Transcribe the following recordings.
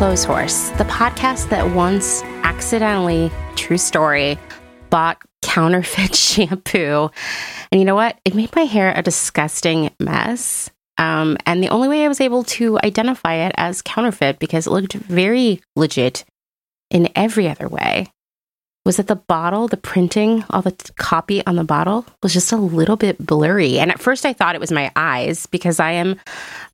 Welcome Horse, the podcast that once accidentally, true story, bought counterfeit shampoo. And you know what? It made my hair a disgusting mess. Um, and the only way I was able to identify it as counterfeit because it looked very legit in every other way was that the bottle, the printing, all the t- copy on the bottle was just a little bit blurry. And at first I thought it was my eyes because I am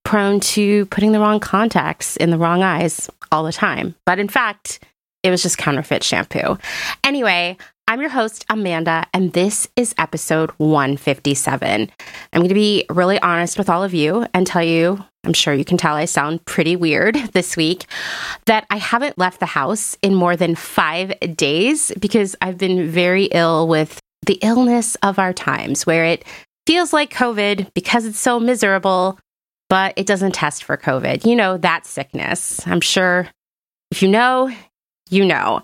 prone to putting the wrong contacts in the wrong eyes all the time. But in fact, it was just counterfeit shampoo. Anyway, I'm your host, Amanda, and this is episode 157. I'm going to be really honest with all of you and tell you, I'm sure you can tell I sound pretty weird this week, that I haven't left the house in more than five days because I've been very ill with the illness of our times where it feels like COVID because it's so miserable, but it doesn't test for COVID. You know, that sickness. I'm sure if you know, you know.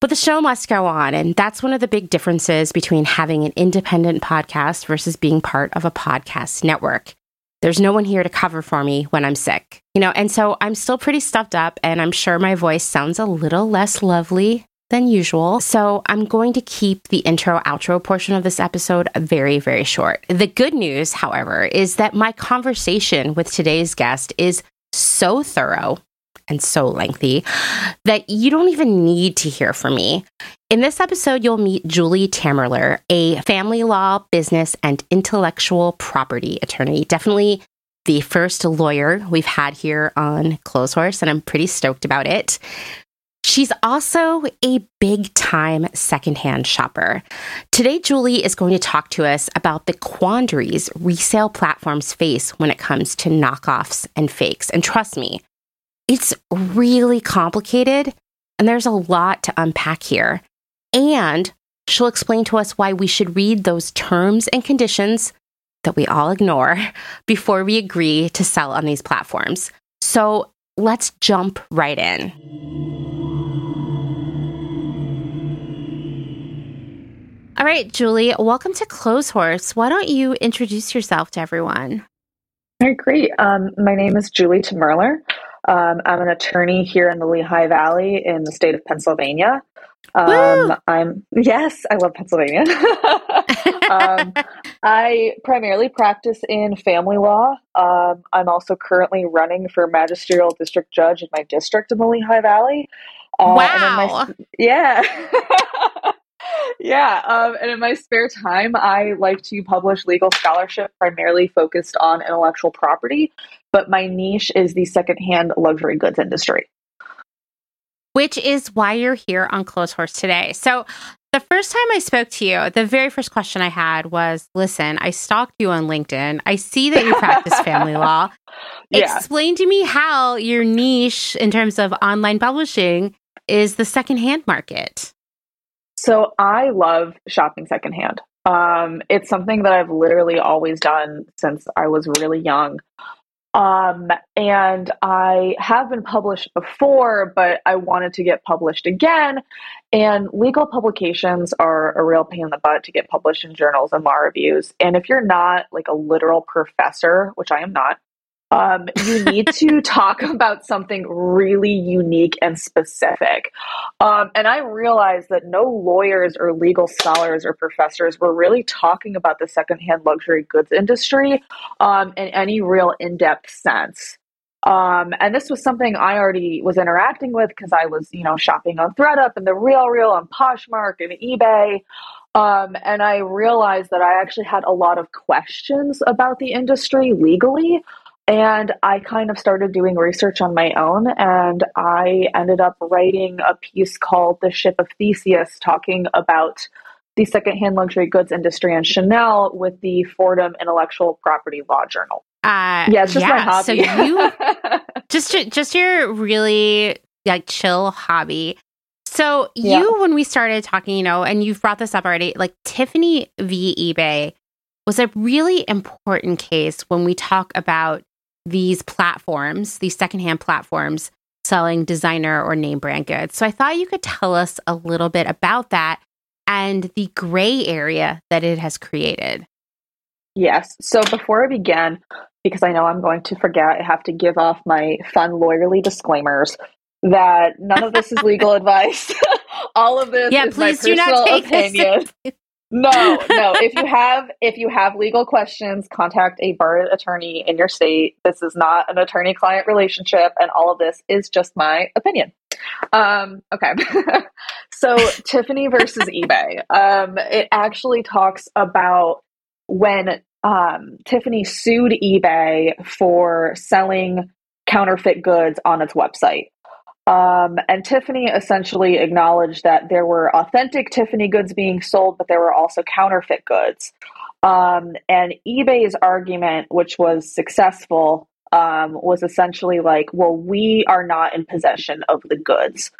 But the show must go on. And that's one of the big differences between having an independent podcast versus being part of a podcast network. There's no one here to cover for me when I'm sick, you know, and so I'm still pretty stuffed up and I'm sure my voice sounds a little less lovely than usual. So I'm going to keep the intro outro portion of this episode very, very short. The good news, however, is that my conversation with today's guest is so thorough and so lengthy that you don't even need to hear from me. In this episode, you'll meet Julie Tamerler, a family law, business, and intellectual property attorney. Definitely the first lawyer we've had here on Clotheshorse, and I'm pretty stoked about it. She's also a big time secondhand shopper. Today, Julie is going to talk to us about the quandaries resale platforms face when it comes to knockoffs and fakes. And trust me, it's really complicated and there's a lot to unpack here. And she'll explain to us why we should read those terms and conditions that we all ignore before we agree to sell on these platforms. So let's jump right in. All right, Julie, welcome to Clotheshorse. Why don't you introduce yourself to everyone? All right, great. Um, my name is Julie Tamerler. Um, I'm an attorney here in the Lehigh Valley in the state of Pennsylvania. Um, I'm yes, I love Pennsylvania. um, I primarily practice in family law. Um, I'm also currently running for magisterial district judge in my district in the Lehigh Valley. Uh, wow! My, yeah. yeah. Um, and in my spare time, I like to publish legal scholarship primarily focused on intellectual property, but my niche is the secondhand luxury goods industry. Which is why you're here on Close Clotheshorse today. So, the first time I spoke to you, the very first question I had was Listen, I stalked you on LinkedIn. I see that you practice family law. Yeah. Explain to me how your niche in terms of online publishing is the secondhand market. So I love shopping secondhand. Um, it's something that I've literally always done since I was really young. Um, and I have been published before, but I wanted to get published again. And legal publications are a real pain in the butt to get published in journals and law reviews. And if you're not like a literal professor, which I am not, um, you need to talk about something really unique and specific. Um, and I realized that no lawyers or legal scholars or professors were really talking about the secondhand luxury goods industry um, in any real in depth sense. Um, and this was something I already was interacting with because I was, you know, shopping on ThredUp and the Real Real and Poshmark and eBay. Um, and I realized that I actually had a lot of questions about the industry legally. And I kind of started doing research on my own, and I ended up writing a piece called The Ship of Theseus, talking about the secondhand luxury goods industry and Chanel with the Fordham Intellectual Property Law Journal. Uh, yeah, it's just yeah, my hobby. So you just just your really like chill hobby. So yeah. you, when we started talking, you know, and you've brought this up already, like Tiffany v eBay was a really important case when we talk about these platforms, these secondhand platforms selling designer or name brand goods. So I thought you could tell us a little bit about that and the gray area that it has created. Yes. So before I begin, because I know I'm going to forget. I have to give off my fun lawyerly disclaimers that none of this is legal advice. All of this yeah, please do not take opinion. this. No, no. If you have if you have legal questions, contact a bar attorney in your state. This is not an attorney client relationship, and all of this is just my opinion. Um, okay. so Tiffany versus eBay. Um, it actually talks about when um, Tiffany sued eBay for selling counterfeit goods on its website. Um, and Tiffany essentially acknowledged that there were authentic Tiffany goods being sold, but there were also counterfeit goods. Um, and eBay's argument, which was successful, um, was essentially like, well, we are not in possession of the goods.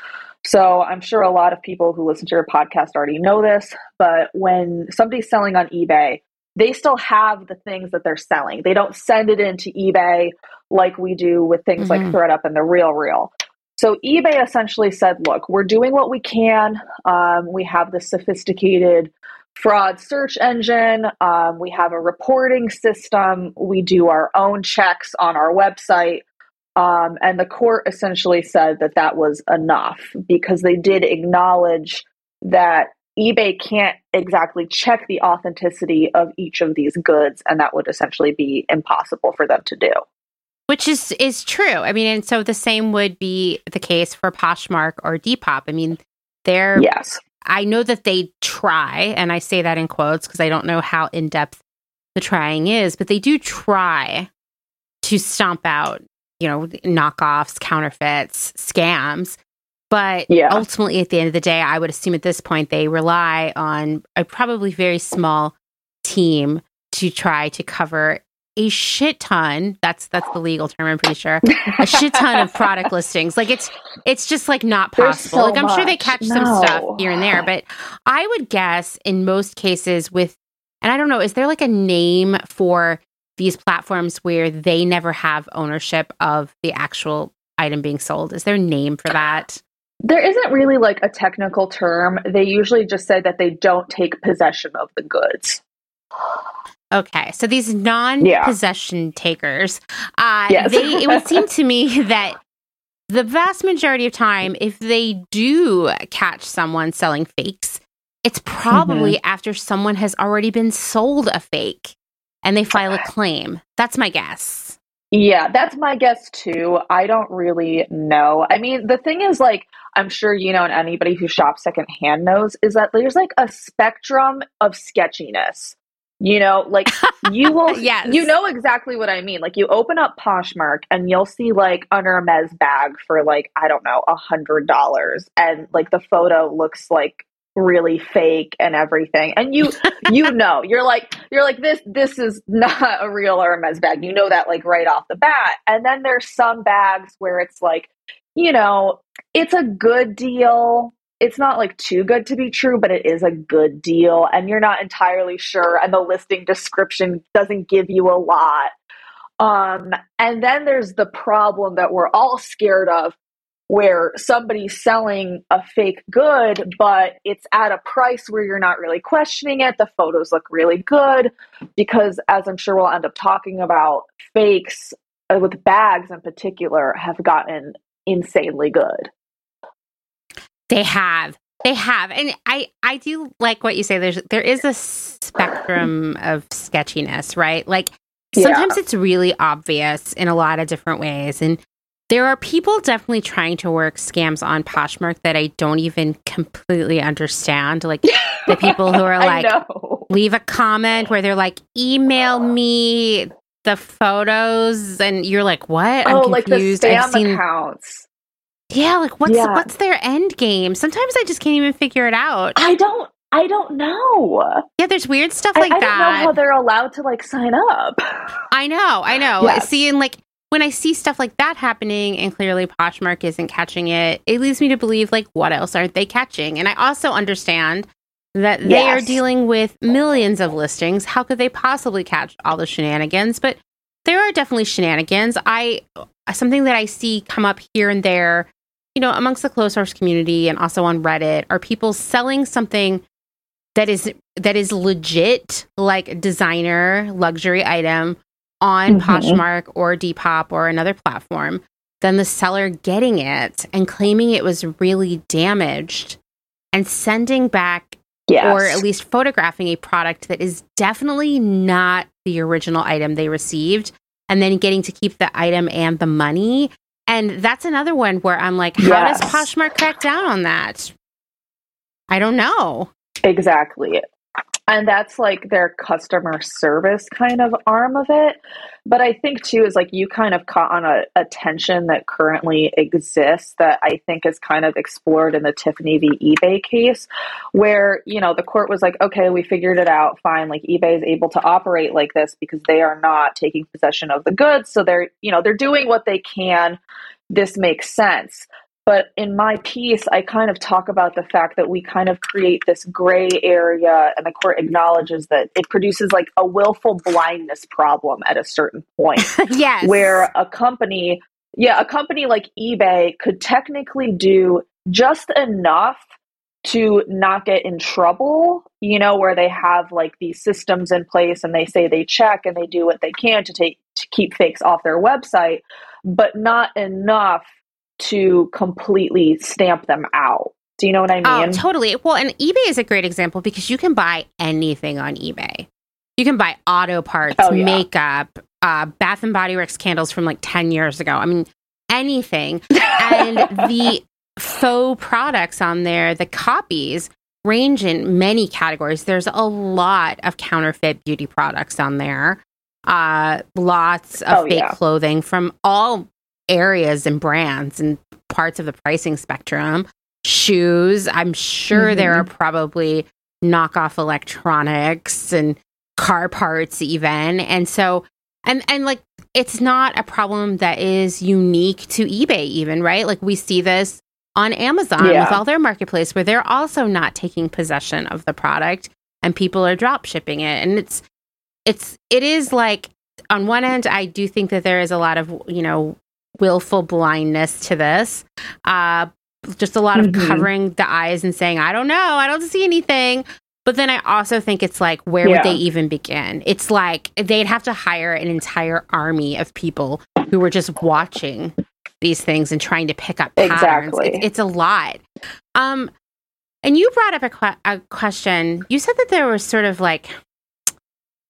So I'm sure a lot of people who listen to your podcast already know this, but when somebody's selling on eBay, they still have the things that they're selling. They don't send it into eBay like we do with things mm-hmm. like ThredUp and the Real Real. So eBay essentially said, look, we're doing what we can. Um, we have the sophisticated fraud search engine. Um, we have a reporting system. We do our own checks on our website. Um, and the court essentially said that that was enough because they did acknowledge that eBay can't exactly check the authenticity of each of these goods, and that would essentially be impossible for them to do which is is true. I mean, and so the same would be the case for Poshmark or Depop. I mean, they're yes. I know that they try, and I say that in quotes because I don't know how in depth the trying is, but they do try to stomp out, you know, knockoffs, counterfeits, scams. But yeah. ultimately, at the end of the day, I would assume at this point they rely on a probably very small team to try to cover a shit ton that's that's the legal term i'm pretty sure a shit ton of product listings. Like it's it's just like not possible. So like i'm much. sure they catch no. some stuff here and there but i would guess in most cases with and i don't know is there like a name for these platforms where they never have ownership of the actual item being sold? Is there a name for that? There isn't really like a technical term. They usually just say that they don't take possession of the goods Okay, so these non-possession yeah. takers, uh, yes. they it would seem to me that the vast majority of time, if they do catch someone selling fakes, it's probably mm-hmm. after someone has already been sold a fake and they file a claim. That's my guess. Yeah, that's my guess too. I don't really know. I mean, the thing is, like, I'm sure you know, and anybody who shops secondhand knows, is that there's like a spectrum of sketchiness. You know, like you will, yes. you know exactly what I mean. Like you open up Poshmark and you'll see like an Hermes bag for like, I don't know, a hundred dollars. And like the photo looks like really fake and everything. And you, you know, you're like, you're like, this, this is not a real Hermes bag. You know that like right off the bat. And then there's some bags where it's like, you know, it's a good deal it's not like too good to be true, but it is a good deal. And you're not entirely sure. And the listing description doesn't give you a lot. Um, and then there's the problem that we're all scared of where somebody's selling a fake good, but it's at a price where you're not really questioning it. The photos look really good because, as I'm sure we'll end up talking about, fakes uh, with bags in particular have gotten insanely good. They have. They have. And I I do like what you say there's there is a spectrum of sketchiness, right? Like sometimes yeah. it's really obvious in a lot of different ways and there are people definitely trying to work scams on Poshmark that I don't even completely understand. Like the people who are like, leave a comment where they're like, email me the photos, and you're like, what? I'm oh, confused. like the spam I've seen accounts. Yeah, like what's yeah. what's their end game? Sometimes I just can't even figure it out. I don't I don't know. Yeah, there's weird stuff like I, I that. I don't know how they're allowed to like sign up. I know, I know. Yes. See, and like when I see stuff like that happening and clearly Poshmark isn't catching it, it leads me to believe like what else aren't they catching? And I also understand that they yes. are dealing with millions of listings. How could they possibly catch all the shenanigans? But there are definitely shenanigans. I something that I see come up here and there you know, amongst the Clotheshorse community and also on Reddit are people selling something that is that is legit like designer luxury item on mm-hmm. Poshmark or Depop or another platform then the seller getting it and claiming it was really damaged and sending back yes. or at least photographing a product that is definitely not the original item they received and then getting to keep the item and the money. And that's another one where I'm like, how yes. does Poshmark crack down on that? I don't know. Exactly and that's like their customer service kind of arm of it. But i think too is like you kind of caught on a, a, tension that currently exists that i think is kind of explored in the tiffany v ebay case where you know the court was like okay we figured it out. Fine. Like ebay is able to operate like this because they are not taking possession of the goods. So they're you know they're doing what they can. This makes sense but in my piece, I kind of talk about the fact that we kind of create this gray area, and the court acknowledges that it produces like a willful blindness problem at a certain point. yes. Where a company, yeah, a company like eBay could technically do just enough to not get in trouble, you know, where they have like these systems in place and they say they check and they do what they can to take to keep fakes off their website, but not enough to completely stamp them out. Do you know what I oh, mean? Oh, totally. Well, and eBay is a great example because you can buy anything on eBay. You can buy auto parts, oh, yeah. makeup, uh, Bath and Body Works candles from like 10 years ago. I mean, anything. and the faux products on there, the copies, range in many categories. There's a lot of counterfeit beauty products on there. Uh, lots of oh, fake yeah. clothing from all areas and brands and parts of the pricing spectrum. Shoes, I'm sure mm-hmm. there are probably knockoff electronics and car parts even. And so and and like it's not a problem that is unique to eBay even, right? Like we see this on Amazon yeah. with all their marketplace where they're also not taking possession of the product and people are drop shipping it and it's it's it is like on one end I do think that there is a lot of, you know, willful blindness to this. Uh, just a lot of mm-hmm. covering the eyes and saying, I don't know, I don't see anything. But then I also think it's like, where yeah. would they even begin? It's like they'd have to hire an entire army of people who were just watching these things and trying to pick up patterns. Exactly. It's, it's a lot. Um, and you brought up a, que- a question. You said that there was sort of like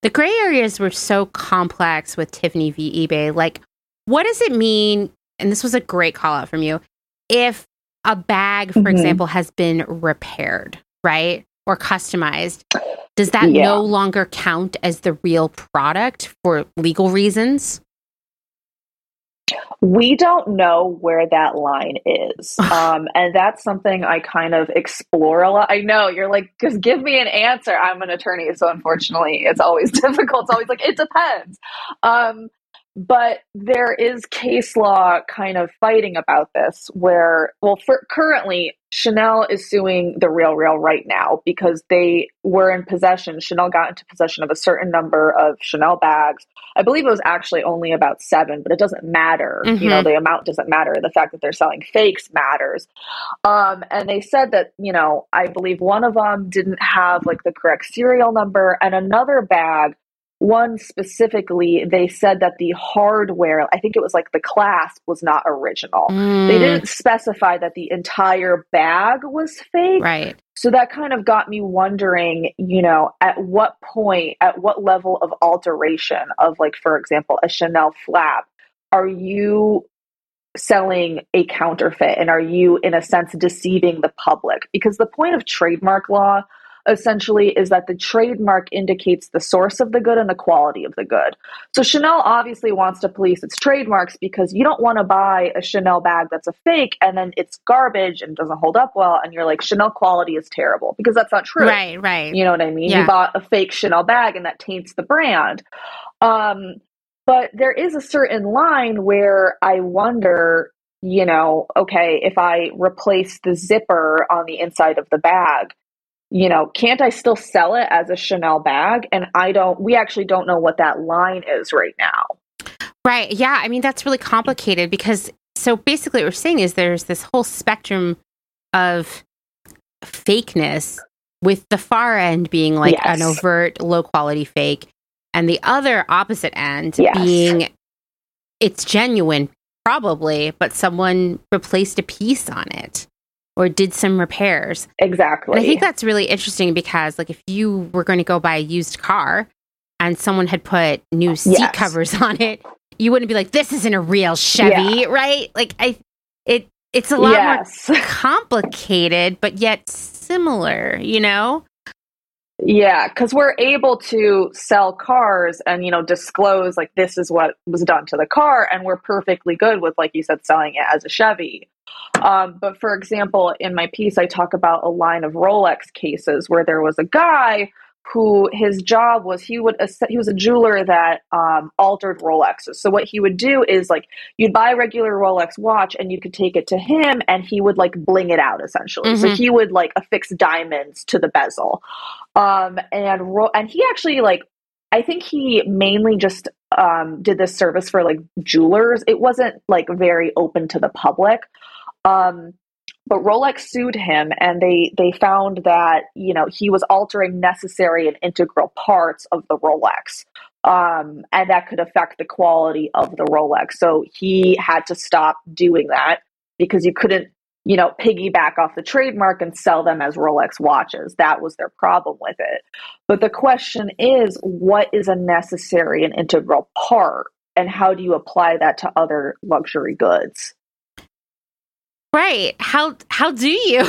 the gray areas were so complex with Tiffany v eBay. Like, what does it mean? And this was a great call out from you. If a bag, for mm-hmm. example, has been repaired, right? Or customized, does that yeah. no longer count as the real product for legal reasons? We don't know where that line is. Um, and that's something I kind of explore a lot. I know you're like, just give me an answer. I'm an attorney. So unfortunately, it's always difficult. It's always like, it depends. Um, but there is case law kind of fighting about this where well for currently chanel is suing the real real right now because they were in possession chanel got into possession of a certain number of chanel bags i believe it was actually only about seven but it doesn't matter mm-hmm. you know mm-hmm. the amount doesn't matter the fact that they're selling fakes matters um, and they said that you know i believe one of them didn't have like the correct serial number and another bag one specifically, they said that the hardware, I think it was like the clasp, was not original. Mm. They didn't specify that the entire bag was fake. Right. So that kind of got me wondering, you know, at what point, at what level of alteration of, like, for example, a Chanel flap, are you selling a counterfeit and are you, in a sense, deceiving the public? Because the point of trademark law essentially is that the trademark indicates the source of the good and the quality of the good. So Chanel obviously wants to police its trademarks because you don't want to buy a Chanel bag that's a fake and then it's garbage and doesn't hold up well and you're like Chanel quality is terrible because that's not true. Right, right. You know what I mean? Yeah. You bought a fake Chanel bag and that taints the brand. Um but there is a certain line where I wonder you know, okay, if I replace the zipper on the inside of the bag, you know, can't I still sell it as a Chanel bag? And I don't, we actually don't know what that line is right now. Right. Yeah. I mean, that's really complicated because so basically what we're saying is there's this whole spectrum of fakeness with the far end being like yes. an overt low quality fake and the other opposite end Yes. being it's genuine, probably, but someone replaced a piece on it or did some repairs. Exactly. And I think that's really interesting because, like, if you were going to go buy a used car and someone had put new seat Yes. covers on it, you wouldn't be like, "This isn't a real Chevy," right? Like, I, it, it's a lot yes. more complicated, but yet similar. You know? Yeah, because we're able to sell cars and you know disclose like this is what was done to the car, and we're perfectly good with like you said selling it as a Chevy. Um, but for example, in my piece, I talk about a line of Rolex cases where there was a guy who his job was he would he was a jeweler that um, altered Rolexes. So what he would do is like you'd buy a regular Rolex watch and you could take it to him and he would like bling it out essentially. So Mhm. he would like affix diamonds to the bezel. Um, and ro- and he actually like I think he mainly just um, did this service for like jewelers. It wasn't like very open to the public. Um, but Rolex sued him, and they they found that you know he was altering necessary and integral parts of the Rolex, um, and that could affect the quality of the Rolex. So he had to stop doing that because you couldn't you know piggyback off the trademark and sell them as Rolex watches. That was their problem with it. But the question is, what is a necessary and integral part, and how do you apply that to other luxury goods? Right? How how do you?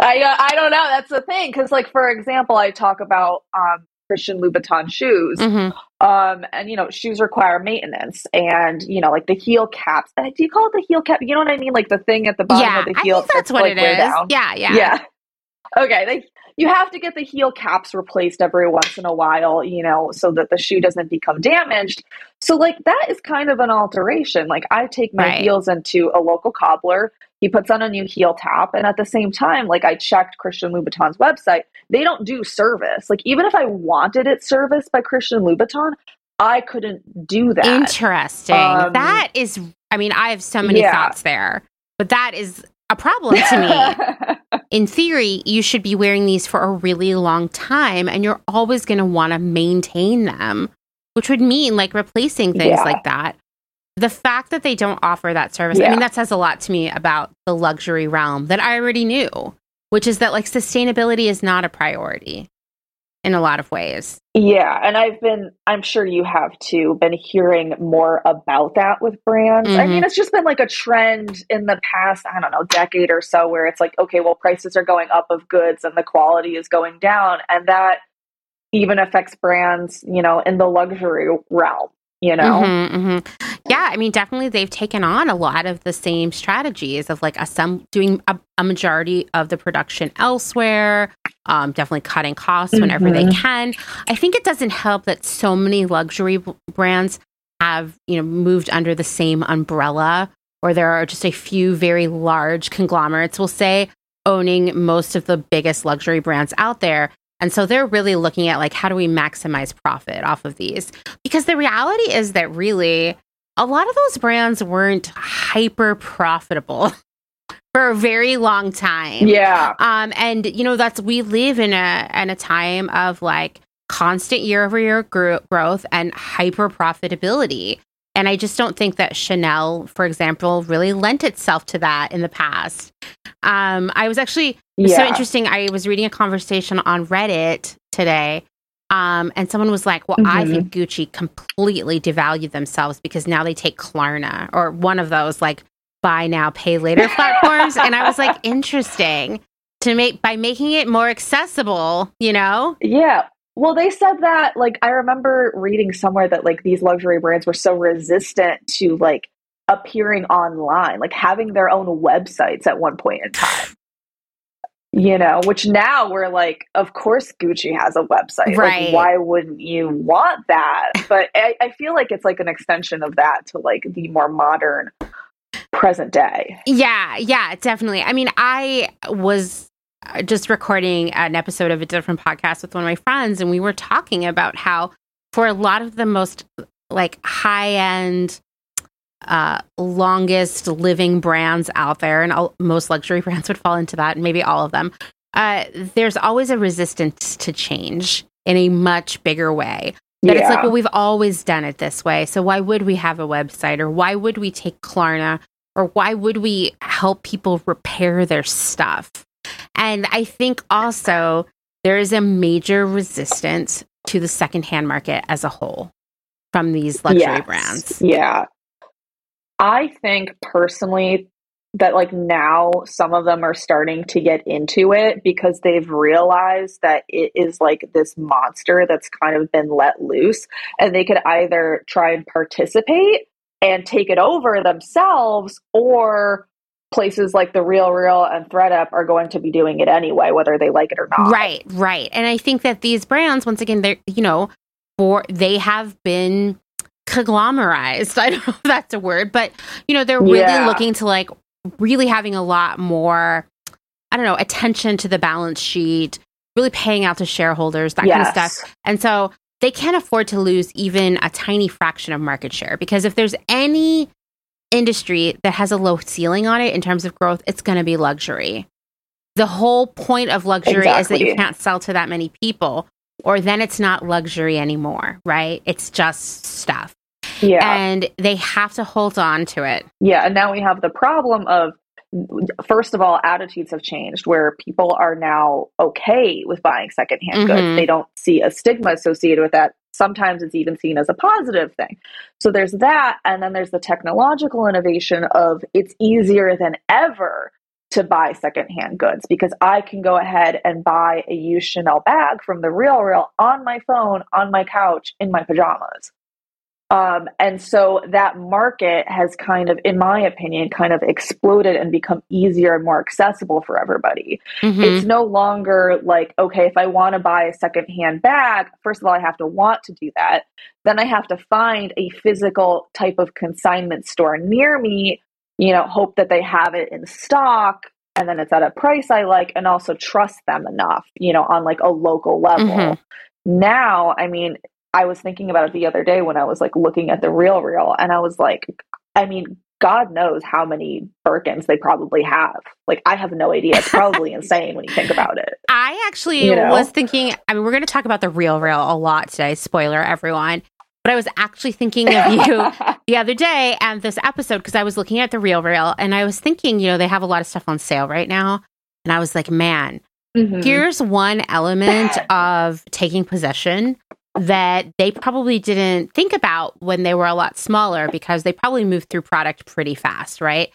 I uh, I don't know. That's the thing because, like, for example, I talk about um, Christian Louboutin shoes, Mhm. um, and you know, shoes require maintenance, and you know, like the heel caps. uh, Do you call it the heel cap? You know what I mean? Like the thing at the bottom Yeah, of the heel I heel. think that's what like, it is. down. Yeah, yeah, Yeah. Okay. They, you have to get the heel caps replaced every once in a while, you know, so that the shoe doesn't become damaged. So, like, that is kind of an alteration. Like, I take my Right. heels into a local cobbler. He puts on a new heel tap. And at the same time, like, I checked Christian Louboutin's website. They don't do service. Like, even if I wanted it serviced by Christian Louboutin, I couldn't do that. Interesting. Um, that is, I mean, I have so many yeah. thoughts there, but that is a problem to me. In theory, you should be wearing these for a really long time and you're always going to want to maintain them, which would mean like replacing things Yeah. like that. The fact that they don't offer that service, I mean, that says a lot to me about the luxury realm that I already knew, which is that like sustainability is not a priority in a lot of ways. Yeah, and I've been, I'm sure you have too, been hearing more about that with brands. I Mhm. mean, it's just been like a trend in the past, I don't know, decade or so, where it's like, okay, well, prices are going up of goods and the quality is going down. And that even affects brands, you know, in the luxury realm, you know? Mhm, mhm. Yeah, I mean, definitely they've taken on a lot of the same strategies of like a, some doing a, a majority of the production elsewhere, um, definitely cutting costs whenever they Mhm. can. I think it doesn't help that so many luxury brands have you know moved under the same umbrella, or there are just a few very large conglomerates, we'll say, owning most of the biggest luxury brands out there. And so they're really looking at like how do we maximize profit off of these? Because the reality is that really a lot of those brands weren't hyper profitable for a very long time. Yeah. Um, and you know that's we live in a in a time of like constant year over year growth and hyper profitability. And I just don't think that Chanel, for example, really lent itself to that in the past. Um, I was actually was so interesting. I was reading a conversation on Reddit today, um, and someone was like, "Well, I Mhm. think Gucci completely devalued themselves because now they take Klarna or one of those like buy now, pay later platforms." and I was like, "Interesting." To make by making it more accessible, you know? Yeah. Well, they said that, like, I remember reading somewhere that, like, these luxury brands were so resistant to, like, appearing online, like, having their own websites at one point in time. You know, which now we're like, of course Gucci has a website. Right. Like, why wouldn't you want that? But I, I feel like it's like an extension of that to, like, the more modern present day. Yeah, yeah, definitely. I mean, I was uh, just recording an episode of a different podcast with one of my friends, and we were talking about how for a lot of the most like high end, uh, longest living brands out there, and all, most luxury brands would fall into that, and maybe all of them. Uh, there's always a resistance to change. in a much bigger way. That yeah. it's like, well, we've always done it this way. So why would we have a website or why would we take Klarna or why would we help people repair their stuff? And I think also there is a major resistance to the secondhand market as a whole from these luxury Yes. brands. Yeah. I think personally that like now some of them are starting to get into it because they've realized that it is like this monster that's kind of been let loose and they could either try and participate and take it over themselves or places like the real real and ThredUp are going to be doing it anyway whether they like it or not Right, right. And I think that these brands, once again, they're, you know, for they have been conglomerized. I don't know if that's a word, but you know, they're really Yeah. looking to like really having a lot more, I don't know, attention to the balance sheet, really paying out to shareholders, that kind of stuff. And so they can't afford to lose even a tiny fraction of market share because if there's any industry that has a low ceiling on it in terms of growth, it's going to be luxury. The whole point of luxury is that you can't sell to that many people, or then it's not luxury anymore, right? It's just stuff. Yeah And they have to hold on to it. Yeah, and now we have the problem of first of all, attitudes have changed where people are now okay with buying secondhand Mhm. goods. They don't see a stigma associated with that. Sometimes it's even seen as a positive thing. So there's that, and then there's the technological innovation of it's easier than ever to buy secondhand goods because I can go ahead and buy a used Chanel bag from the real real on my phone, on my couch, in my pajamas. Um, and so that market has kind of, in my opinion, kind of exploded and become easier and more accessible for everybody. Mhm. It's no longer like, okay, if I want to buy a secondhand bag, first of all, I have to want to do that. Then I have to find a physical type of consignment store near me, you know, hope that they have it in stock and then it's at a price I like and also trust them enough, you know, on like a local level. Mhm. Now, I mean, I was thinking about it the other day when I was like looking at the real real and I was like, I mean, God knows how many Birkins they probably have. Like, I have no idea. It's probably insane when you think about it. I actually You know? was thinking, I mean, we're going to talk about the real real a lot today. Spoiler, everyone. But I was actually thinking of you the other day and this episode because I was looking at the real real and I was thinking, you know, they have a lot of stuff on sale right now. And I was like, man, Mhm. here's one element of taking possession that they probably didn't think about when they were a lot smaller because they probably moved through product pretty fast, right?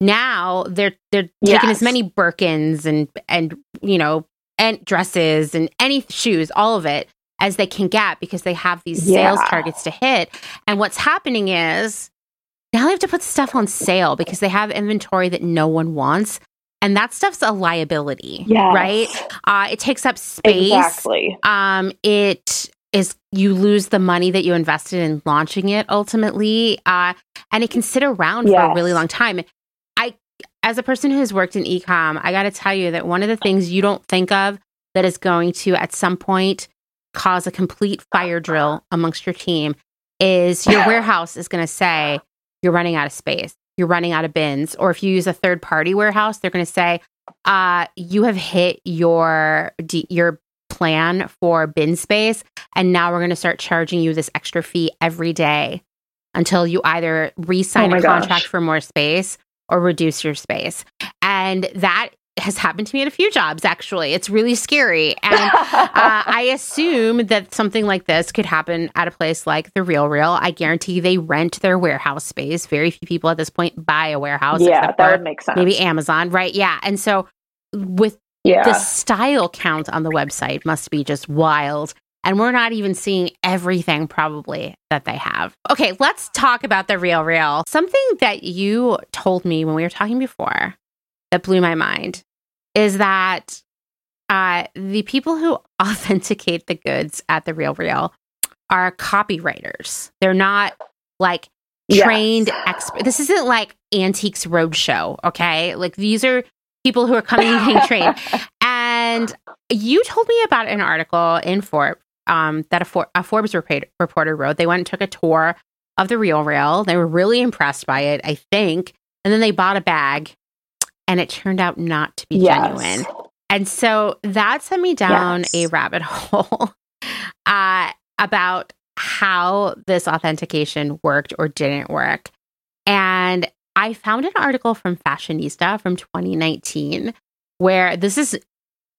Now they're they're taking as many Birkins and and you know and dresses and any shoes, all of it as they can get because they have these sales targets to hit. And what's happening is now they have to put stuff on sale because they have inventory that no one wants. And that stuff's a liability, Yes. right? Uh, it takes up space. Exactly. Um, it is you lose the money that you invested in launching it ultimately, uh, and it can sit around for a really long time. I, as a person who's worked in ecom, I got to tell you that one of the things you don't think of that is going to at some point cause a complete fire drill amongst your team is your warehouse is going to say you're running out of space, you're running out of bins, or if you use a third party warehouse, they're going to say uh, you have hit your your plan for bin space, and now we're going to start charging you this extra fee every day until you either re-sign Oh a my contract gosh. for more space or reduce your space. And that has happened to me at a few jobs. Actually, it's really scary, and uh, I assume that something like this could happen at a place like the Real Real. I guarantee they rent their warehouse space. Very few people at this point buy a warehouse. yeah, that would make sense. maybe Amazon, right? Yeah, and so with yeah. the style count on the website must be just wild. And we're not even seeing everything probably that they have. Okay, let's talk about the real real. Something that you told me when we were talking before that blew my mind is that uh, the people who authenticate the goods at the real real are copywriters. They're not like Yes. trained expert. This isn't like Antiques Roadshow, okay? Like these are people who are coming and getting trained. And you told me about an article in Forbes um, that a, For- a Forbes reporter wrote. They went and took a tour of the Real Rail. They were really impressed by it, I think. And then they bought a bag, and it turned out not to be Yes. genuine. And so that sent me down Yes. a rabbit hole uh, about how this authentication worked or didn't work. And I found an article from Fashionista from 2019 where this is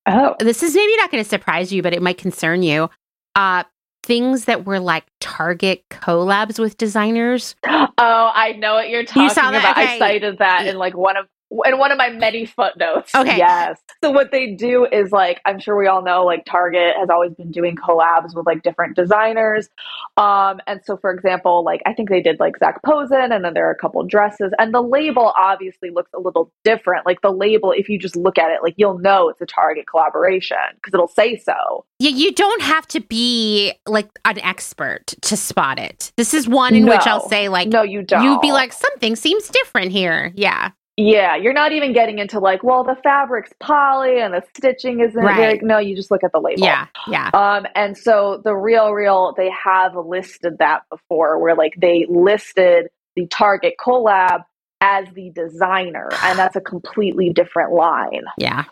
Oh, this is maybe not going to surprise you, but it might concern you. Uh, things that were like Target collabs with designers. oh, I know what you're talking saw that? about. Okay. I cited that in like one of in one of my many footnotes. Okay. Yes. So what they do is like I'm sure we all know like Target has always been doing collabs with like different designers. Um and so for example, like I think they did like Zac Posen and then there are a couple dresses and the label obviously looks a little different. Like the label if you just look at it like you'll know it's a Target collaboration because it'll say so. You, you don't have to be like an expert to spot it. This is one in which I'll say like no, you don't. you'd be like something seems different here. Yeah. Yeah, you're not even getting into like, well, the fabric's poly and the stitching isn't Right. very. No, you just look at the label. Yeah. Yeah. Um, and so the real, real, they have listed that before, where like they listed the Target collab as the designer, and that's a completely different line. Yeah.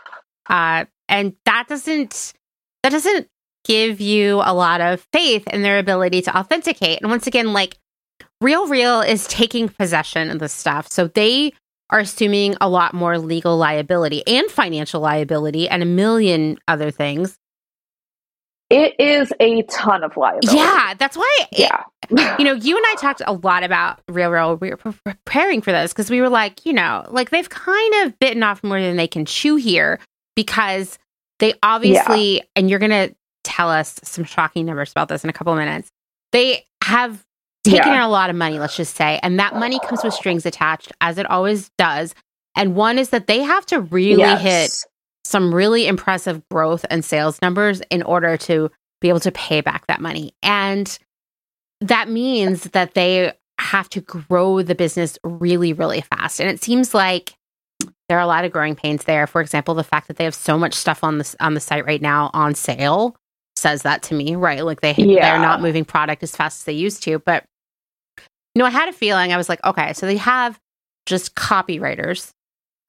Uh, and that doesn't that doesn't give you a lot of faith in their ability to authenticate. And once again, like Real Real is taking possession of the stuff. So they are assuming a lot more legal liability and financial liability and a million other things. It is a ton of liability. Yeah, that's why it- yeah, you know, you and I talked a lot about Real Real. We were pre- preparing for this because we were like, you know, like they've kind of bitten off more than they can chew here because they obviously, and you're going to tell us some shocking numbers about this in a couple of minutes. They have taken Yeah. in a lot of money, let's just say, and that money comes with strings attached, as it always does. And one is that they have to really Yes. hit some really impressive growth and sales numbers in order to be able to pay back that money. And that means that they have to grow the business really, really fast. And it seems like there are a lot of growing pains there. For example, the fact that they have so much stuff on the on the site right now on sale says that to me, right? Like they Yeah. they're not moving product as fast as they used to. But you know, I had a feeling I was like, okay, so they have just copywriters.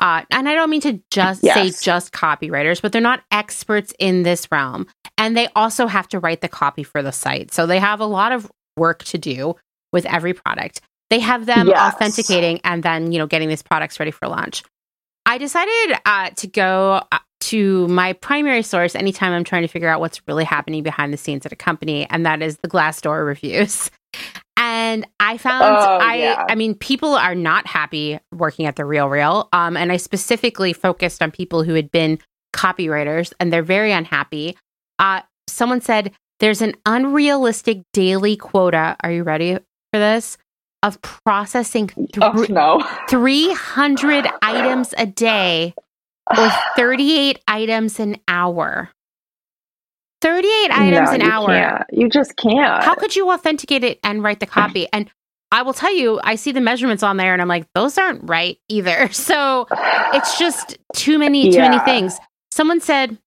Uh, and I don't mean to just say just copywriters, but they're not experts in this realm. And they also have to write the copy for the site. So they have a lot of work to do with every product. They have them Yes. authenticating and then, you know, getting these products ready for launch. I decided uh, to go uh, to my primary source anytime I'm trying to figure out what's really happening behind the scenes at a company, and that is the Glassdoor reviews. And I found Oh, I yeah. I mean people are not happy working at the Real Real. Um and I specifically focused on people who had been copywriters and they're very unhappy. Uh someone said there's an unrealistic daily quota. Are you ready for this? Of processing Oh no. 300 items a day or 38 items an hour. 38 items No, an you hour. can't. You just can't. How could you authenticate it and write the copy? And I will tell you, I see the measurements on there and I'm like, those aren't right either. So it's just too many, too many things. Someone said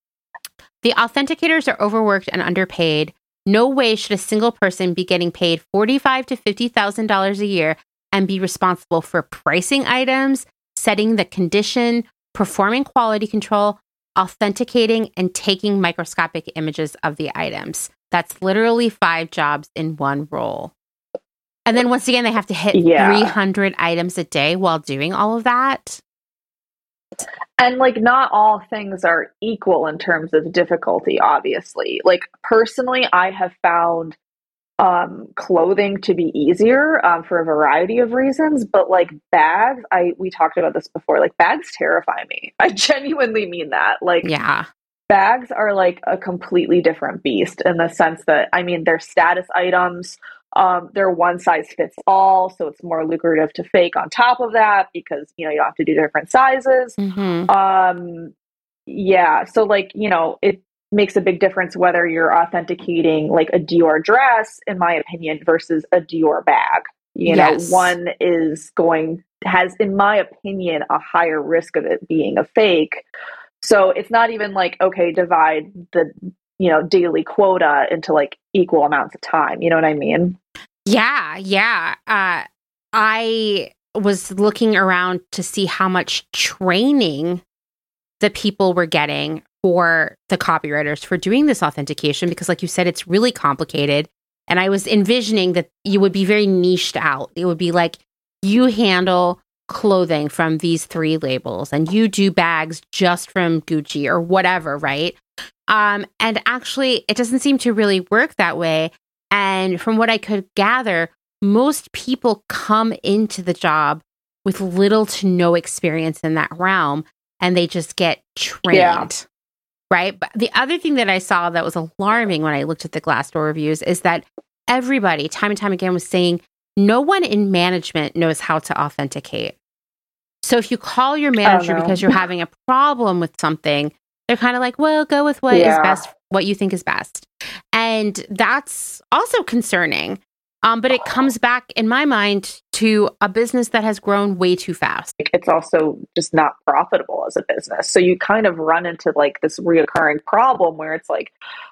the authenticators are overworked and underpaid. No way should a single person be getting paid forty-five to fifty thousand dollars a year and be responsible for pricing items, setting the condition, performing quality control, authenticating, and taking microscopic images of the items. That's literally five jobs in one role. And then once again, they have to hit Yeah. 300 items a day while doing all of that. And like not all things are equal in terms of difficulty, obviously. Like personally, I have found um clothing to be easier um, for a variety of reasons but like bags i we talked about this before like bags terrify me i genuinely mean that like Yeah. bags are like a completely different beast in the sense that I mean they're status items. Um, they're one size fits all, so it's more lucrative to fake on top of that because you know you don't have to do different sizes. hmm Um, yeah, so like you know it makes a big difference whether you're authenticating like a Dior dress, in my opinion, versus a Dior bag. You know, Yes. one is going has, in my opinion, a higher risk of it being a fake. So it's not even like okay, divide the you know daily quota into like equal amounts of time. You know what I mean? Yeah. Yeah. Uh, I was looking around to see how much training the people were getting for the copywriters for doing this authentication because, like you said, it's really complicated. And I was envisioning that you would be very niched out. It would be like you handle clothing from these three labels and you do bags just from Gucci or whatever, right? Um, and actually, it doesn't seem to really work that way. And from what I could gather, most people come into the job with little to no experience in that realm and they just get trained. Yeah. Right. But the other thing that I saw that was alarming when I looked at the Glassdoor reviews is that everybody, time and time again, was saying no one in management knows how to authenticate. So if you call your oh, manager oh, no. because you're having a problem with something, they're kind of like, well, go with what yeah. is best, what you think is best. And that's also concerning. Um, but it comes back in my mind to a business that has grown way too fast. It's also just not profitable as a business. So you kind of run into like this reoccurring problem where it's like,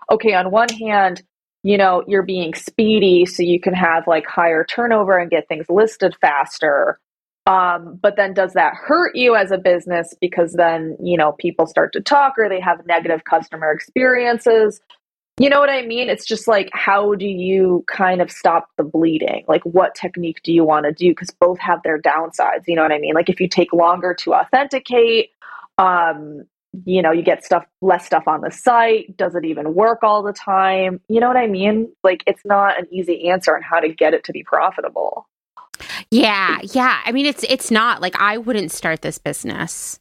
okay, on one hand, you know, you're being speedy so you can have like higher turnover and get things listed faster. Um, but then does that hurt you as a business because then, you know, people start to talk or they have negative customer experiences? You know what I mean? It's just like, how do you kind of stop the bleeding? Like, what technique do you want to do? Because both have their downsides. You know what I mean? Like, if you take longer to authenticate, um, you know, you get stuff, less stuff on the site. Does it even work all the time? You know what I mean? Like, it's not an easy answer on how to get it to be profitable. Yeah, yeah. I mean, it's it's not like I wouldn't start this business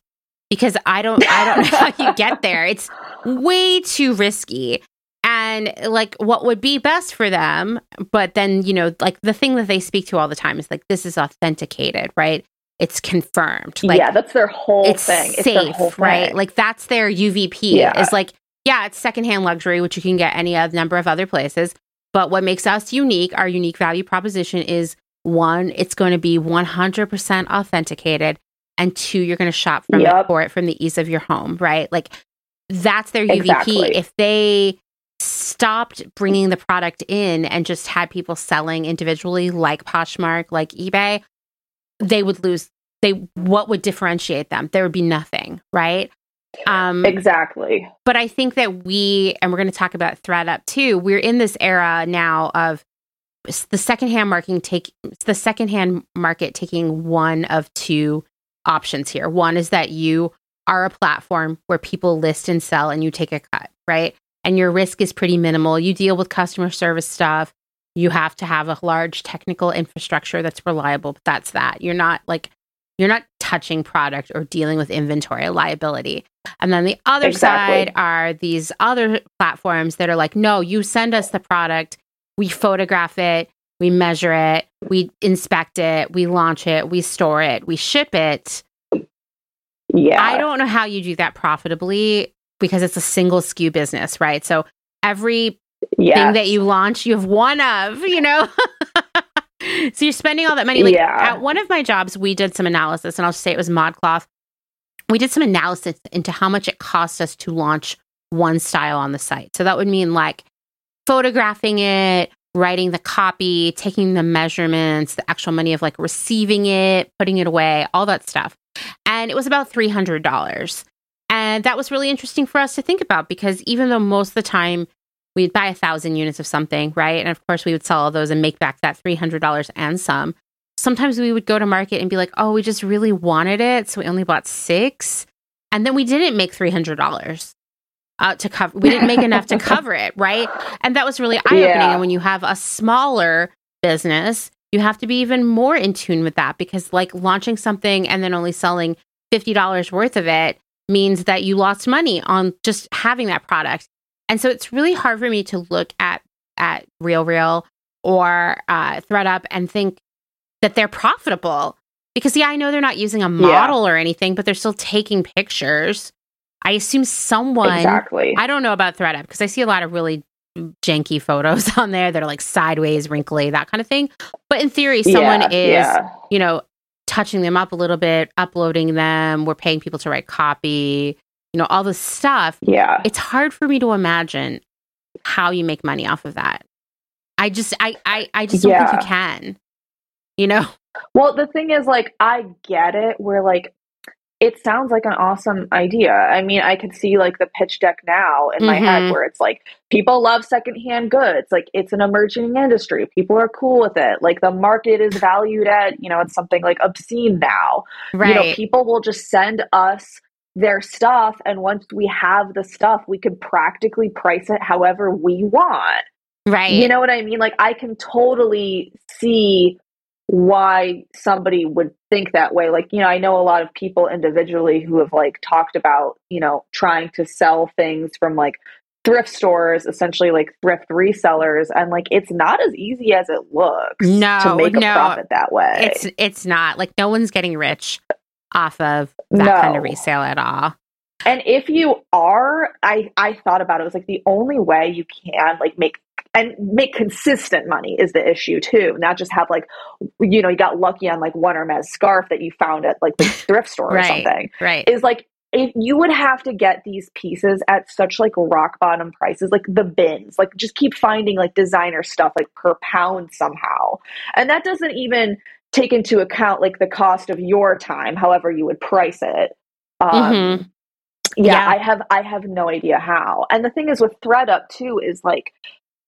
because I don't I don't know how you get there. It's way too risky. And like what would be best for them, but then, you know, like the thing that they speak to all the time is like this is authenticated, right? It's confirmed. Like, yeah, that's their whole it's thing. Safe, it's whole thing. right? Like that's their UVP. Yeah. Is like, yeah, it's secondhand luxury, which you can get any other number of other places. But what makes us unique, our unique value proposition is one, it's going to be 100% authenticated. And two, you're going to shop from yep. it for it from the ease of your home, right? Like that's their UVP. Exactly. If they stopped bringing the product in and just had people selling individually like Poshmark, like eBay, they would lose they what would differentiate them? There would be nothing, right? Um Exactly. But I think that we and we're going to talk about ThredUp too. We're in this era now of the secondhand marketing take the secondhand market taking one of two options here. One is that you are a platform where people list and sell and you take a cut, right? And your risk is pretty minimal. You deal with customer service stuff. You have to have a large technical infrastructure that's reliable, but that's that. You're not like you're not touching product or dealing with inventory liability. And then the other exactly. side are these other platforms that are like, no, you send us the product we photograph it, we measure it, we inspect it, we launch it, we store it, we ship it. Yeah. I don't know how you do that profitably because it's a single SKU business, right? So every yes. thing that you launch, you have one of, you know? so you're spending all that money. Like yeah. at one of my jobs, we did some analysis, and I'll say it was ModCloth. We did some analysis into how much it cost us to launch one style on the site. So that would mean like photographing it, writing the copy, taking the measurements, the actual money of like receiving it, putting it away, all that stuff. And it was about $300. And that was really interesting for us to think about because even though most of the time we'd buy a thousand units of something, right? And of course we would sell all those and make back that $300 and some. Sometimes we would go to market and be like, oh, we just really wanted it. So we only bought six. And then we didn't make $300 uh, to cover. We didn't make enough to cover it, right? And that was really eye opening. Yeah. And when you have a smaller business, you have to be even more in tune with that because, like, launching something and then only selling fifty dollars worth of it means that you lost money on just having that product. And so it's really hard for me to look at at Real Real or uh, ThredUp and think that they're profitable because yeah, I know they're not using a model yeah. or anything, but they're still taking pictures I assume someone exactly. I don't know about ThredUp because I see a lot of really janky photos on there that are like sideways, wrinkly, that kind of thing. But in theory, someone yeah, is, yeah. you know, touching them up a little bit, uploading them. We're paying people to write copy, you know, all this stuff. Yeah. It's hard for me to imagine how you make money off of that. I just, I, I, I just don't yeah. think you can, you know? Well, the thing is, like, I get it. We're like, it sounds like an awesome idea. I mean, I can see like the pitch deck now in my Mhm. head where it's like people love secondhand goods. Like it's an emerging industry. People are cool with it. Like the market is valued at, you know, it's something like obscene now. Right. You know, people will just send us their stuff and once we have the stuff, we can practically price it however we want. right. You know what I mean? Like I can totally see why somebody would think that way. Like, you know, I know a lot of people individually who have like talked about, you know, trying to sell things from like thrift stores, essentially like thrift resellers, and like it's not as easy as it looks No, to make a no. profit that way. it's it's not like no one's getting rich off of that kind of resale at all. And if you are, I I thought about it. It was like the only way you can like make and make consistent money is the issue too. Not just have like you know you got lucky on like one Hermes scarf that you found at like the thrift store or something. Right. Is like if you would have to get these pieces at such like rock bottom prices, like the bins, like just keep finding like designer stuff like per pound somehow, and that doesn't even take into account like the cost of your time, however you would price it. Um, Mhm. yeah, Yeah. I have I have no idea how. And the thing is with ThredUp too is like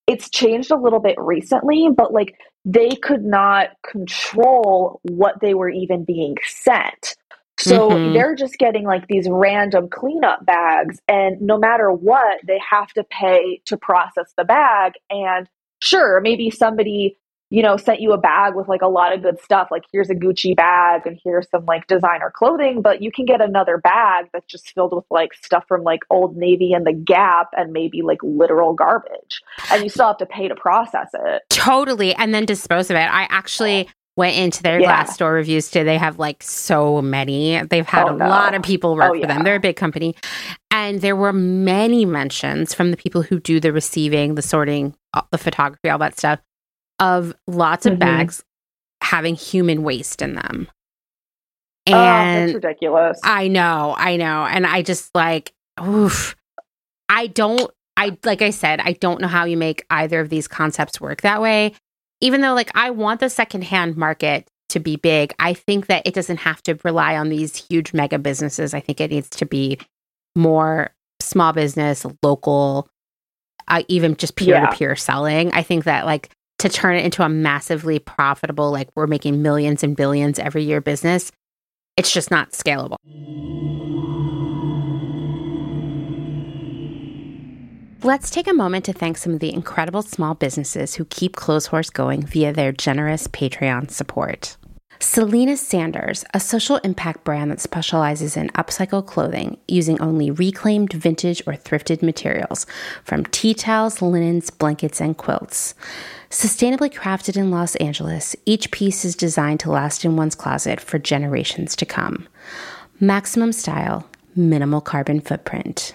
it's changed a little bit recently, but like they could not control what they were even being sent. So Mhm. they're just getting like these random cleanup bags and no matter what, they have to pay to process the bag and sure, maybe somebody you know, sent you a bag with like a lot of good stuff. Like, here's a Gucci bag and here's some like designer clothing, but you can get another bag that's just filled with like stuff from like Old Navy and the Gap and maybe like literal garbage. And you still have to pay to process it. Totally. And then dispose of it. I actually went into their Yeah. store reviews today. They have like so many. They've had Oh, a no. lot of people work Oh, for them. They're a big company. And there were many mentions from the people who do the receiving, the sorting, uh, the photography, all that stuff, of lots of Mhm. bags having human waste in them. oh, that's And ridiculous. I know, I know. And I just like, oof. I don't, I, like I said, I don't know how you make either of these concepts work that way. Even though, like, I want the secondhand market to be big, I think that it doesn't have to rely on these huge mega businesses. I think it needs to be more small business, local, uh, even just peer to peer selling. I think that, like, to turn it into a massively profitable, like, we're making millions and billions every year business, it's just not scalable. Let's take a moment to thank some of the incredible small businesses who keep Clotheshorse going via their generous Patreon support. Selena Sanders, a social impact brand that specializes in upcycle clothing using only reclaimed, vintage, or thrifted materials from tea towels, linens, blankets, and quilts. Sustainably crafted in Los Angeles, each piece is designed to last in one's closet for generations to come. Maximum style, minimal carbon footprint.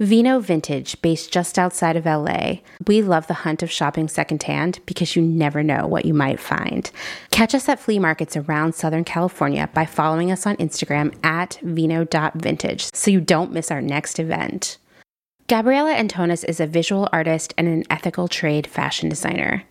Vino Vintage, based just outside of LA. We love the hunt of shopping secondhand because you never know what you might find. Catch us at flea markets around Southern California by following us on Instagram at vino.vintage so you don't miss our next event. Gabriella Antonis is a visual artist and an ethical trade fashion designer.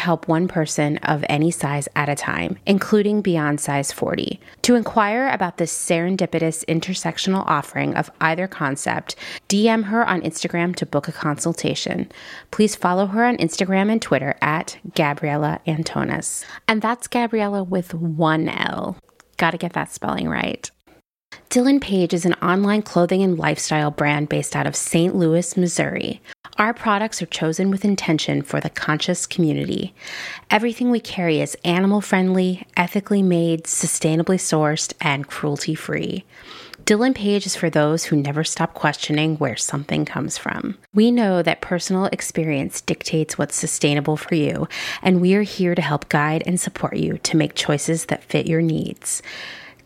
help one person of any size at a time, including beyond size 40. To inquire about this serendipitous intersectional offering of either concept, DM her on Instagram to book a consultation. Please follow her on Instagram and Twitter at Gabriella Antonis. And that's Gabriella with one L. Gotta get that spelling right. Dylan Page is an online clothing and lifestyle brand based out of St. Louis, Missouri. Our products are chosen with intention for the conscious community. Everything we carry is animal friendly, ethically made, sustainably sourced, and cruelty free. Dylan Page is for those who never stop questioning where something comes from. We know that personal experience dictates what's sustainable for you, and we are here to help guide and support you to make choices that fit your needs.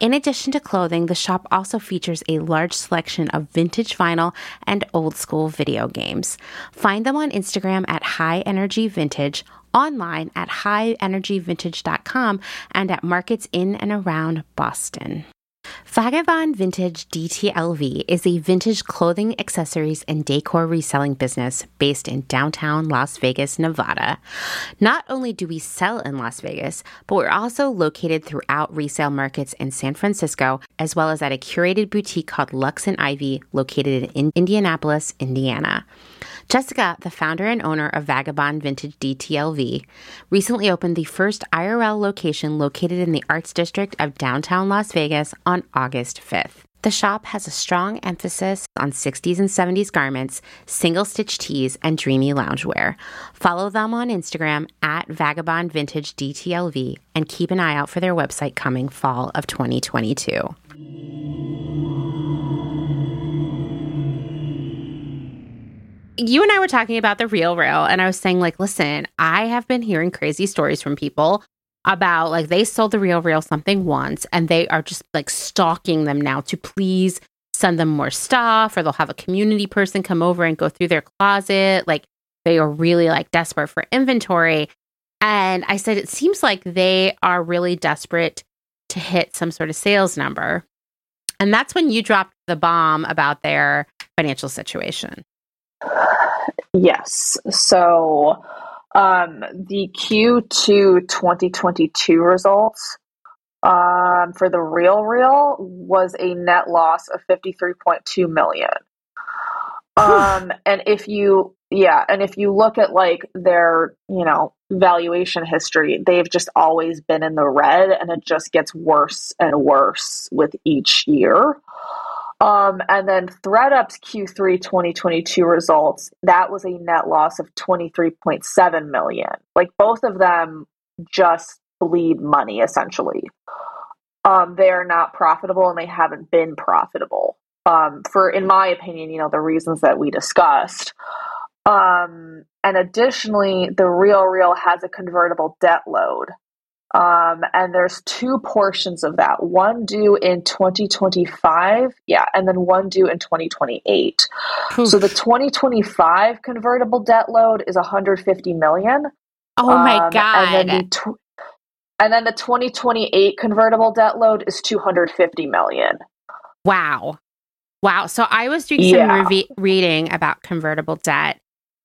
In addition to clothing, the shop also features a large selection of vintage vinyl and old school video games. Find them on Instagram at High Energy Vintage, online at highenergyvintage.com, and at markets in and around Boston. Vagabond Vintage DTLV is a vintage clothing, accessories, and decor reselling business based in downtown Las Vegas, Nevada. Not only do we sell in Las Vegas, but we're also located throughout resale markets in San Francisco, as well as at a curated boutique called Lux and Ivy, located in Indianapolis, Indiana. Jessica, the founder and owner of Vagabond Vintage DTLV, recently opened the first IRL location located in the Arts District of downtown Las Vegas on August 5th. The shop has a strong emphasis on 60s and 70s garments, single stitch tees, and dreamy loungewear. Follow them on Instagram at Vagabond Vintage DTLV and keep an eye out for their website coming fall of 2022. You and I were talking about the real real, and I was saying, like, listen, I have been hearing crazy stories from people about like they sold the real real something once and they are just like stalking them now to please send them more stuff or they'll have a community person come over and go through their closet. Like they are really like desperate for inventory. And I said, it seems like they are really desperate to hit some sort of sales number. And that's when you dropped the bomb about their financial situation. Yes. So um, the Q2 2022 results um, for the Real Real was a net loss of 53.2 million. Um, and if you, yeah, and if you look at like their, you know, valuation history, they've just always been in the red and it just gets worse and worse with each year. Um, and then ThredUp's Q3 2022 results, that was a net loss of 23.7 million. Like both of them just bleed money essentially. Um, they are not profitable and they haven't been profitable. Um, for, in my opinion, you know, the reasons that we discussed. Um, and additionally, the Real Real has a convertible debt load. Um, and there's two portions of that one due in 2025, yeah, and then one due in 2028. Oof. So the 2025 convertible debt load is 150 million. Oh my god! And then, the tw- and then the 2028 convertible debt load is 250 million. Wow, wow! So I was doing some re- reading about convertible debt,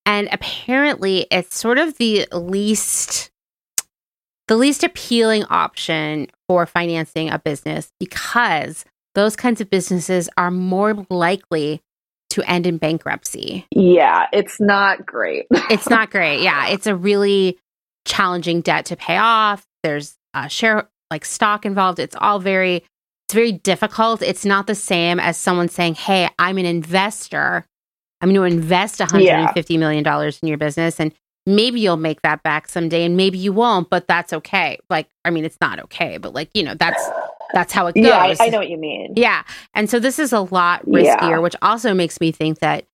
and apparently it's sort of the least the least appealing option for financing a business because those kinds of businesses are more likely to end in bankruptcy. Yeah, it's not great. it's not great. Yeah, it's a really challenging debt to pay off. There's a share like stock involved. It's all very it's very difficult. It's not the same as someone saying, "Hey, I'm an investor. I'm going to invest 150 yeah. million dollars in your business and maybe you'll make that back someday and maybe you won't but that's okay like i mean it's not okay but like you know that's that's how it goes yeah i, I know what you mean yeah and so this is a lot riskier yeah. which also makes me think that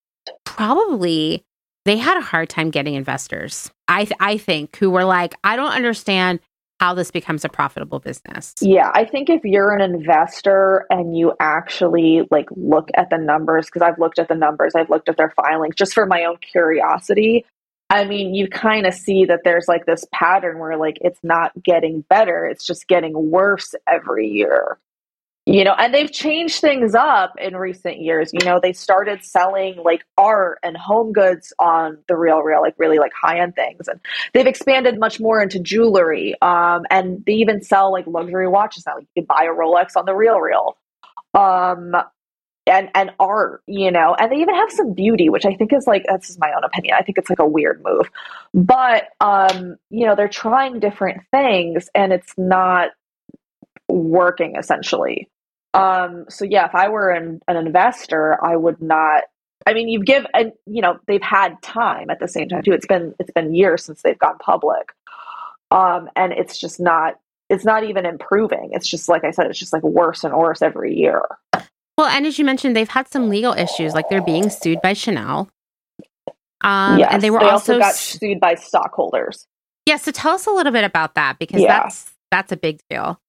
probably they had a hard time getting investors i th- i think who were like i don't understand how this becomes a profitable business. Yeah, I think if you're an investor and you actually like look at the numbers because I've looked at the numbers, I've looked at their filings just for my own curiosity, I mean, you kind of see that there's like this pattern where like it's not getting better, it's just getting worse every year. You know, and they've changed things up in recent years. You know, they started selling like art and home goods on the real real, like really like high end things. And they've expanded much more into jewelry. Um, and they even sell like luxury watches now. Like you can buy a Rolex on the real real. Um, and and art, you know, and they even have some beauty, which I think is like that's just my own opinion. I think it's like a weird move, but um, you know, they're trying different things, and it's not working essentially. Um, so yeah, if I were an, an investor, I would not. I mean, you've give and you know they've had time at the same time too. It's been it's been years since they've gone public, um, and it's just not it's not even improving. It's just like I said, it's just like worse and worse every year. Well, and as you mentioned, they've had some legal issues, like they're being sued by Chanel. Um, yes, and they were they also, also, got sued by stockholders. Yeah, so tell us a little bit about that because yeah. that's that's a big deal.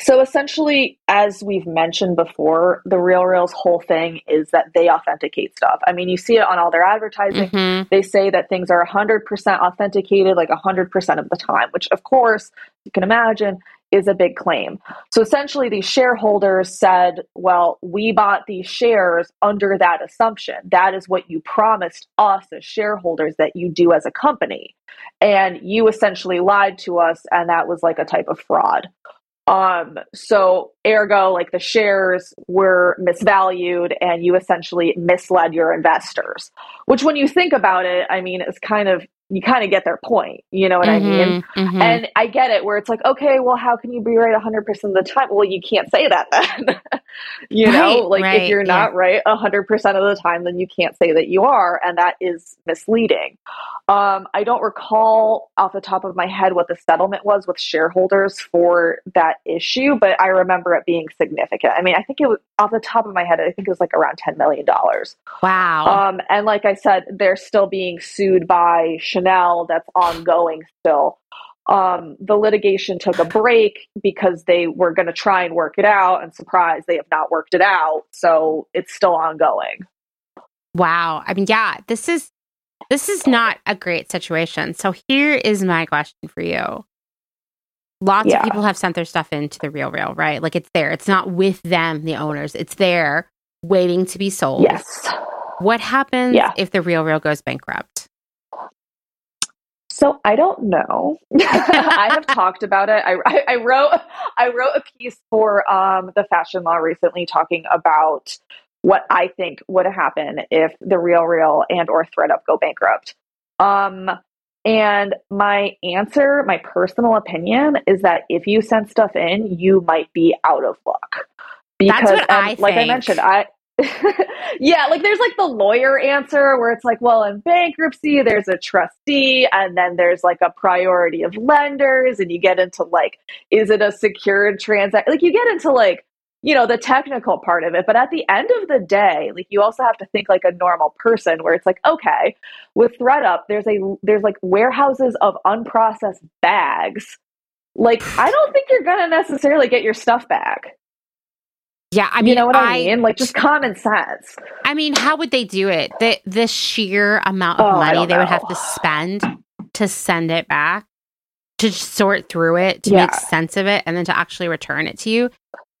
So essentially, as we've mentioned before, the Real Real's whole thing is that they authenticate stuff. I mean, you see it on all their advertising. Mm-hmm. They say that things are 100% authenticated, like 100% of the time, which, of course, you can imagine is a big claim. So essentially, these shareholders said, well, we bought these shares under that assumption. That is what you promised us as shareholders that you do as a company. And you essentially lied to us, and that was like a type of fraud. Um, so ergo, like the shares were misvalued and you essentially misled your investors, which when you think about it, I mean, it's kind of you kind of get their point. You know what mm-hmm, I mean? Mm-hmm. And I get it where it's like, okay, well, how can you be right 100% of the time? Well, you can't say that then. you right, know, like right, if you're not yeah. right 100% of the time, then you can't say that you are. And that is misleading. Um, I don't recall off the top of my head what the settlement was with shareholders for that issue, but I remember it being significant. I mean, I think it was off the top of my head, I think it was like around $10 million. Wow. Um, and like I said, they're still being sued by Chanel that's ongoing still. Um, the litigation took a break because they were going to try and work it out, and surprise, they have not worked it out. So it's still ongoing. Wow. I mean, yeah, this is this is not a great situation. So here is my question for you. Lots yeah. of people have sent their stuff into the real real, right? Like it's there. It's not with them, the owners. It's there waiting to be sold. Yes. What happens yeah. if the real real goes bankrupt? So I don't know. I have talked about it. I, I, I, wrote I wrote a piece for um, the Fashion Law recently talking about what I think would happen if the Real Real and or ThredUp go bankrupt. Um, and my answer, my personal opinion, is that if you send stuff in, you might be out of luck. Because, That's what um, I like think. I mentioned, I yeah, like there's like the lawyer answer where it's like, well, in bankruptcy, there's a trustee, and then there's like a priority of lenders, and you get into like, is it a secured transaction? Like you get into like you know, the technical part of it. But at the end of the day, like you also have to think like a normal person where it's like, okay, with ThredUp, there's a there's like warehouses of unprocessed bags. Like, I don't think you're gonna necessarily get your stuff back. Yeah, I mean, you know what I, I mean? Like just common sense. I mean, how would they do it? The the sheer amount of Oh, money they would have to spend to send it back, to sort through it, to Yeah. make sense of it, and then to actually return it to you.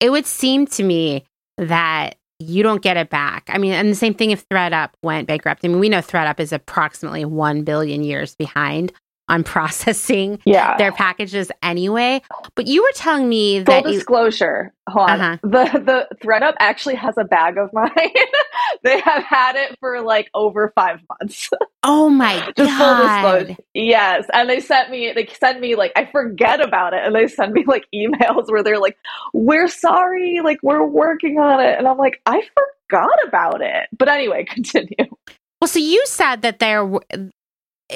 It would seem to me that you don't get it back. I mean, and the same thing if ThredUp went bankrupt. I mean, we know ThredUp is approximately 1 billion years behind on processing Yeah. their packages anyway. But you were telling me Full that you, disclosure, hold on. Uh-huh. The the ThredUp actually has a bag of mine. they have had it for like over five months. oh my Just full god. disclosure. Yes. And they sent me they send me like I forget about it and they send me like emails where they're like, We're sorry, like we're working on it. And I'm like, I forgot about it. But anyway, continue. Well, so you said that there,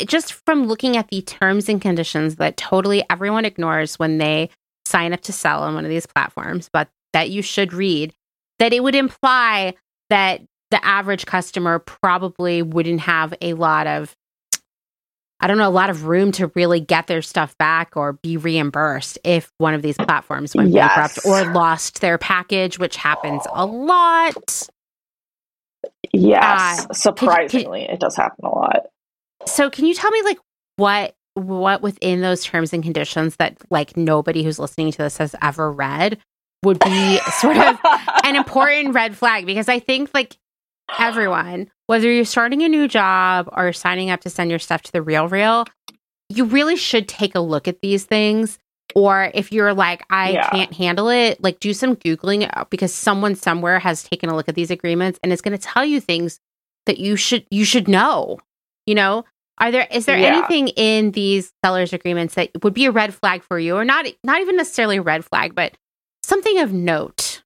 just from looking at the terms and conditions that totally everyone ignores when they sign up to sell on one of these platforms, but that you should read, that it would imply that the average customer probably wouldn't have a lot of, I don't know, a lot of room to really get their stuff back or be reimbursed if one of these platforms went Yes. bankrupt or lost their package, which happens a lot. Yes. Uh, surprisingly, it does happen a lot. So can you tell me like what what within those terms and conditions that like nobody who's listening to this has ever read would be sort of an important red flag because I think like everyone, whether you're starting a new job or signing up to send your stuff to the real real, you really should take a look at these things. Or if you're like, I Yeah. can't handle it, like do some Googling uh, because someone somewhere has taken a look at these agreements and it's gonna tell you things that you should you should know. You know? Are there is there Yeah. anything in these sellers agreements that would be a red flag for you or not not even necessarily a red flag, but something of note?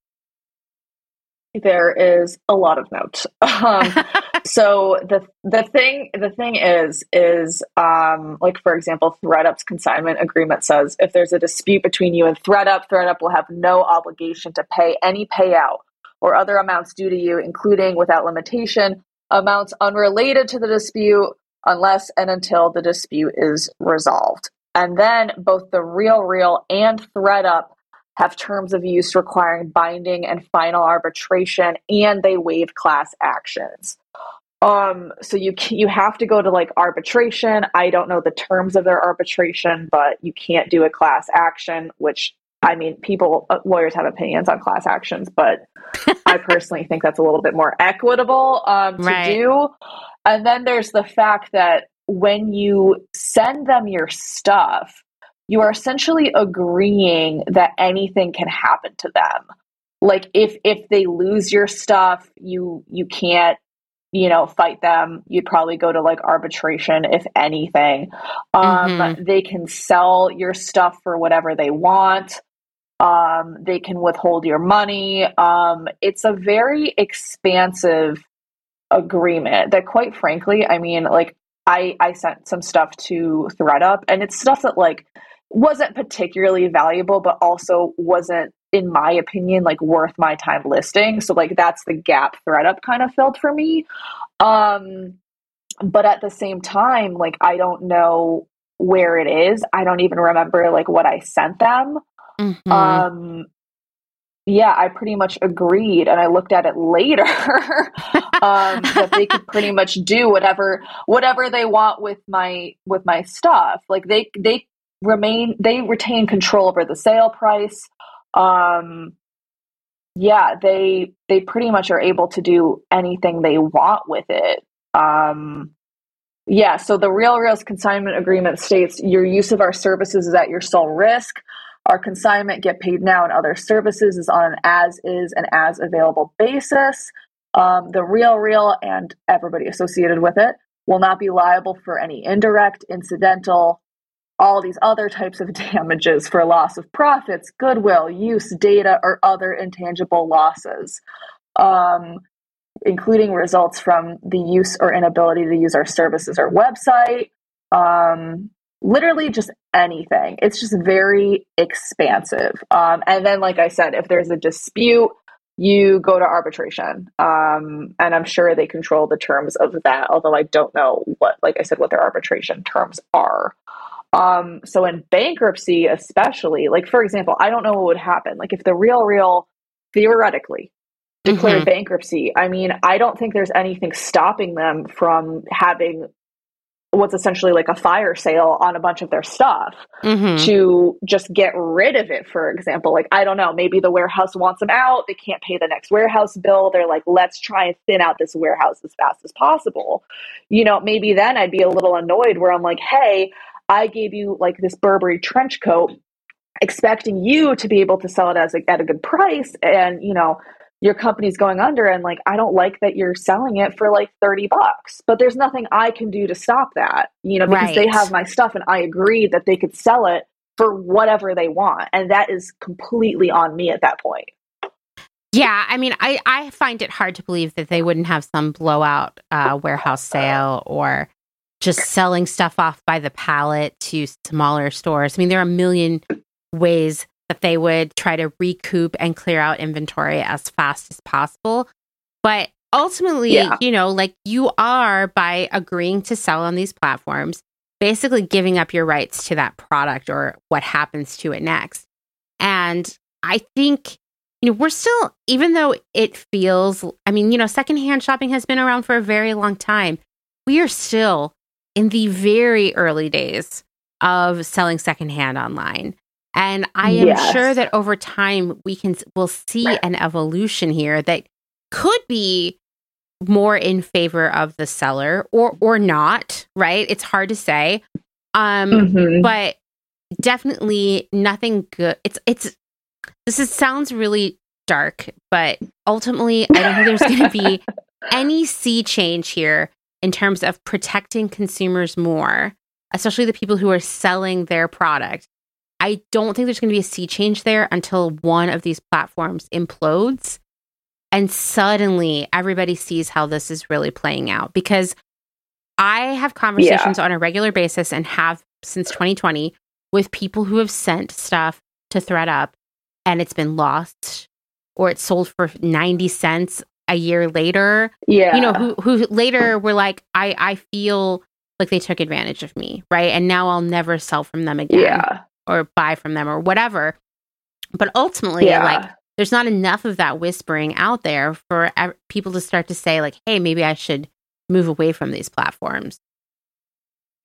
There is a lot of notes. Um, so the the thing the thing is is um, like for example, ThredUp's consignment agreement says if there's a dispute between you and ThredUp, ThreadUp will have no obligation to pay any payout or other amounts due to you, including without limitation amounts unrelated to the dispute, unless and until the dispute is resolved. And then both the Real Real and ThredUp have terms of use requiring binding and final arbitration, and they waive class actions. Um, so you you have to go to like arbitration. I don't know the terms of their arbitration, but you can't do a class action. Which I mean, people uh, lawyers have opinions on class actions, but I personally think that's a little bit more equitable um, to Right. do. And then there's the fact that when you send them your stuff, you are essentially agreeing that anything can happen to them. Like if if they lose your stuff, you you can't you know fight them. You'd probably go to like arbitration if anything. Um, Mhm. They can sell your stuff for whatever they want. Um, they can withhold your money. Um, it's a very expansive agreement that, quite frankly, I mean, like I I sent some stuff to ThredUp, and it's stuff that like wasn't particularly valuable, but also wasn't, in my opinion, like worth my time listing. So like that's the gap ThredUp kind of filled for me. Um, but at the same time, like I don't know where it is. I don't even remember like what I sent them. Mhm. Um, yeah, I pretty much agreed, and I looked at it later um, that they could pretty much do whatever whatever they want with my with my stuff. Like they they remain they retain control over the sale price. Um, yeah, they they pretty much are able to do anything they want with it. Um, yeah, so the Real Reals consignment agreement states your use of our services is at your sole risk. Our consignment get paid now and other services is on an as is and as available basis. Um, the Real Real and everybody associated with it will not be liable for any indirect, incidental, all these other types of damages for loss of profits, goodwill, use, data, or other intangible losses. Um, including results from the use or inability to use our services or website. Um, literally just anything. It's just very expansive. Um, and then, like I said, if there's a dispute, you go to arbitration. Um, and I'm sure they control the terms of that, although I don't know what, like I said, what their arbitration terms are. Um, so in bankruptcy, especially, like for example, I don't know what would happen. Like if the real, real, theoretically, declared mm-hmm. bankruptcy, I mean, I don't think there's anything stopping them from having what's essentially like a fire sale on a bunch of their stuff mm-hmm. to just get rid of it for example like i don't know maybe the warehouse wants them out they can't pay the next warehouse bill they're like let's try and thin out this warehouse as fast as possible you know maybe then i'd be a little annoyed where i'm like hey i gave you like this burberry trench coat expecting you to be able to sell it as a, at a good price and you know your company's going under and like I don't like that you're selling it for like 30 bucks. But there's nothing I can do to stop that, you know, because right. they have my stuff and I agree that they could sell it for whatever they want and that is completely on me at that point. Yeah, I mean, I, I find it hard to believe that they wouldn't have some blowout uh, warehouse sale or just selling stuff off by the pallet to smaller stores. I mean, there are a million ways that they would try to recoup and clear out inventory as fast as possible. But ultimately, yeah. you know, like you are by agreeing to sell on these platforms, basically giving up your rights to that product or what happens to it next. And I think, you know, we're still, even though it feels, I mean, you know, secondhand shopping has been around for a very long time, we are still in the very early days of selling secondhand online. And I am yes. sure that over time we can we'll see an evolution here that could be more in favor of the seller or or not, right? It's hard to say. Um mm-hmm. but definitely nothing good. It's it's this is sounds really dark, but ultimately I don't think there's going to be any sea change here in terms of protecting consumers more, especially the people who are selling their product I don't think there's going to be a sea change there until one of these platforms implodes and suddenly everybody sees how this is really playing out because I have conversations yeah. on a regular basis and have since 2020 with people who have sent stuff to ThredUp and it's been lost or it's sold for 90 cents a year later. Yeah. You know, who who later were like, I, I feel like they took advantage of me, right? And now I'll never sell from them again. Yeah or buy from them or whatever. But ultimately, yeah. like there's not enough of that whispering out there for people to start to say like, "Hey, maybe I should move away from these platforms."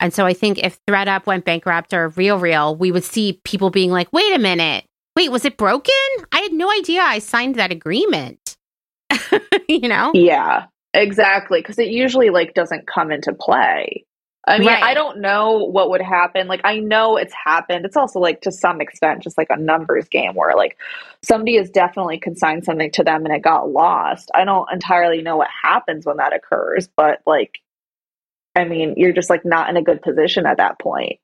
And so I think if ThredUp went bankrupt or Real Real, we would see people being like, "Wait a minute. Wait, was it broken? I had no idea I signed that agreement." you know? Yeah. Exactly, because it usually like doesn't come into play. I mean, right. I don't know what would happen. Like, I know it's happened. It's also like to some extent just like a numbers game where like somebody has definitely consigned something to them and it got lost. I don't entirely know what happens when that occurs, but like, I mean, you're just like not in a good position at that point.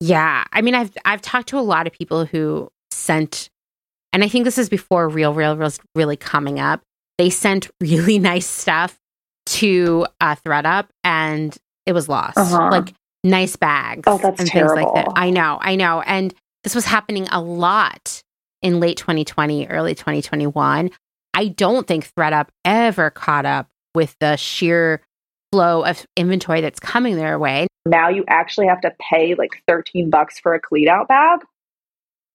Yeah, I mean, I've I've talked to a lot of people who sent, and I think this is before Real Real was really coming up. They sent really nice stuff to uh, ThredUp, and it was lost. Uh-huh. Like nice bags oh, and terrible. things like that. I know, I know. And this was happening a lot in late 2020, early 2021. I don't think ThredUp ever caught up with the sheer flow of inventory that's coming their way. Now you actually have to pay like 13 bucks for a clean out bag.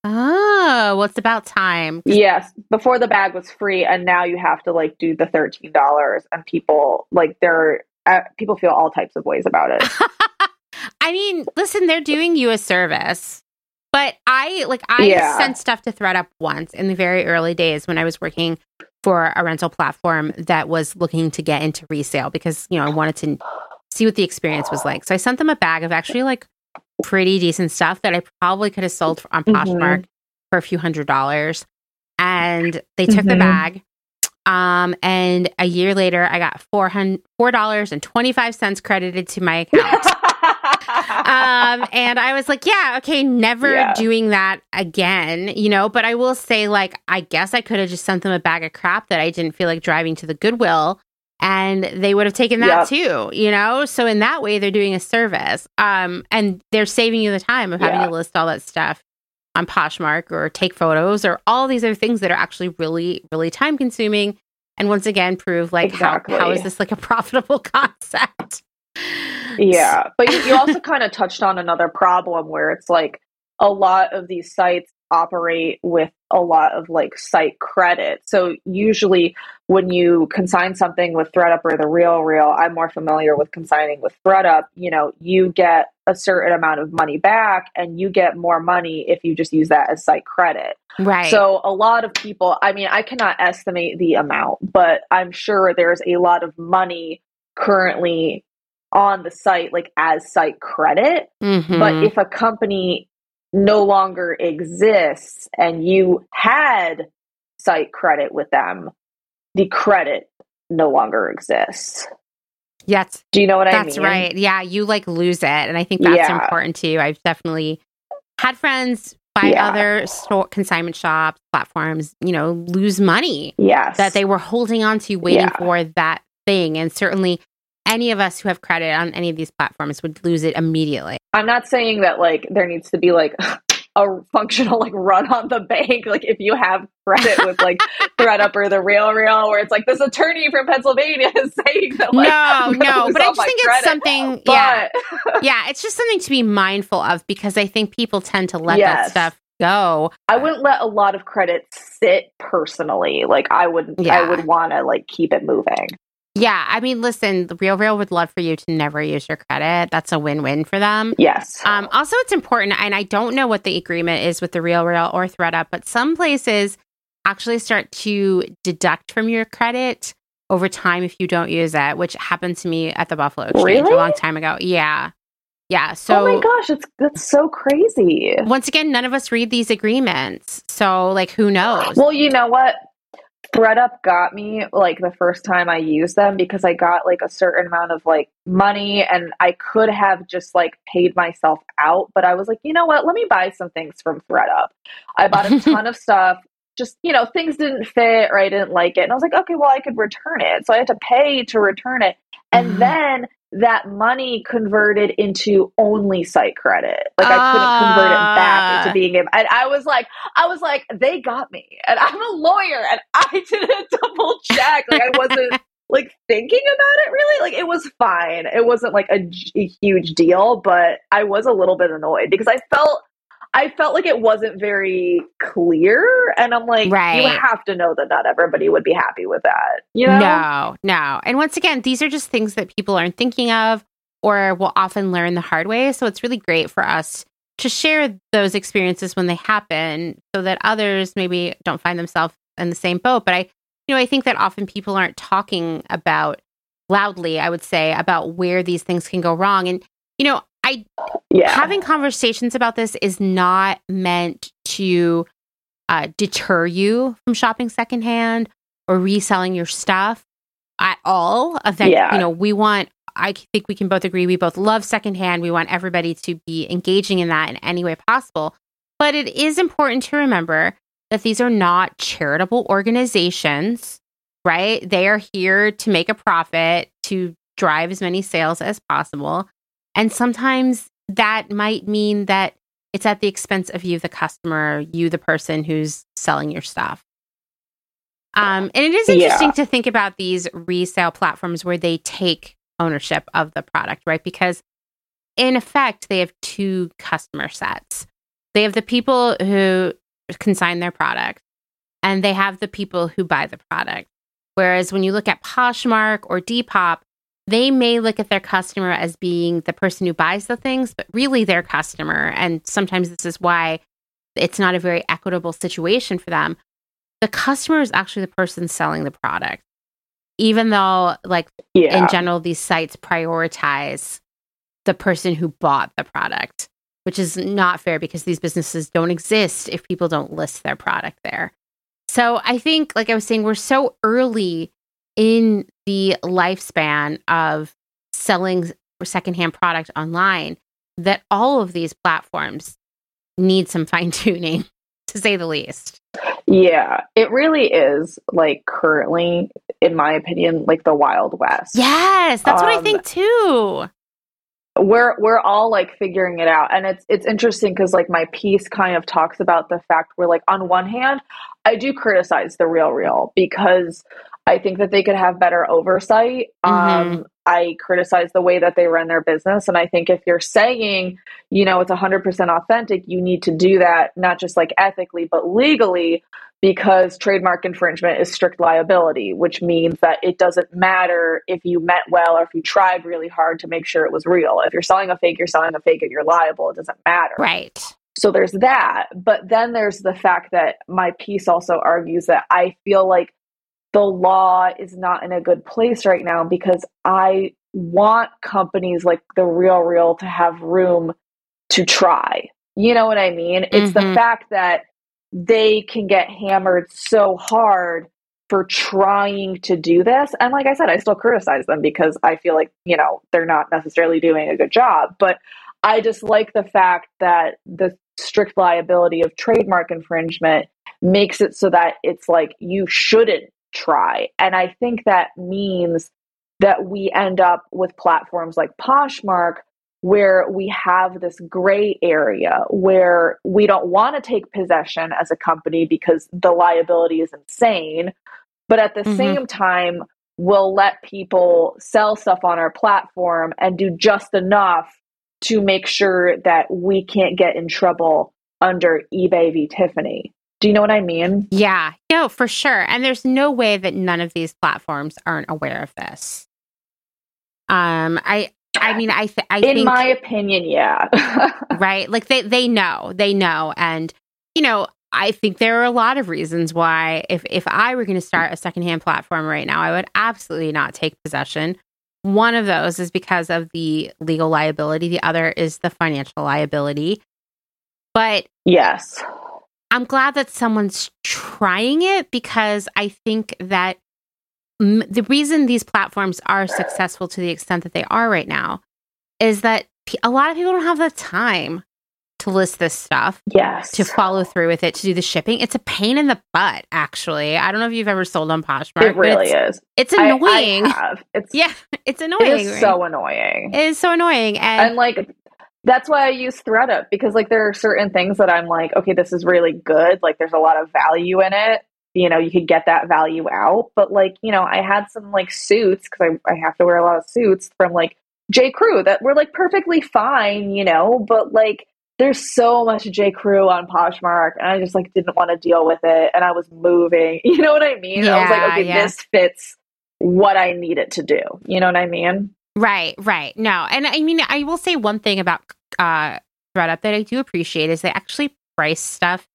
Oh, well, it's about time. Yes. Before the bag was free, and now you have to like do the $13. And people, like, they're uh, people feel all types of ways about it. I mean, listen, they're doing you a service. But I like I yeah. sent stuff to ThredUp once in the very early days when I was working for a rental platform that was looking to get into resale because, you know, I wanted to see what the experience was like. So I sent them a bag of actually like pretty decent stuff that I probably could have sold on Poshmark mm-hmm. for a few hundred dollars. And they took mm-hmm. the bag um, and a year later, I got four hundred four dollars and twenty five cents credited to my account. um, and I was like, yeah, okay, never yeah. doing that again, you know. But I will say, like, I guess I could have just sent them a bag of crap that I didn't feel like driving to the Goodwill and they would have taken that yep. too, you know? So in that way they're doing a service. Um and they're saving you the time of having yeah. to list all that stuff on Poshmark or take photos or all these other things that are actually really really time consuming and once again prove like exactly. how, how is this like a profitable concept? Yeah. But you also kind of touched on another problem where it's like a lot of these sites operate with a lot of like site credit. So usually when you consign something with ThredUp or the Real Real, I'm more familiar with consigning with ThredUp, you know, you get a certain amount of money back and you get more money if you just use that as site credit. Right. So a lot of people, I mean, I cannot estimate the amount, but I'm sure there's a lot of money currently on the site like as site credit. Mm-hmm. But if a company no longer exists and you had site credit with them, the credit no longer exists. Yes. Do you know what I mean? That's right. Yeah, you like lose it. And I think that's yeah. important too. I've definitely had friends buy yeah. other store consignment shops, platforms, you know, lose money. Yes. That they were holding on to waiting yeah. for that thing. And certainly any of us who have credit on any of these platforms would lose it immediately. I'm not saying that like there needs to be like a functional like run on the bank like if you have credit with like ThredUp or the Real Real where it's like this attorney from Pennsylvania is saying that like no no but I just think credit. it's something but... yeah yeah it's just something to be mindful of because I think people tend to let yes. that stuff go. I wouldn't let a lot of credit sit personally. Like I would yeah. I would want to like keep it moving. Yeah, I mean, listen, the Real Real would love for you to never use your credit. That's a win-win for them. Yes. Um, also, it's important, and I don't know what the agreement is with the Real Real or ThredUp, but some places actually start to deduct from your credit over time if you don't use it, which happened to me at the Buffalo Exchange really? a long time ago. Yeah. Yeah. So Oh my gosh, it's that's so crazy. Once again, none of us read these agreements. So like who knows? Well, you know what? ThredUp got me like the first time I used them because I got like a certain amount of like money and I could have just like paid myself out, but I was like, you know what? Let me buy some things from ThredUp. I bought a ton of stuff. Just, you know, things didn't fit or I didn't like it. And I was like, okay, well, I could return it. So I had to pay to return it. And mm-hmm. then that money converted into only site credit. Like I couldn't convert it back into ah. being able. And I was like, I was like, they got me, and I'm a lawyer, and I didn't double check. Like I wasn't like thinking about it really. Like it was fine. It wasn't like a, a huge deal, but I was a little bit annoyed because I felt I felt like it wasn't very clear. And I'm like, right. you have to know that not everybody would be happy with that. You know? No, no. And once again, these are just things that people aren't thinking of or will often learn the hard way. So it's really great for us to share those experiences when they happen so that others maybe don't find themselves in the same boat. But I, you know, I think that often people aren't talking about loudly, I would say, about where these things can go wrong. And, you know, I yeah. having conversations about this is not meant to uh, deter you from shopping secondhand or reselling your stuff at all. That, yeah. you know, we want. I think we can both agree we both love secondhand. We want everybody to be engaging in that in any way possible. But it is important to remember that these are not charitable organizations, right? They are here to make a profit, to drive as many sales as possible. And sometimes that might mean that it's at the expense of you, the customer, you, the person who's selling your stuff. Um, and it is interesting yeah. to think about these resale platforms where they take ownership of the product, right? Because in effect, they have two customer sets. They have the people who consign their product, and they have the people who buy the product. Whereas when you look at Poshmark or Depop, they may look at their customer as being the person who buys the things, but really their customer. And sometimes this is why it's not a very equitable situation for them. The customer is actually the person selling the product, even though, like, yeah. in general, these sites prioritize the person who bought the product, which is not fair because these businesses don't exist if people don't list their product there. So I think, like I was saying, we're so early in the lifespan of selling secondhand product online that all of these platforms need some fine tuning to say the least. Yeah, it really is like currently, in my opinion, like the Wild West. Yes, that's um, what I think um, too. We're we're all like figuring it out, and it's it's interesting because like my piece kind of talks about the fact where like on one hand, I do criticize the Real Real because I think that they could have better oversight. Mm-hmm. Um, I criticize the way that they run their business. And I think if you're saying, you know, it's 100% authentic, you need to do that, not just like ethically, but legally, because trademark infringement is strict liability, which means that it doesn't matter if you meant well or if you tried really hard to make sure it was real. If you're selling a fake, you're selling a fake and you're liable. It doesn't matter. Right. So there's that. But then there's the fact that my piece also argues that I feel like the law is not in a good place right now because I want companies like the Real Real to have room to try. You know what I mean? It's mm-hmm. the fact that they can get hammered so hard for trying to do this. And like I said, I still criticize them because I feel like, you know, they're not necessarily doing a good job. But I just like the fact that the strict liability of trademark infringement makes it so that it's like you shouldn't try. And I think that means that we end up with platforms like Poshmark where we have this gray area where we don't want to take possession as a company because the liability is insane. But at the mm-hmm. same time, we'll let people sell stuff on our platform and do just enough to make sure that we can't get in trouble under eBay v. Tiffany. Do you know what I mean? Yeah, no, for sure. And there's no way that none of these platforms aren't aware of this. Um, I, I mean, I, th- I in think, my opinion, yeah, right. Like they, they know, they know, and you know, I think there are a lot of reasons why, if if I were going to start a secondhand platform right now, I would absolutely not take possession. One of those is because of the legal liability. The other is the financial liability. But yes, I'm glad that someone's trying it because I think that m- the reason these platforms are successful to the extent that they are right now is that p- a lot of people don't have the time to list this stuff. Yes. To follow through with it, to do the shipping. It's a pain in the butt, actually. I don't know if you've ever sold on Poshmark. It really it's, is. It's annoying. I, I have. It's, yeah, it's annoying. It is right? so annoying. It is so annoying. And, and like that's why I use ThredUp because like there are certain things that I'm like, okay, this is really good. Like there's a lot of value in it. You know, you could get that value out. But like, you know, I had some like suits because I, I have to wear a lot of suits from like J. Crew that were like perfectly fine, you know, but like there's so much J. Crew on Poshmark and I just like didn't want to deal with it and I was moving. You know what I mean? Yeah, I was like, okay, yeah. this fits what I need it to do. You know what I mean? Right, right. No. And I mean, I will say one thing about uh, ThredUp that I do appreciate is they actually price stuff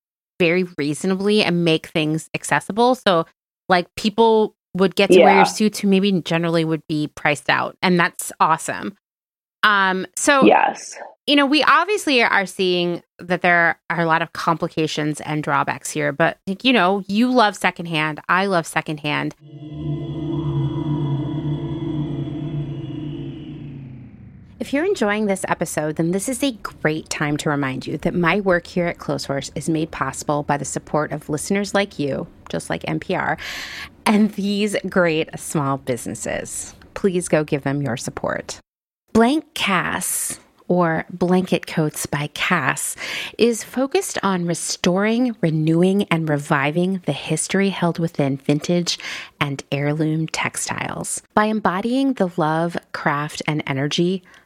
very reasonably and make things accessible. So, like, people would get to yeah. wear your suits who maybe generally would be priced out, and that's awesome. Um, so yes, you know, we obviously are seeing that there are a lot of complications and drawbacks here, but you know, you love secondhand, I love secondhand. If you're enjoying this episode, then this is a great time to remind you that my work here at Clotheshorse is made possible by the support of listeners like you, just like NPR, and these great small businesses. Please go give them your support. Blank Cass or Blanket Coats by Cass, is focused on restoring, renewing, and reviving the history held within vintage and heirloom textiles. By embodying the love, craft, and energy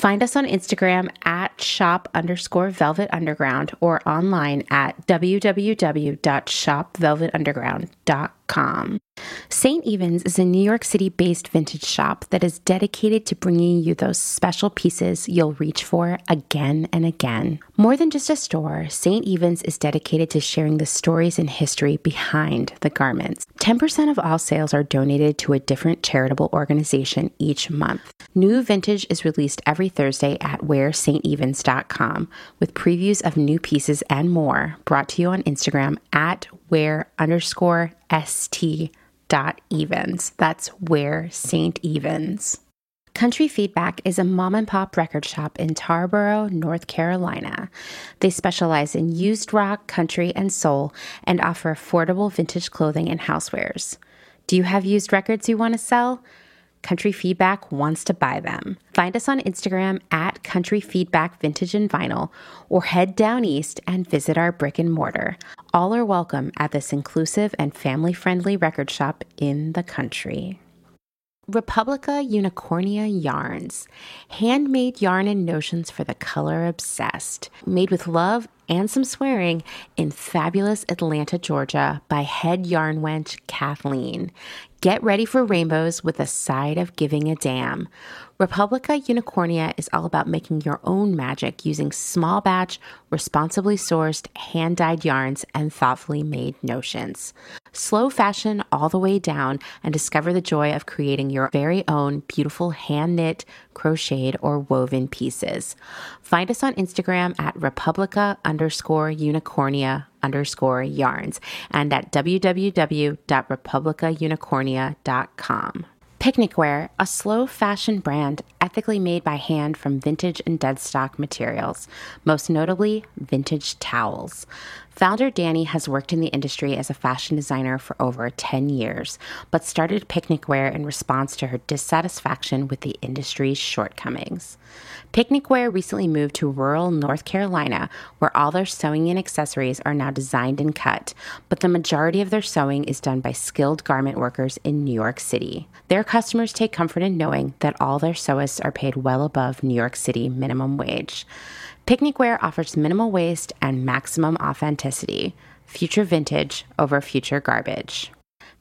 Find us on Instagram at shop underscore velvet underground or online at www.shopvelvetunderground.com. St. Evans is a New York City based vintage shop that is dedicated to bringing you those special pieces you'll reach for again and again. More than just a store, St. Evans is dedicated to sharing the stories and history behind the garments. 10% of all sales are donated to a different charitable organization each month. New vintage is released every Thursday at wearstevens.com with previews of new pieces and more brought to you on Instagram at wear underscore st dot evens. That's where St. Evens. Country Feedback is a mom and pop record shop in Tarboro, North Carolina. They specialize in used rock, country, and soul and offer affordable vintage clothing and housewares. Do you have used records you want to sell? Country Feedback wants to buy them. Find us on Instagram at Country Feedback Vintage and Vinyl or head down east and visit our brick and mortar. All are welcome at this inclusive and family friendly record shop in the country. Republica Unicornia Yarns, handmade yarn and notions for the color obsessed, made with love and some swearing in fabulous Atlanta, Georgia by head yarn wench Kathleen. Get ready for rainbows with a side of giving a damn. Republica Unicornia is all about making your own magic using small batch, responsibly sourced, hand dyed yarns and thoughtfully made notions. Slow fashion all the way down and discover the joy of creating your very own beautiful hand knit, crocheted, or woven pieces. Find us on Instagram at Republica underscore unicornia underscore yarns and at www.republicaunicornia.com. Picnic Wear, a slow fashion brand ethically made by hand from vintage and dead stock materials, most notably vintage towels. Founder Danny has worked in the industry as a fashion designer for over 10 years, but started Picnic Wear in response to her dissatisfaction with the industry's shortcomings. Picnic Wear recently moved to rural North Carolina, where all their sewing and accessories are now designed and cut, but the majority of their sewing is done by skilled garment workers in New York City. Their customers take comfort in knowing that all their sewists are paid well above New York City minimum wage. Picnic Wear offers minimal waste and maximum authenticity. Future vintage over future garbage.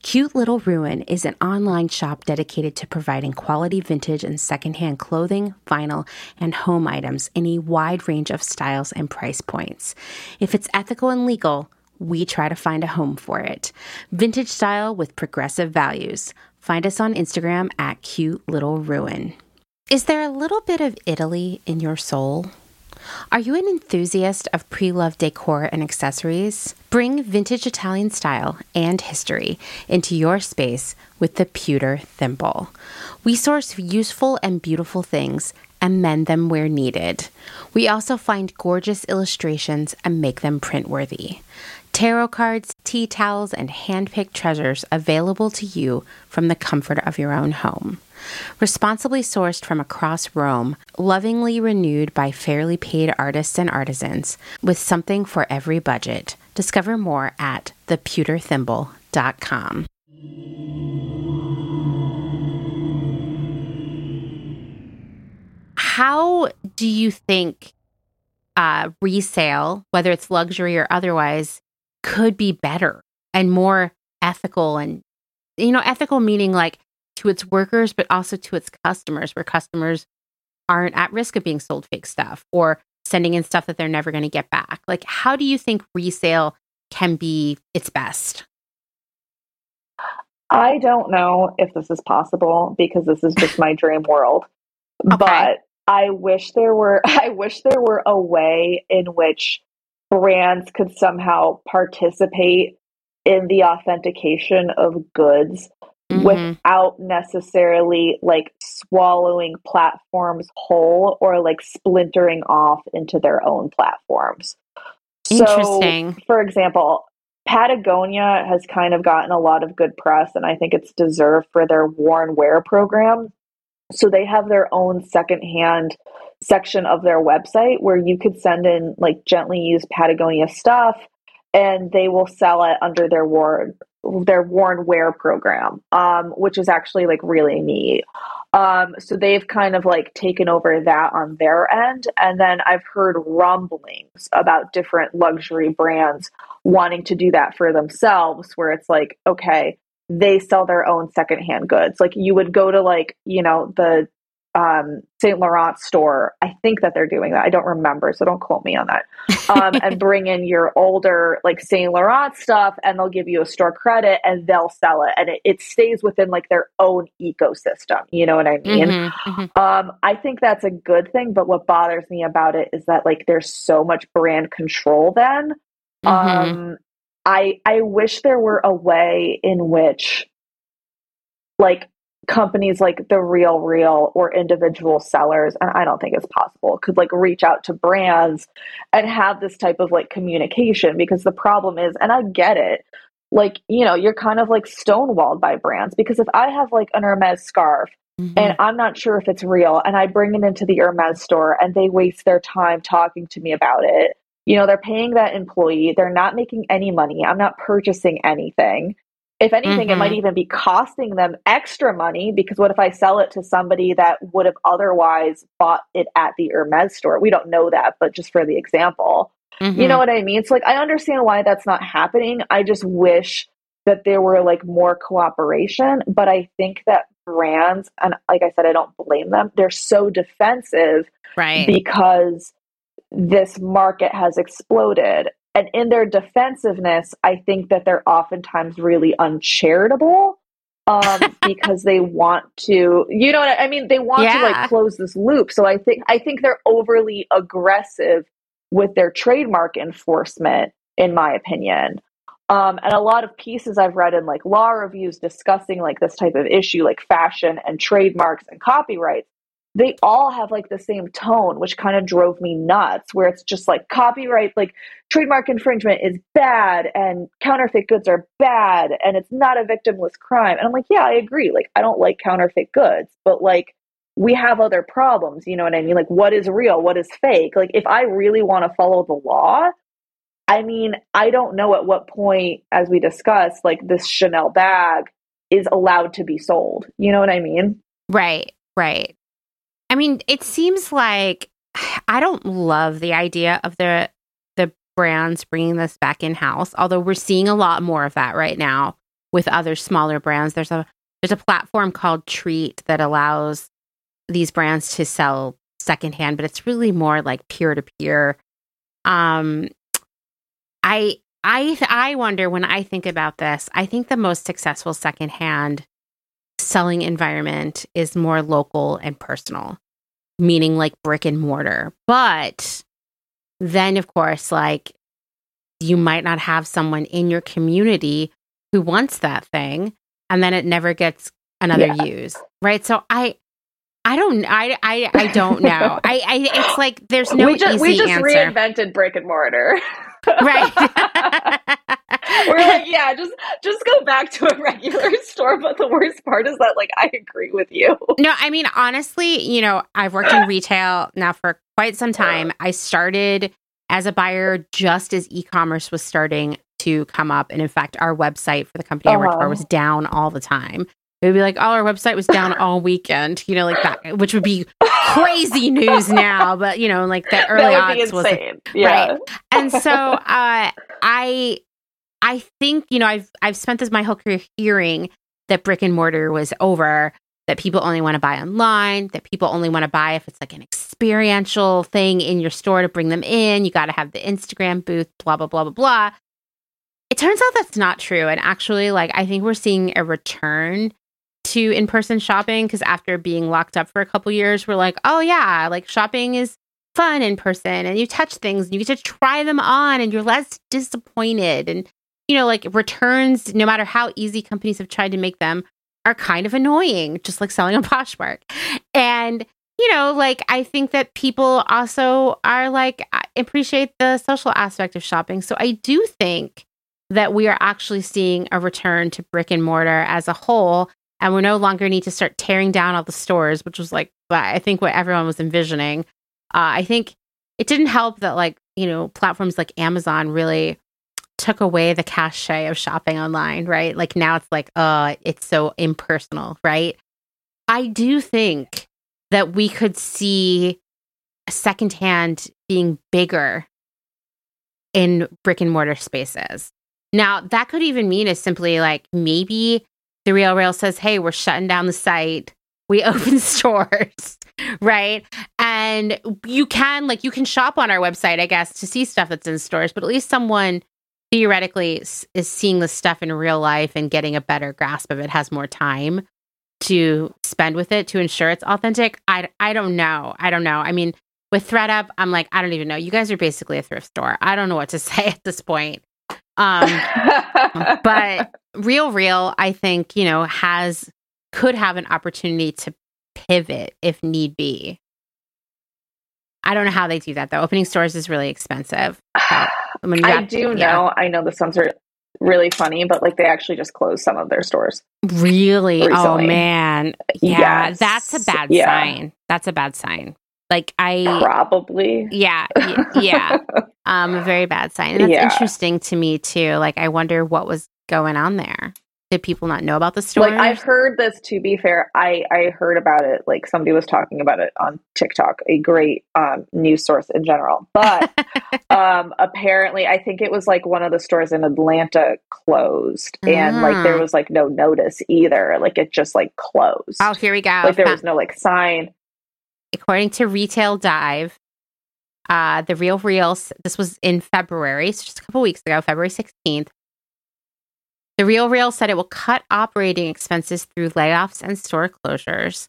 Cute Little Ruin is an online shop dedicated to providing quality vintage and secondhand clothing, vinyl, and home items in a wide range of styles and price points. If it's ethical and legal, we try to find a home for it. Vintage style with progressive values. Find us on Instagram at Cute Little Ruin. Is there a little bit of Italy in your soul? Are you an enthusiast of pre loved decor and accessories? Bring vintage Italian style and history into your space with the Pewter Thimble. We source useful and beautiful things and mend them where needed. We also find gorgeous illustrations and make them print worthy. Tarot cards, tea towels, and hand picked treasures available to you from the comfort of your own home. Responsibly sourced from across Rome, lovingly renewed by fairly paid artists and artisans, with something for every budget. Discover more at thepewterthimble.com. How do you think uh, resale, whether it's luxury or otherwise, could be better and more ethical and you know ethical meaning like to its workers, but also to its customers, where customers aren't at risk of being sold fake stuff or sending in stuff that they're never going to get back. Like, how do you think resale can be its best? I don't know if this is possible because this is just my dream world. Okay. But I wish there were I wish there were a way in which brands could somehow participate in the authentication of goods mm-hmm. without necessarily like swallowing platforms whole or like splintering off into their own platforms. Interesting. So, for example, Patagonia has kind of gotten a lot of good press, and I think it's deserved for their worn wear program. So they have their own secondhand section of their website where you could send in like gently used Patagonia stuff and they will sell it under their worn their worn wear program, um, which is actually like really neat. Um, so they've kind of like taken over that on their end. And then I've heard rumblings about different luxury brands wanting to do that for themselves, where it's like, okay, they sell their own secondhand goods. Like you would go to like, you know, the um, Saint Laurent store. I think that they're doing that. I don't remember, so don't quote me on that. Um, and bring in your older like Saint Laurent stuff, and they'll give you a store credit, and they'll sell it, and it, it stays within like their own ecosystem. You know what I mean? Mm-hmm, mm-hmm. Um, I think that's a good thing. But what bothers me about it is that like there's so much brand control. Then, mm-hmm. um, I I wish there were a way in which like companies like the real real or individual sellers and i don't think it's possible could like reach out to brands and have this type of like communication because the problem is and i get it like you know you're kind of like stonewalled by brands because if i have like an hermes scarf mm-hmm. and i'm not sure if it's real and i bring it into the hermes store and they waste their time talking to me about it you know they're paying that employee they're not making any money i'm not purchasing anything if anything, mm-hmm. it might mm-hmm. even be costing them extra money because what if I sell it to somebody that would have otherwise bought it at the Hermes store? We don't know that, but just for the example, mm-hmm. you know what I mean? So, like, I understand why that's not happening. I just wish that there were like more cooperation. But I think that brands, and like I said, I don't blame them, they're so defensive. Right. Because this market has exploded and in their defensiveness, I think that they're oftentimes really uncharitable um, because they want to, you know, I mean, they want yeah. to like close this loop. So I think I think they're overly aggressive with their trademark enforcement, in my opinion. Um, and a lot of pieces I've read in like law reviews discussing like this type of issue, like fashion and trademarks and copyrights, they all have like the same tone, which kind of drove me nuts, where it's just like copyright, like trademark infringement is bad and counterfeit goods are bad and it's not a victimless crime. And I'm like, yeah, I agree. Like, I don't like counterfeit goods, but like, we have other problems. You know what I mean? Like, what is real? What is fake? Like, if I really want to follow the law, I mean, I don't know at what point, as we discussed, like this Chanel bag is allowed to be sold. You know what I mean? Right, right. I mean, it seems like I don't love the idea of the the brands bringing this back in house. Although we're seeing a lot more of that right now with other smaller brands. There's a there's a platform called Treat that allows these brands to sell secondhand, but it's really more like peer to peer. Um, I I I wonder when I think about this. I think the most successful secondhand selling environment is more local and personal, meaning like brick and mortar. But then, of course, like you might not have someone in your community who wants that thing, and then it never gets another yeah. use, right? So I. I don't. I. I. I don't know. I. I. It's like there's no we just, easy We just answer. reinvented brick and mortar. right. We're like, yeah, just just go back to a regular store. But the worst part is that, like, I agree with you. No, I mean, honestly, you know, I've worked in retail now for quite some time. I started as a buyer just as e-commerce was starting to come up, and in fact, our website for the company uh-huh. I worked for uh-huh. was down all the time. It would be like, oh, our website was down all weekend, you know, like that, which would be crazy news now. But you know, like the early odds was yeah. right. And so, uh, I I think, you know, I've I've spent this my whole career hearing that brick and mortar was over, that people only want to buy online, that people only want to buy if it's like an experiential thing in your store to bring them in. You got to have the Instagram booth, blah, blah, blah, blah, blah. It turns out that's not true. And actually, like, I think we're seeing a return to in person shopping because after being locked up for a couple years, we're like, oh, yeah, like shopping is fun in person and you touch things and you get to try them on and you're less disappointed. And you know, like returns, no matter how easy companies have tried to make them, are kind of annoying, just like selling a Poshmark. And, you know, like I think that people also are like, appreciate the social aspect of shopping. So I do think that we are actually seeing a return to brick and mortar as a whole. And we no longer need to start tearing down all the stores, which was like, I think what everyone was envisioning. Uh, I think it didn't help that, like, you know, platforms like Amazon really took away the cachet of shopping online, right? Like now it's like, uh, it's so impersonal, right? I do think that we could see secondhand being bigger in brick and mortar spaces. Now, that could even mean is simply like maybe the Real Real says, hey, we're shutting down the site. We open stores, right? And you can, like, you can shop on our website, I guess, to see stuff that's in stores, but at least someone theoretically is seeing the stuff in real life and getting a better grasp of it, has more time to spend with it to ensure it's authentic. I, I don't know. I don't know. I mean, with ThredUp, I'm like, I don't even know. You guys are basically a thrift store. I don't know what to say at this point. Um, but Real Real, I think, you know, has could have an opportunity to pivot if need be. I don't know how they do that though. Opening stores is really expensive. So, I do know. I know the sounds are really funny, but like they actually just closed some of their stores. Really? Oh, recently. Oh man. Yeah, yes. that's a bad yeah. sign. That's a bad sign. Like I probably. Yeah. yeah. um a very bad sign. And that's yeah. interesting to me too. Like I wonder what was going on there. Did people not know about the story? Like I've heard this. To be fair, I I heard about it. Like somebody was talking about it on TikTok. A great um, news source in general, but um, apparently, I think it was like one of the stores in Atlanta closed, and like there ah. was like no notice either. Like it just like closed. Oh, here we go. Like there was no like sign. According to Retail Dive, uh, the Real Reals. This was in February, so just a couple weeks ago, February sixteenth. The Real Real said it will cut operating expenses through layoffs and store closures.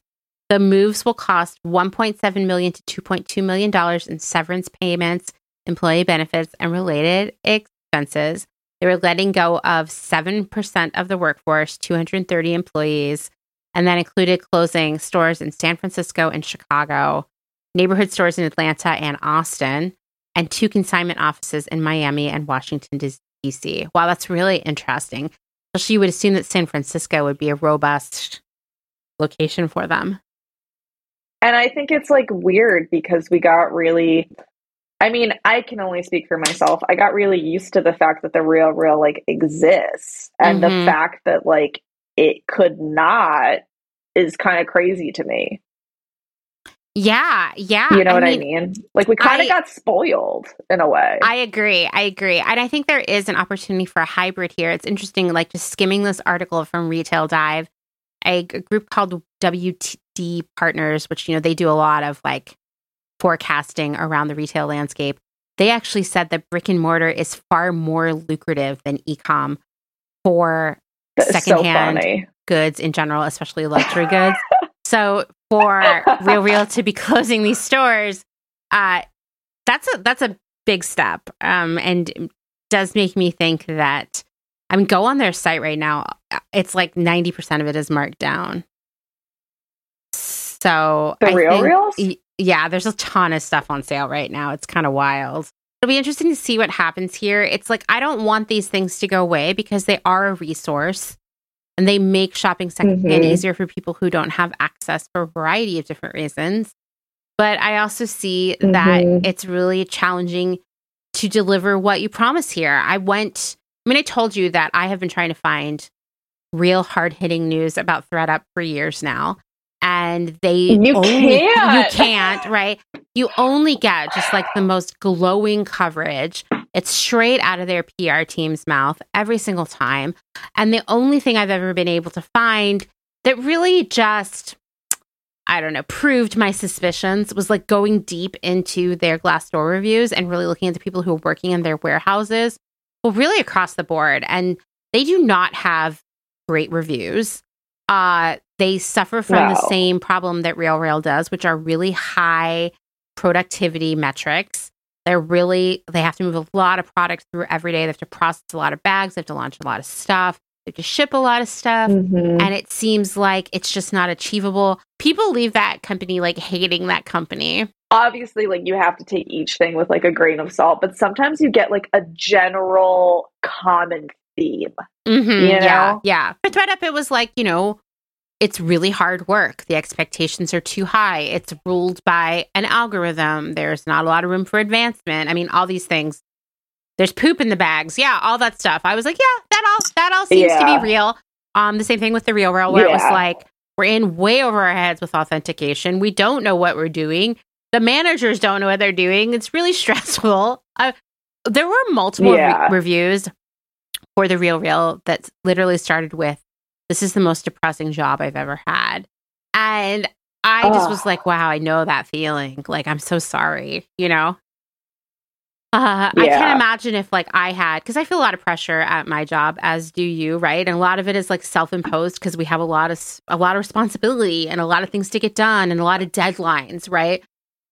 The moves will cost 1.7 million to 2.2 million dollars in severance payments, employee benefits, and related expenses. They were letting go of 7% of the workforce, 230 employees, and that included closing stores in San Francisco and Chicago, neighborhood stores in Atlanta and Austin, and two consignment offices in Miami and Washington, DC. Wow, that's really interesting. So you would assume that San Francisco would be a robust location for them. And I think it's like weird because we got really, I mean, I can only speak for myself. I got really used to the fact that the real, real like exists and mm-hmm. the fact that like it could not is kind of crazy to me. Yeah, yeah. You know I what mean, I mean? Like we kind of got spoiled in a way. I agree. I agree. And I think there is an opportunity for a hybrid here. It's interesting, like just skimming this article from Retail Dive, a, a group called WTD Partners, which, you know, they do a lot of like forecasting around the retail landscape. They actually said that brick and mortar is far more lucrative than ecom for secondhand so goods in general, especially luxury goods. So for Real Real to be closing these stores, uh, that's a that's a big step, um, and does make me think that I mean, go on their site right now. It's like ninety percent of it is marked down. So the I Real think, Reals, yeah, there's a ton of stuff on sale right now. It's kind of wild. It'll be interesting to see what happens here. It's like I don't want these things to go away because they are a resource and they make shopping secondhand mm-hmm. easier for people who don't have access for a variety of different reasons. But I also see mm-hmm. that it's really challenging to deliver what you promise here. I went, I mean, I told you that I have been trying to find real hard hitting news about ThredUp for years now. And they you only, can't. you can't, right? You only get just like the most glowing coverage it's straight out of their PR team's mouth every single time. And the only thing I've ever been able to find that really just, I don't know, proved my suspicions was like going deep into their Glassdoor reviews and really looking at the people who are working in their warehouses. Well, really across the board. And they do not have great reviews. Uh, they suffer from wow. the same problem that Real Real does, which are really high productivity metrics. They're really, they have to move a lot of products through every day. They have to process a lot of bags. They have to launch a lot of stuff. They have to ship a lot of stuff. Mm-hmm. And it seems like it's just not achievable. People leave that company like hating that company. Obviously, like you have to take each thing with like a grain of salt, but sometimes you get like a general common theme. Mm-hmm, you know? Yeah. Yeah. But ThredUp, it was like, you know, it's really hard work. The expectations are too high. It's ruled by an algorithm. There's not a lot of room for advancement. I mean, all these things. There's poop in the bags. Yeah, all that stuff. I was like, yeah, that all that all seems yeah. to be real. Um, the same thing with the real real, where yeah. it was like We're in way over our heads with authentication. We don't know what we're doing. The managers don't know what they're doing. It's really stressful. Uh, there were multiple Yeah. re- reviews for the Real Real that literally started with, "This is the most depressing job I've ever had," and I just was like, "Wow, I know that feeling. Like, I'm so sorry." You know. Uh, I can't imagine if like I had because I feel a lot of pressure at my job, as do you, right? And a lot of it is like self-imposed because we have a lot of a lot of responsibility and a lot of things to get done and a lot of deadlines, right?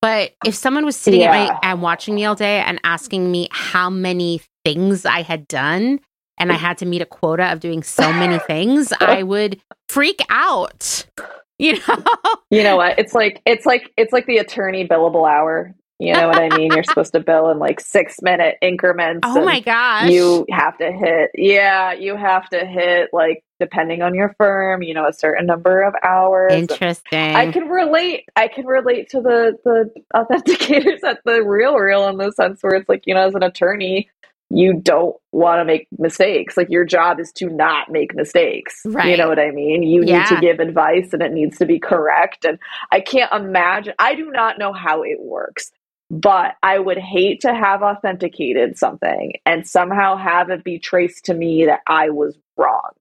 But if someone was sitting at my and watching me all day and asking me how many things I had done and I had to meet a quota of doing so many things, I would freak out. You know? You know what? It's like it's like it's like the attorney billable hour. You know what I mean? You're supposed to bill in like six minute increments. Oh my gosh. You have to hit, yeah, you have to hit like depending on your firm, you know, a certain number of hours. Interesting. I can relate. I can relate to the the authenticators at the real real in the sense where it's like you know, as an attorney, you don't want to make mistakes. Like your job is to not make mistakes. Right. You know what I mean? You need to give advice, and it needs to be correct. And I can't imagine. I do not know how it works. But I would hate to have authenticated something and somehow have it be traced to me that I was wrong.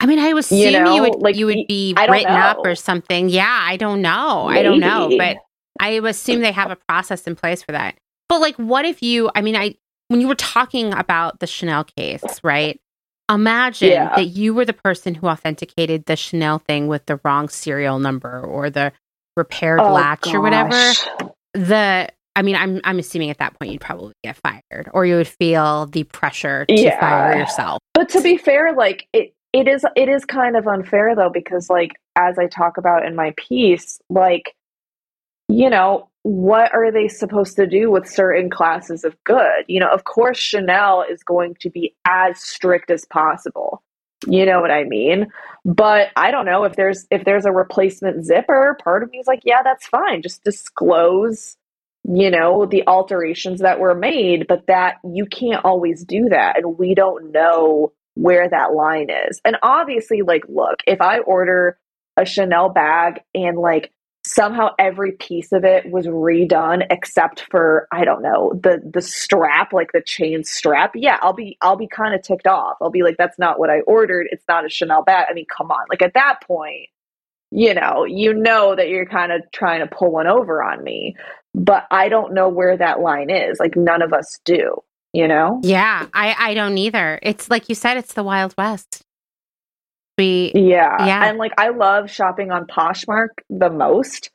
I mean, I assume you, know, would like, you would be written up or something. Yeah, I don't know. I don't know, but I assume they have a process in place for that. But like, what if you? I mean, I when you were talking about the Chanel case, right? Imagine Yeah. that you were the person who authenticated the Chanel thing with the wrong serial number or the repaired Oh, latch or whatever. The I mean, I'm I'm assuming at that point you'd probably get fired, or you would feel the pressure to Yeah. fire yourself. But to be fair, like it it is it is kind of unfair though because like as I talk about in my piece, like you know, what are they supposed to do with certain classes of good? You know, of course Chanel is going to be as strict as possible. You know what I mean? But I don't know if there's if there's a replacement zipper, part of me is like, yeah, that's fine. Just disclose you know the alterations that were made but that you can't always do that and we don't know where that line is and obviously like look if i order a chanel bag and like somehow every piece of it was redone except for i don't know the the strap like the chain strap yeah i'll be i'll be kind of ticked off i'll be like that's not what i ordered it's not a chanel bag i mean come on like at that point you know you know that you're kind of trying to pull one over on me but I don't know where that line is. Like none of us do, you know? Yeah, I I don't either. It's like you said, it's the Wild West. We Yeah. Yeah. And like I love shopping on Poshmark the most.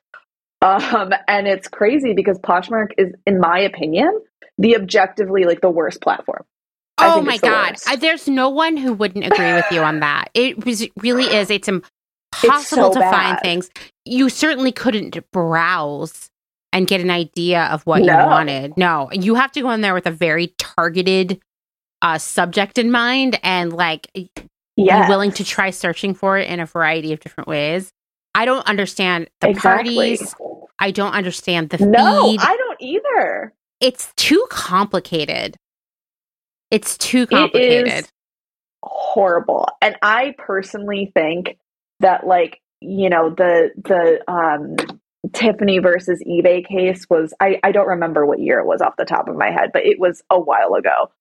Um and it's crazy because Poshmark is in my opinion the objectively like the worst platform. Oh my it's the god. I, there's no one who wouldn't agree with you on that. It was, really is. It's impossible so to find things. You certainly couldn't browse and get an idea of what you wanted. No, you have to go in there with a very targeted uh, subject in mind and like Yeah. willing to try searching for it in a variety of different ways. I don't understand the exactly. parties. I don't understand the No, feed. I don't either. it's too complicated. It's too complicated. is horrible. And I personally think that like, you know, the the um Tiffany versus eBay case was I, I don't remember what year it was off the top of my head, but it was a while ago.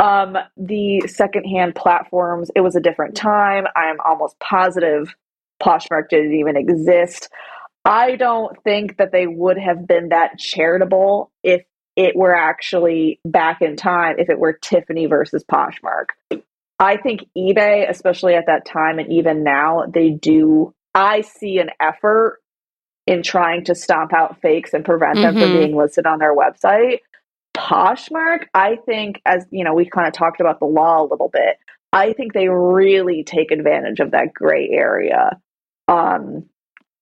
Um the secondhand platforms, it was a different time. I'm almost positive Poshmark didn't even exist. I don't think that they would have been that charitable if it were actually back in time, if it were Tiffany versus Poshmark. I think eBay, especially at that time and even now, they do. I see an effort in trying to stomp out fakes and prevent them from Mhm. being listed on their website. Poshmark, I think, as you know, we kind of talked about the law a little bit. I think they really take advantage of that gray area um,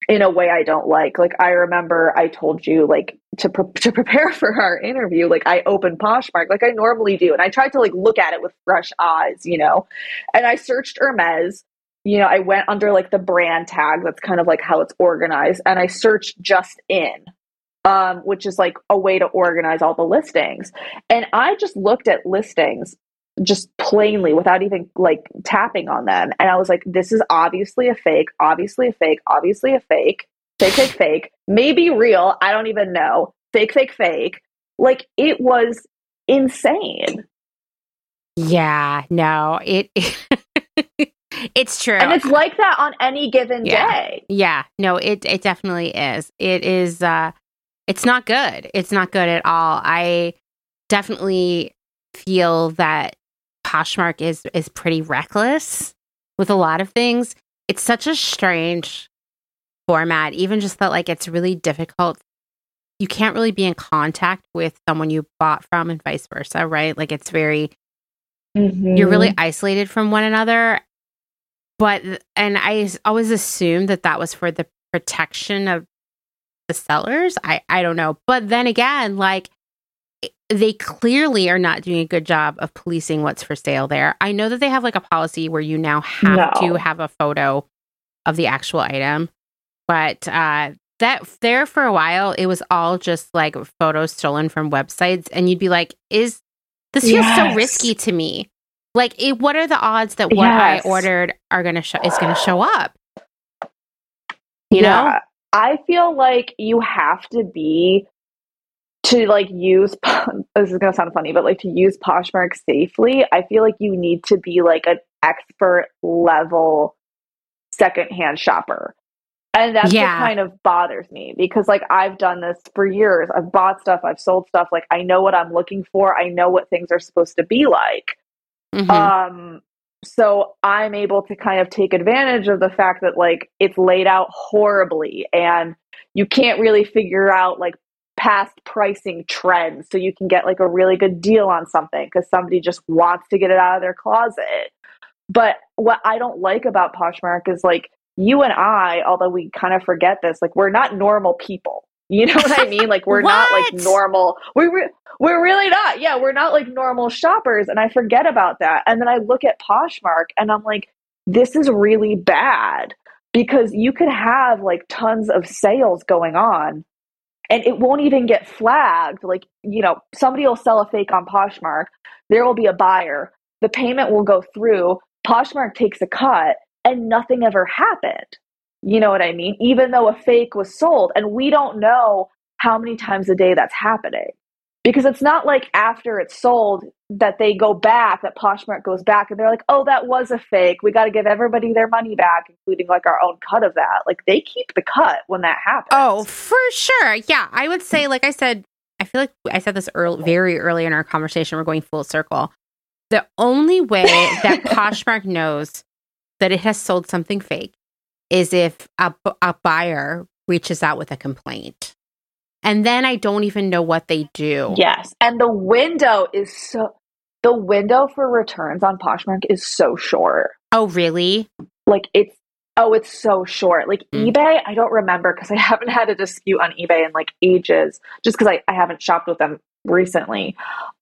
in a way I don't like. Like I remember I told you, like to pre- to prepare for our interview, like I opened Poshmark like I normally do, and I tried to like look at it with fresh eyes, you know. And I searched Hermes. You know, I went under like the brand tag. That's kind of like how it's organized, and I searched just in, um, which is like a way to organize all the listings. And I just looked at listings just plainly without even like tapping on them. And I was like, this is obviously a fake, obviously a fake, obviously a fake, fake, fake, fake, maybe real. I don't even know. Fake, fake, fake. Like it was insane. Yeah, no, it it's true. And it's like that on any given yeah. day. Yeah. No, it it definitely is. It is uh it's not good. It's not good at all. I definitely feel that Poshmark is is pretty reckless with a lot of things. It's such a strange format, even just that like it's really difficult. You can't really be in contact with someone you bought from and vice versa, right? Like it's very Mm-hmm. you're really isolated from one another. But and I always assumed that that was for the protection of the sellers. I I don't know. But then again, like they clearly are not doing a good job of policing what's for sale there. I know that they have like a policy where you now have No. to have a photo of the actual item. But uh that there for a while it was all just like photos stolen from websites and you'd be like is this feels so risky to me like it, what are the odds that what i ordered are gonna show is gonna show up you know Yeah. I feel like you have to be to like use this is gonna sound funny, but like to use Poshmark safely, I feel like you need to be like an expert level secondhand shopper. And that's Yeah. what kind of bothers me because like I've done this for years. I've bought stuff, I've sold stuff, like I know what I'm looking for, I know what things are supposed to be like. Mhm. Um, so I'm able to kind of take advantage of the fact that like it's laid out horribly and you can't really figure out like past pricing trends so you can get like a really good deal on something because somebody just wants to get it out of their closet. But what I don't like about Poshmark is like you and I, although we kind of forget this, like we're not normal people. You know what I mean? Like we're not like normal. We re- we're really not. Yeah, we're not like normal shoppers, and I forget about that. And then I look at Poshmark, and I'm like, this is really bad because you could have like tons of sales going on, and it won't even get flagged. Like you know, somebody will sell a fake on Poshmark. There will be a buyer. The payment will go through. Poshmark takes a cut, and nothing ever happened. You know what I mean? Even though a fake was sold, and we don't know how many times a day that's happening. Because it's not like after it's sold that they go back, that Poshmark goes back and they're like, oh, that was a fake. We got to give everybody their money back, including like our own cut of that. Like they keep the cut when that happens. oh for sure yeah i would say like i said i feel like i said this early, very early in our conversation we're going full circle the only way that poshmark knows that it has sold something fake is if a, a buyer reaches out with a complaint and then i don't even know what they do Yes. And the window is so, the window for returns on Poshmark is so short. oh really like it's oh it's so short. Like Mm. ebay i don't remember because i haven't had a dispute on ebay in like ages just because I, I haven't shopped with them recently.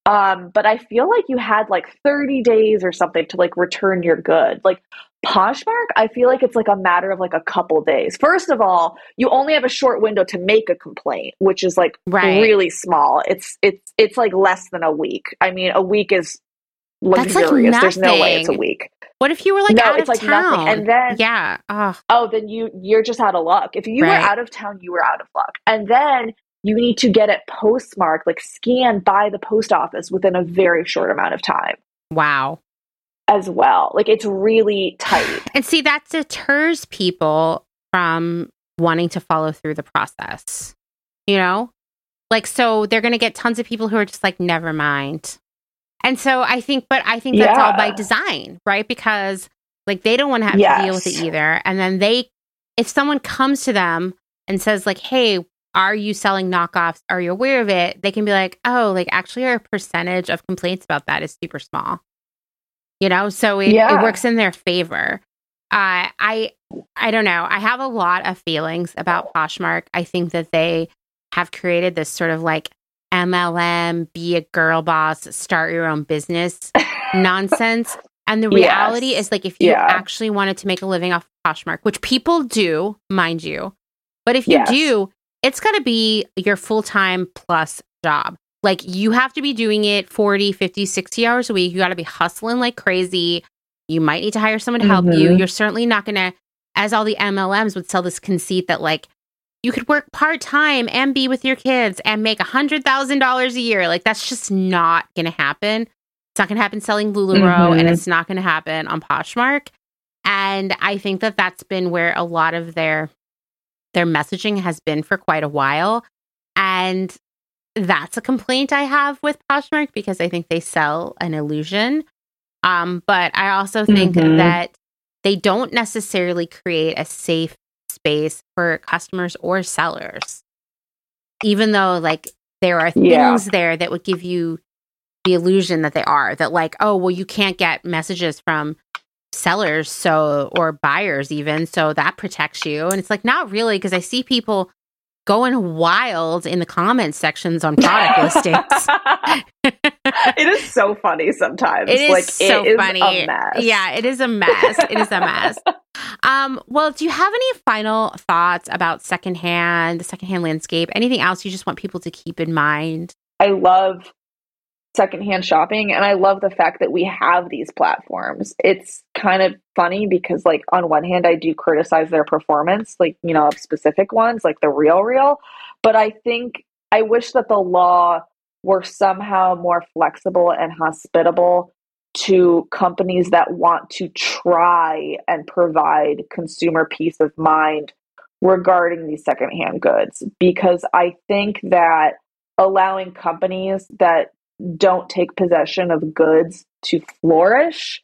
Um but i feel like you had like 30 days or something to like return your good. Like poshmark i feel like it's like a matter of like a couple days. First of all you only have a short window to make a complaint which is like Right. really small. It's it's it's like less than a week. I mean a week is That's like luxurious. There's no way it's a week what if you were like no out it's of like town? Nothing and then yeah. Oh oh then you you're just out of luck. If you Right. were out of town you were out of luck. And then you need to get it postmarked like scanned by the post office within a very short amount of time. Wow. As well. Like it's really tight. And see, that deters people from wanting to follow through the process. You know? Like, so they're going to get tons of people who are just like, never mind. And so I think, but I think that's all by design, right? Because like they don't want to have to deal with it either. And then they, if someone comes to them and says, like, hey, are you selling knockoffs? Are you aware of it? They can be like, oh, like actually, our percentage of complaints about that is super small. You know, so it, it works in their favor. Uh, I I don't know. I have a lot of feelings about Poshmark. I think that they have created this sort of like MLM, be a girl boss, start your own business nonsense. And the Yes. reality is like if you Yeah. actually wanted to make a living off Poshmark, which people do, mind you, but if you Yes. do, it's got to be your full time plus job. Like you have to be doing it 40, 50, 60 hours a week. You got to be hustling like crazy. You might need to hire someone to help mm-hmm. you. You're certainly not going to, as all the MLMs would sell this conceit that like you could work part time and be with your kids and make a hundred thousand dollars a year. Like that's just not going to happen. It's not going to happen selling Lularoe, mm-hmm. and it's not going to happen on Poshmark. And I think that that's been where a lot of their their messaging has been for quite a while. And that's a complaint I have with Poshmark because I think they sell an illusion. Um, but I also think mm-hmm. that they don't necessarily create a safe space for customers or sellers. Even though, like, there are things yeah. there that would give you the illusion that they are that, like, oh, well, you can't get messages from sellers, so, or buyers, even. So that protects you. And it's like, not really, because I see people going wild in the comments sections on product listings. it is so funny sometimes. It is like, so it funny. Is yeah, it is a mess. it is a mess. Um, well, do you have any final thoughts about secondhand, the secondhand landscape? Anything else you just want people to keep in mind? I love secondhand shopping and I love the fact that we have these platforms. It's kind of funny because like on one hand I do criticize their performance, like, you know, of specific ones like the real real, but I think I wish that the law were somehow more flexible and hospitable to companies that want to try and provide consumer peace of mind regarding these secondhand goods because I think that allowing companies that don't take possession of goods to flourish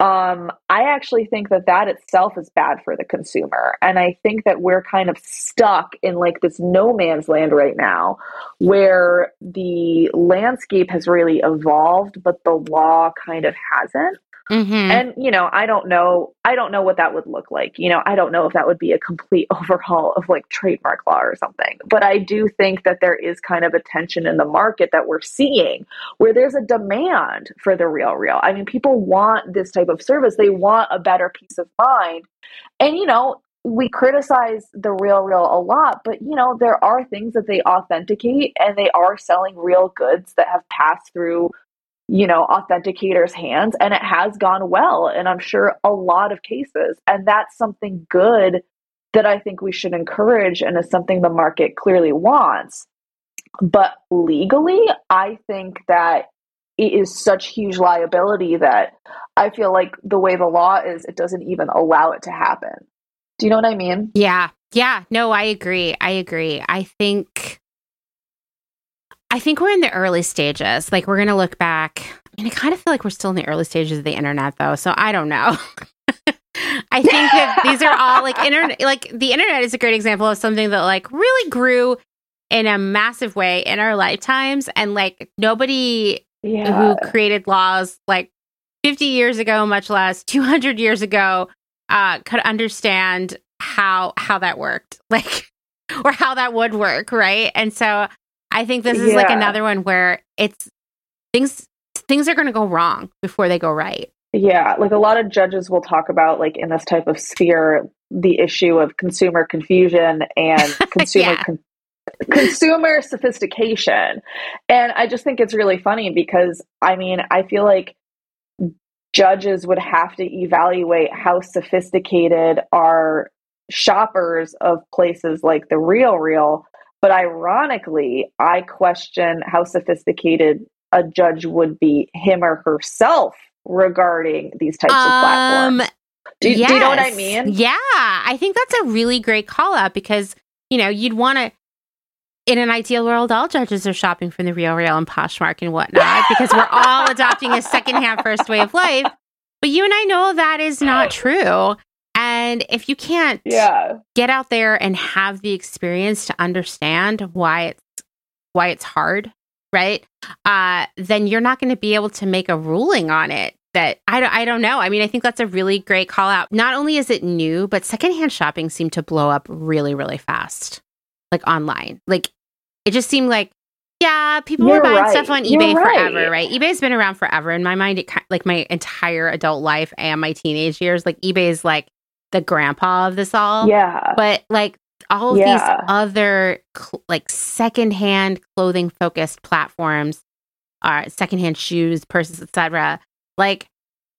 um, I actually think that that itself is bad for the consumer. And I think that we're kind of stuck in like this no man's land right now where the landscape has really evolved, but the law kind of hasn't. Mm-hmm. And you know, I don't know I don't know what that would look like. You know, I don't know if that would be a complete overhaul of like trademark law or something. But I do think that there is kind of a tension in the market that we're seeing where there's a demand for the real real. I mean, people want this type of service. They want a better peace of mind. And you know, we criticize the real real a lot but you know there are things that they authenticate and they are selling real goods that have passed through you know, authenticators' hands, and it has gone well. And I'm sure a lot of cases. And that's something good that I think we should encourage and is something the market clearly wants. But legally, I think that it is such huge liability that I feel like the way the law is, it doesn't even allow it to happen. Do you know what I mean? Yeah. Yeah. No, I agree. I agree. I think I think we're in the early stages. Like we're going to look back. I mean, I kind of feel like we're still in the early stages of the internet though. So I don't know. I think that these are all like internet like the internet is a great example of something that like really grew in a massive way in our lifetimes and like nobody yeah. who created laws like 50 years ago much less 200 years ago uh could understand how how that worked like or how that would work right and so I think this is yeah. like another one where it's things things are going to go wrong before they go right. Yeah, like a lot of judges will talk about like in this type of sphere the issue of consumer confusion and consumer yeah. con- consumer sophistication. And I just think it's really funny because I mean, I feel like judges would have to evaluate how sophisticated are shoppers of places like the real real but ironically, I question how sophisticated a judge would be, him or herself, regarding these types um, of platforms. Do, yes. do you know what I mean? Yeah, I think that's a really great call out because, you know, you'd want to in an ideal world, all judges are shopping from the Real Real and Poshmark and whatnot because we're all adopting a secondhand first way of life. But you and I know that is not true. And if you can't yeah. get out there and have the experience to understand why it's why it's hard, right? Uh, then you're not going to be able to make a ruling on it. That I don't, I don't know. I mean, I think that's a really great call out. Not only is it new, but secondhand shopping seemed to blow up really, really fast, like online. Like it just seemed like yeah, people You're were buying right. stuff on eBay forever, right? eBay's been around forever in my mind. It like my entire adult life and my teenage years. Like eBay is like the grandpa of this all. Yeah. But like all of Yeah. these other cl- like secondhand clothing focused platforms, are secondhand shoes, purses, etc. Like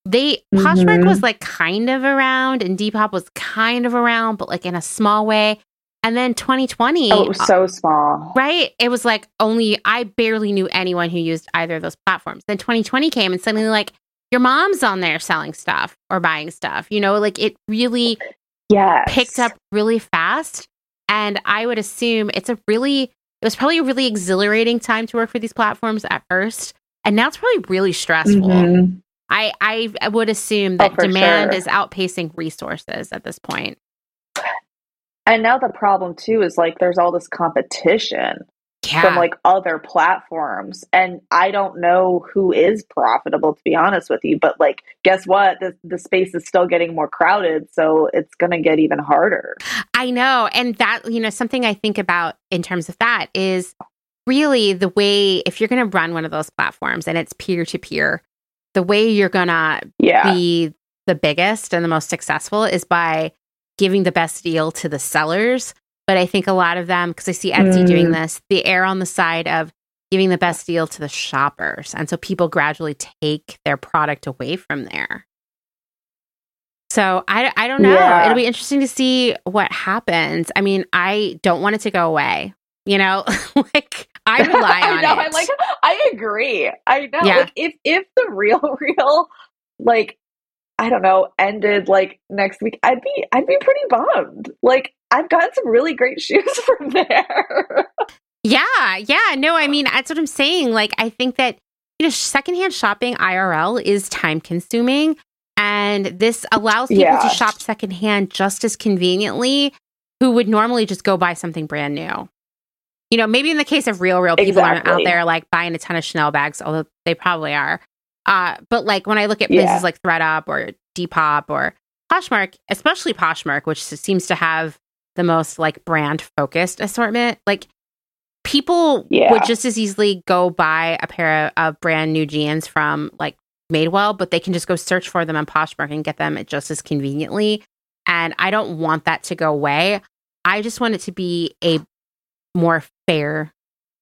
they Poshmark Mhm. was like kind of around, and Depop was kind of around, but like in a small way. And then 2020, Oh, it was so small. Right. It was like only I barely knew anyone who used either of those platforms. Then 2020 came and suddenly like your mom's on there selling stuff or buying stuff. You know, like it really yeah picked up really fast. And I would assume it's a really it was probably a really exhilarating time to work for these platforms at first. And now it's probably really stressful. Mhm. I, I would assume Oh, that for demand sure. is outpacing resources at this point. And now the problem too is like there's all this competition Yeah. from like other platforms and I don't know who is profitable to be honest with you but like guess what the the space is still getting more crowded so it's going to get even harder. I know. And that, you know, something I think about in terms of that is really the way, if you're going to run one of those platforms and it's peer to peer, the way you're going to Yeah. be the biggest and the most successful is by giving the best deal to the sellers. But I think a lot of them, because I see Etsy doing Mm. this, they err on the side of giving the best deal to the shoppers. And so people gradually take their product away from there. So I, I don't know. Yeah. It'll be interesting to see what happens. I mean, I don't want it to go away. You know, like I rely on I know, it. I like I agree. I know. Yeah. Like if if the real real like I don't know ended like next week, I'd be I'd be pretty bummed. Like I've gotten some really great shoes from there. Yeah, yeah. No, I mean, that's what I'm saying. Like, I think that, you know, secondhand shopping IRL is time consuming. And this allows people Yeah. to shop secondhand just as conveniently who would normally just go buy something brand new. You know, maybe in the case of real, real people aren't out there like buying a ton of Chanel bags, although they probably are. Uh, but like when I look at Yeah. places like ThredUp or Depop or Poshmark, especially Poshmark, which seems to have the most like brand focused assortment, like people Yeah. would just as easily go buy a pair of, of brand new jeans from like Madewell, but they can just go search for them on Poshmark and get them just as conveniently. And I don't want that to go away. I just want it to be a more fair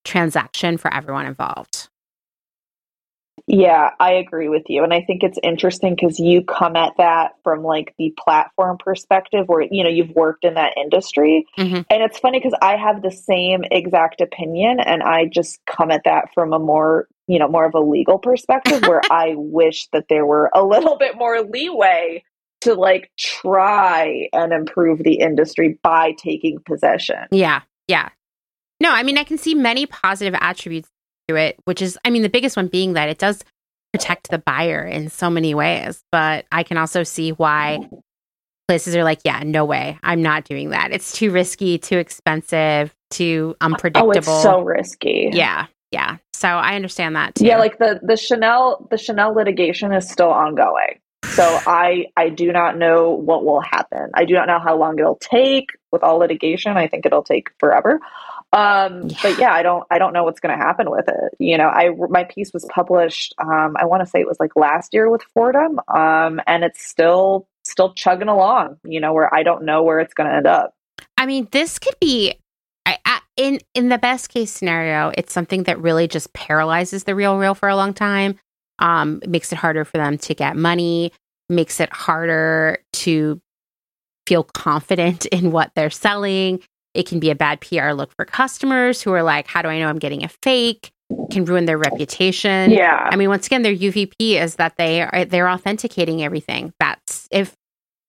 transaction for everyone involved. Yeah, I agree with you. And I think it's interesting because you come at that from like the platform perspective where, you know, you've worked in that industry. Mhm. And it's funny because I have the same exact opinion and I just come at that from a more, you know, more of a legal perspective where I wish that there were a little bit more leeway to like try and improve the industry by taking possession. Yeah. Yeah. No, I mean, I can see many positive attributes to it, which is, I mean, the biggest one being that it does protect the buyer in so many ways. But I can also see why places are like, yeah, no way. I'm not doing that. It's too risky, too expensive, too Oh, unpredictable. it's so risky. yeah. Yeah. So I understand that too. Yeah, like the the Chanel the Chanel litigation is still ongoing. So I I do not know what will happen. I do not know how long it'll take with all litigation. I think it'll take forever. Um, Yeah. but yeah, I don't I don't know what's going to happen with it. You know, I my piece was published. Um, I want to say it was like last year with Fordham. Um, and it's still still chugging along. You know, where I don't know where it's going to end up. I mean, this could be I, I, in in the best case scenario. It's something that really just paralyzes the real real for a long time. Um, it makes it harder for them to get money. Makes it harder to feel confident in what they're selling. It can be a bad PR look for customers who are like, "How do I know I'm getting a fake?" Can ruin their reputation. Yeah, I mean, once again, their UVP is that they are they're authenticating everything. That's if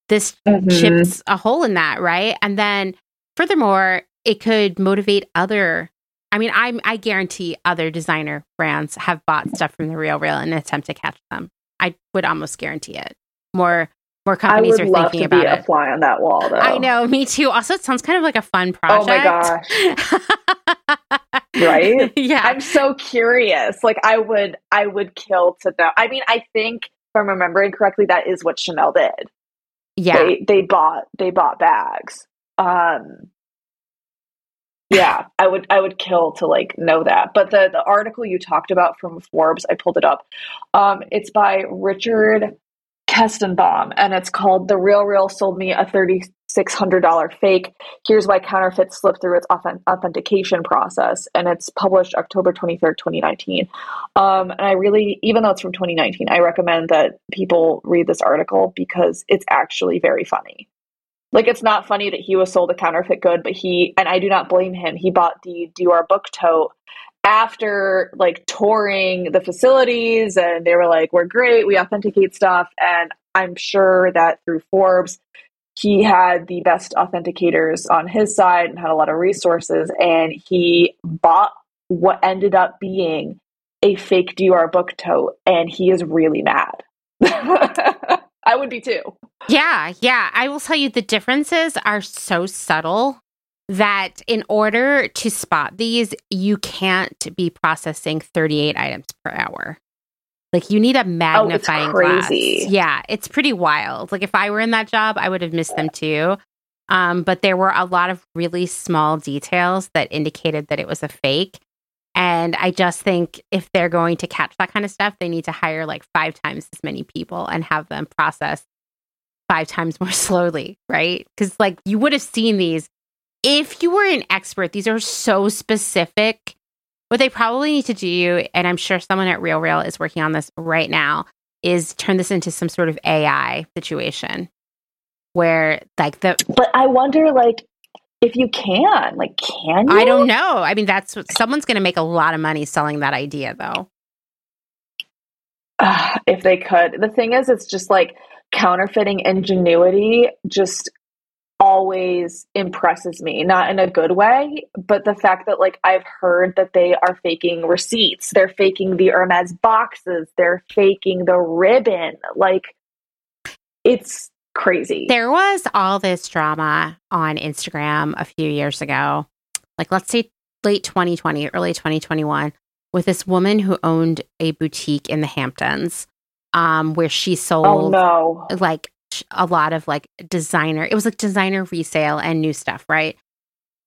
this Mhm. chips a hole in that, right? And then furthermore, it could motivate other I mean, I'm I guarantee other designer brands have bought stuff from the real real in an attempt to catch them. I would almost guarantee it. More more I companies would are love thinking about a it. fly on that wall, though. I know, me too. Also, it sounds kind of like a fun project. Oh my gosh! Right? yeah. I'm so curious. Like I would I would kill to know. I mean, I think if I'm remembering correctly, that is what Chanel did. yeah. They they bought they bought bags. Um yeah, I would I would kill to like know that. But the the article you talked about from Forbes, I pulled it up. Um it's by Richard Kestenbaum and it's called The Real Real Sold Me a $3,600 fake. Here's why counterfeit slipped through its authentication process. And it's published October 23rd, 2019. Um, and I really, even though it's from 2019, I recommend that people read this article because it's actually very funny. Like, it's not funny that he was sold a counterfeit good, but he, and I do not blame him, he bought the Dior Book Tote after like touring the facilities and they were like we're great we authenticate stuff and i'm sure that through forbes he had the best authenticators on his side and had a lot of resources and he bought what ended up being a fake Dior book tote and he is really mad. I would be too. Yeah, yeah. I will tell you the differences are so subtle that in order to spot these, you can't be processing 38 items per hour. Like you need a oh, magnifying oh, glass. Yeah, it's pretty wild. Like if I were in that job, I would have missed them too. Um, but there were a lot of really small details that indicated that it was a fake. And I just think if they're going to catch that kind of stuff, they need to hire like five times as many people and have them process five times more slowly, right? Because like you would have seen these if you were an expert. These are so specific what they probably need to do, and I'm sure someone at Real Real is working on this right now, is turn this into some sort of AI situation where like the But I wonder like if you can, like can you? I don't know. I mean that's what someone's going to make a lot of money selling that idea though. Uh, if they could. The thing is it's just like counterfeiting ingenuity just always impresses me not in a good way but the fact that like i've heard that they are faking receipts they're faking the hermes boxes they're faking the ribbon like it's crazy there was all this drama on instagram a few years ago like let's say late 2020 early 2021 with this woman who owned a boutique in the hamptons um, where she oh, sold oh, no. like a lot of like designer. It was like designer resale and new stuff, right?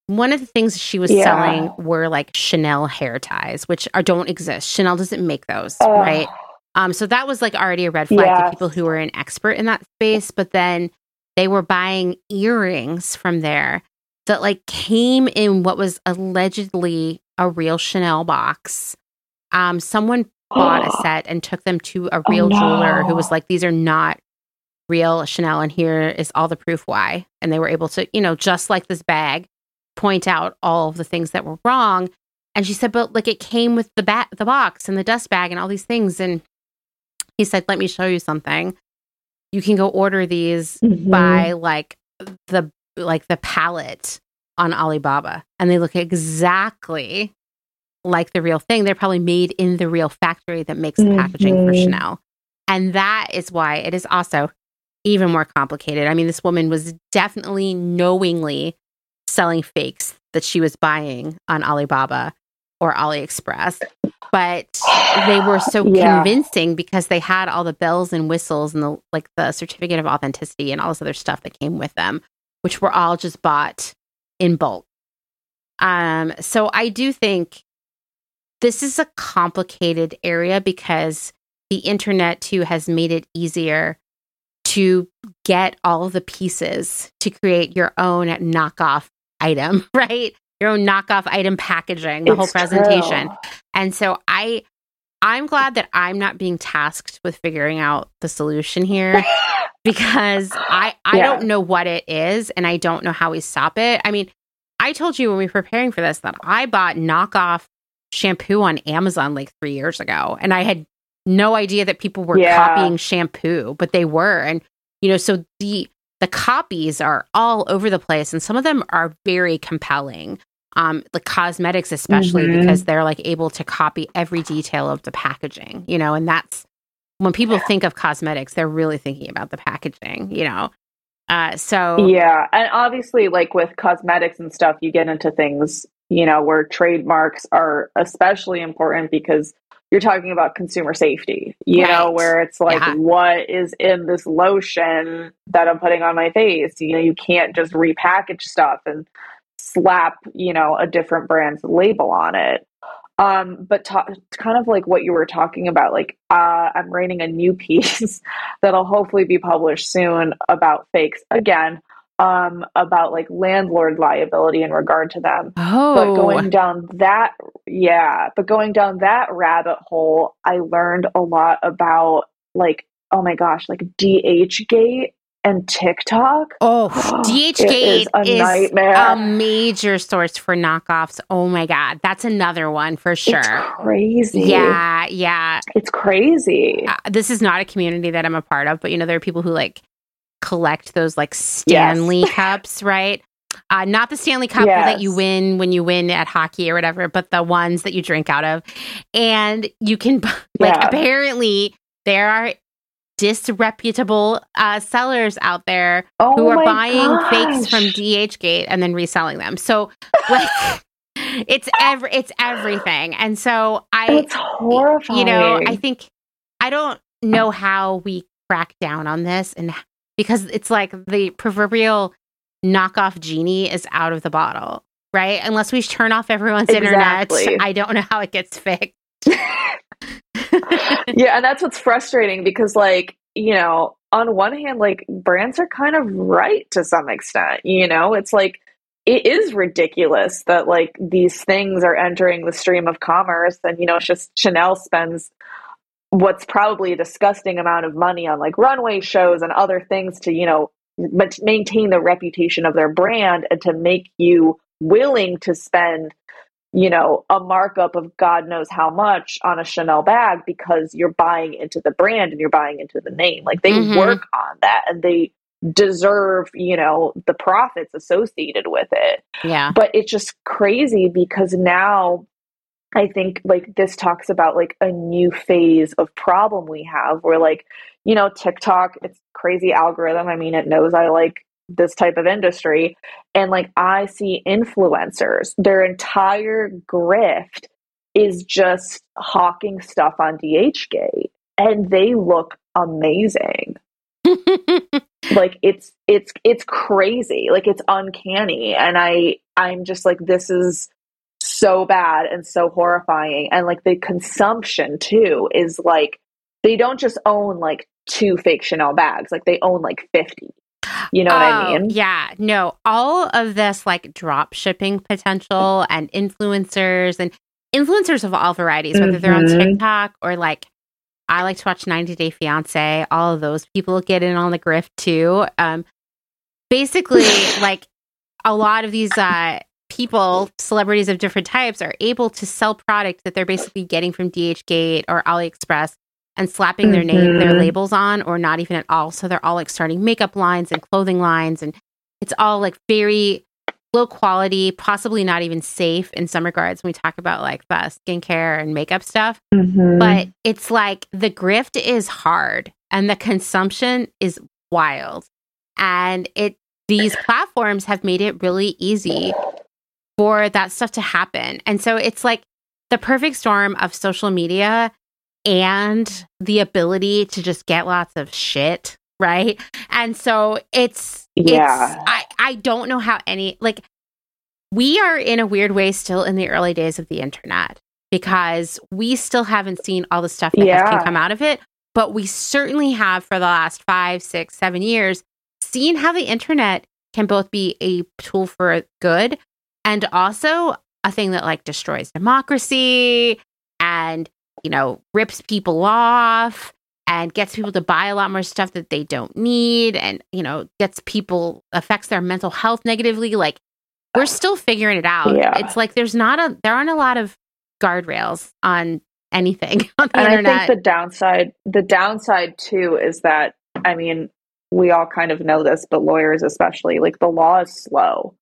One of the things she was yeah. selling were like Chanel hair ties, which are don't exist. Chanel doesn't make those, uh, right? Um, so that was like already a red flag to people who were an expert in that space. But then they were buying earrings from there that like came in what was allegedly a real Chanel box. Um, someone bought a set and took them to a real oh, no. jeweler who was like, "These are not real Chanel, and here is all the proof why. And they were able to, you know, just like this bag, point out all of the things that were wrong. And she said, but like it came with the bat, the box and the dust bag and all these things. And he said, let me show you something. You can go order these mm-hmm. by like the like the palette on Alibaba, and they look exactly like the real thing. They're probably made in the real factory that makes the mm-hmm. packaging for mm-hmm. Chanel. And that is why it is also even more complicated. I mean, this woman was definitely knowingly selling fakes that she was buying on Alibaba or AliExpress, but they were so yeah. convincing because they had all the bells and whistles and the like the certificate of authenticity and all this other stuff that came with them, which were all just bought in bulk. Um, so I do think this is a complicated area because the internet too has made it easier to get all the pieces to create your own knockoff item, right? Your own knockoff item packaging, the it's whole presentation. True. And so I I'm glad that I'm not being tasked with figuring out the solution here because I I yeah. don't know what it is and I don't know how we stop it. I mean, I told you when we were preparing for this that I bought knockoff shampoo on Amazon like 3 years ago and I had no idea that people were yeah. copying shampoo, but they were. And, you know, so the the copies are all over the place and some of them are very compelling. Um, the cosmetics especially mm-hmm. because they're like able to copy every detail of the packaging, you know, and that's when people think of cosmetics, they're really thinking about the packaging, you know. Uh, so yeah, and obviously, like with cosmetics and stuff, you get into things, you know, where trademarks are especially important because you're talking about consumer safety, you right. know, where it's like, yeah. what is in this lotion that I'm putting on my face? You know, you can't just repackage stuff and slap, you know, a different brand's label on it. Um, but kind of like what you were talking about, like uh, I'm writing a new piece that'll hopefully be published soon about fakes again. Um, about like landlord liability in regard to them. Oh, But going down that, yeah, but going down that rabbit hole, I learned a lot about like, oh my gosh, like DHgate and TikTok. oh, DHgate is a is nightmare. a major source for knockoffs. Oh my god, that's another one for It's sure. crazy. Yeah, yeah. It's crazy. Uh, this is not a community that I'm a part of, but you know, there are people who like collect those like Stanley cups, right? Uh, not the Stanley Cup that you win when you win at hockey or whatever, but the ones that you drink out of. And you can, like, Yeah. apparently there are disreputable uh, sellers out there Oh who are buying fakes from gosh. DHgate and then reselling them. So, like, it's every, it's everything. And so I, It's horrifying. you know, I think I don't know how we crack down on this and because it's like the proverbial knockoff genie is out of the bottle, right? Unless we turn off everyone's Exactly. internet, I don't know how it gets fixed. yeah, and that's what's frustrating because, like, you know, on one hand, like, brands are kind of right to some extent. You know, it's like, it is ridiculous that, like, these things are entering the stream of commerce. And, you know, it's just Chanel spends what's probably a disgusting amount of money on, like, runway shows and other things to, you know, ma- maintain the reputation of their brand and to make you willing to spend you know, a markup of God knows how much on a Chanel bag because you're buying into the brand and you're buying into the name. Like they Mhm. work on that and they deserve, you know, the profits associated with it. Yeah. But it's just crazy because now I think like this talks about like a new phase of problem we have where like, you know, TikTok, it's crazy algorithm. I mean, it knows I like this type of industry. And like I see influencers, their entire grift is just hawking stuff on DHgate and they look amazing. Like it's it's it's crazy. Like it's uncanny. And I I'm just like this is so bad and so horrifying. And like the consumption too is like they don't just own like two fake Chanel bags, like they own like 50. You know what I Oh, mean? Yeah, no, all of this like drop shipping potential and influencers and influencers of all varieties, whether they're on Mhm. TikTok or like I like to watch 90 Day Fiance, all of those people get in on the grift too. Um, basically, like a lot of these uh, people, celebrities of different types, are able to sell product that they're basically getting from DHgate or AliExpress and slapping their name, their Mhm. labels on, or not even at all. So they're all like starting makeup lines and clothing lines, and it's all like very low quality, possibly not even safe in some regards when we talk about like the skincare and makeup stuff. Mhm. But it's like the grift is hard and the consumption is wild. And it these platforms have made it really easy for that stuff to happen. And so it's like the perfect storm of social media and the ability to just get lots of shit, right? And so it's Yeah. it's I I don't know how any like we are in a weird way still in the early days of the internet because we still haven't seen all the stuff that Yeah. can come out of it, but we certainly have for the last five, six, seven years seen how the internet can both be a tool for good and also a thing that like destroys democracy and you know rips people off and gets people to buy a lot more stuff that they don't need and you know gets people affects their mental health negatively. Like we're still figuring it out. Yeah. it's like there's not a there aren't a lot of guardrails on anything on the and internet I think the downside, the downside too, is that I mean, we all kind of know this, but lawyers especially, like the law is slow,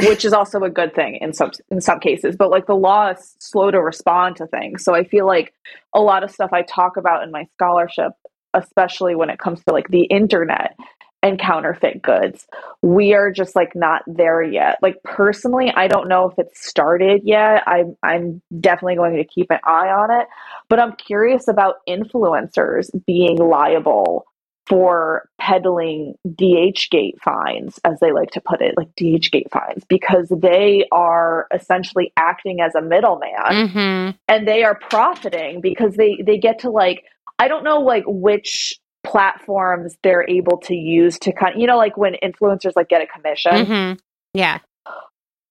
which is also a good thing in some in some cases. But like the law is slow to respond to things, so I feel like a lot of stuff I talk about in my scholarship, especially when it comes to like the internet and counterfeit goods, we are just like not there yet. Like personally, I don't know if it's started yet. I'm I'm definitely going to keep an eye on it but I'm curious about influencers being liable for peddling DHgate finds, as they like to put it, like DHgate finds, because they are essentially acting as a middleman hmm and they are profiting because they they get to like I don't know like which platforms they're able to use to kind of, you know, like when influencers like get a commission. Mm-hmm. Yeah.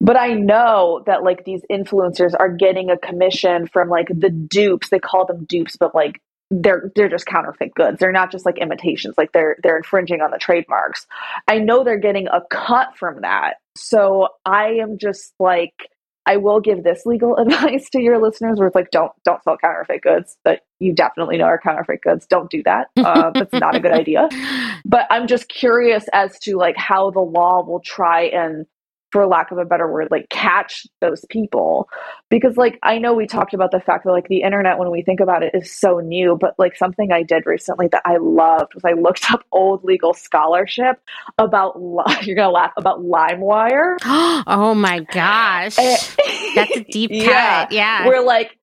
But I know that like these influencers are getting a commission from like the dupes. They call them dupes, but like they're they're just counterfeit goods. They're not just like imitations. Like they're they're infringing on the trademarks. I know they're getting a cut from that. So I am just like I will give this legal advice to your listeners where it's like don't don't sell counterfeit goods that you definitely know are counterfeit goods. Don't do that. Uh, that's not a good idea. But I'm just curious as to like how the law will try and for lack of a better word, like catch those people. Because, like, I know we talked about the fact that, like, the internet, when we think about it, is so new, but, like, something I did recently that I loved was I looked up old legal scholarship about, you're going to laugh, about LimeWire. oh my gosh. Eh, That's a deep cut. Yeah. yeah. We're like,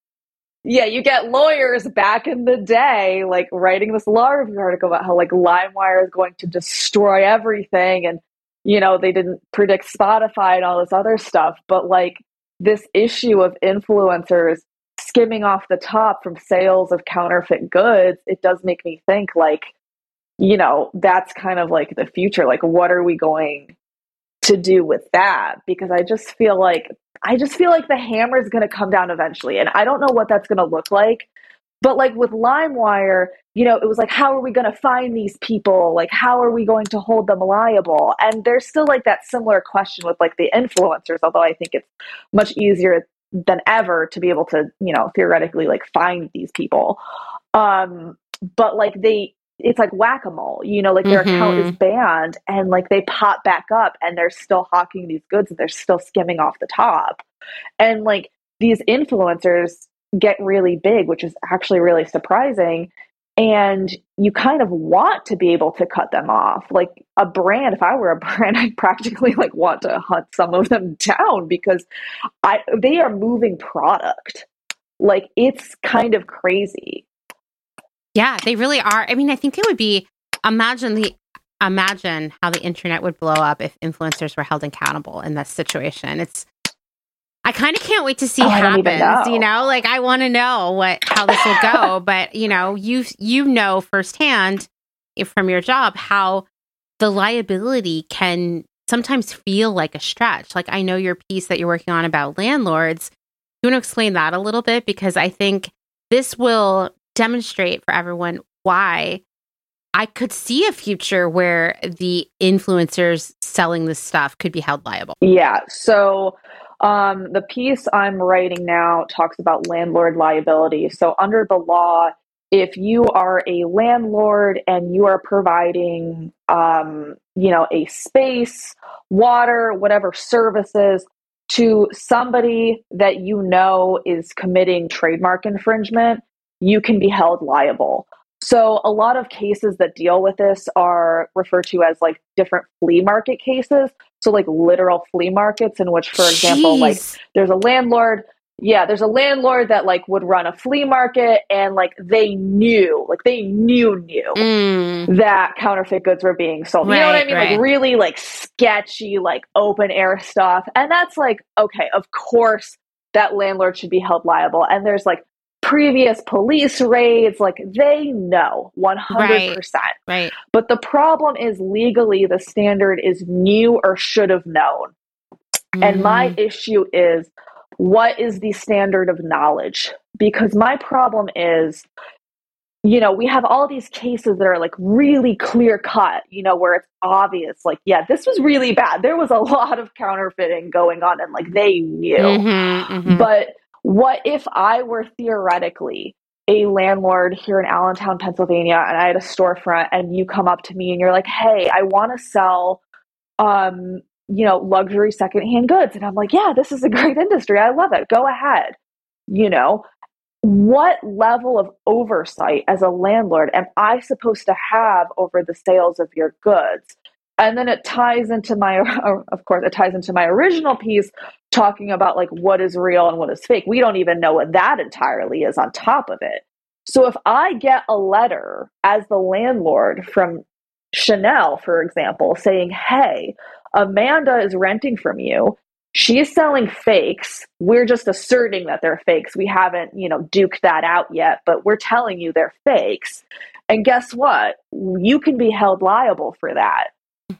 yeah, you get lawyers back in the day, like writing this law review article about how like LimeWire is going to destroy everything and you know, they didn't predict Spotify and all this other stuff, but like this issue of influencers skimming off the top from sales of counterfeit goods, it does make me think like, you know, that's kind of like the future. Like, what are we going to do with that? Because I just feel like I just feel like the hammer is going to come down eventually. And I don't know what that's going to look like. But like with LimeWire, you know, it was like, how are we going to find these people? Like, how are we going to hold them liable? And there's still like that similar question with like the influencers, although I think it's much easier than ever to be able to, you know, theoretically like find these people. Um, but like they, it's like whack a mole, you know, like their mm-hmm. account is mm-hmm. banned and like they pop back up and they're still hawking these goods and they're still skimming off the top. And like these influencers get really big, which is actually really surprising. And you kind of want to be able to cut them off. Like a brand, if I were a brand, I'd practically like want to hunt some of them down because I they are moving product. Like it's kind of crazy. Yeah, they really are. I mean, I think it would be imagine the imagine how the internet would blow up if influencers were held accountable in this situation. It's I kind of can't wait to see oh, happens. Know. You know, like I want to know what how this will go. but you know, you you know firsthand from your job how the liability can sometimes feel like a stretch. Like I know your piece that you're working on about landlords. You want to explain that a little bit because I think this will demonstrate for everyone why I could see a future where the influencers selling this stuff could be held liable. Yeah. So um, the piece I'm writing now talks about landlord liability. So, under the law, if you are a landlord and you are providing, um, you know, a space, water, whatever services to somebody that you know is committing trademark infringement, you can be held liable. So, a lot of cases that deal with this are referred to as like different flea market cases. So, like literal flea markets, in which, for example, Jeez. like there's a landlord. Yeah, there's a landlord that like would run a flea market and like they knew, like they knew knew mm. that counterfeit goods were being sold. Right, you know what I mean? Right. Like really like sketchy, like open air stuff. And that's like, okay, of course that landlord should be held liable. And there's like previous police raids like they know 100% right, right but the problem is legally the standard is knew or should have known mm. and my mm. issue is what is the standard of knowledge because my problem is you know we have all these cases that are like really clear cut you know where it's obvious like yeah this was really bad there was a lot of counterfeiting going on and like they knew mm-hmm, mm-hmm. but what if I were theoretically a landlord here in Allentown, Pennsylvania, and I had a storefront, and you come up to me and you're like, "Hey, I want to sell, um, you know, luxury secondhand goods," and I'm like, "Yeah, this is a great industry. I love it. Go ahead." You know, what level of oversight as a landlord am I supposed to have over the sales of your goods? and then it ties into my of course it ties into my original piece talking about like what is real and what is fake we don't even know what that entirely is on top of it so if i get a letter as the landlord from chanel for example saying hey amanda is renting from you she is selling fakes. We're just asserting that they're fakes. We haven't, you know, duked that out yet, but we're telling you they're fakes. And guess what? You can be held liable for that.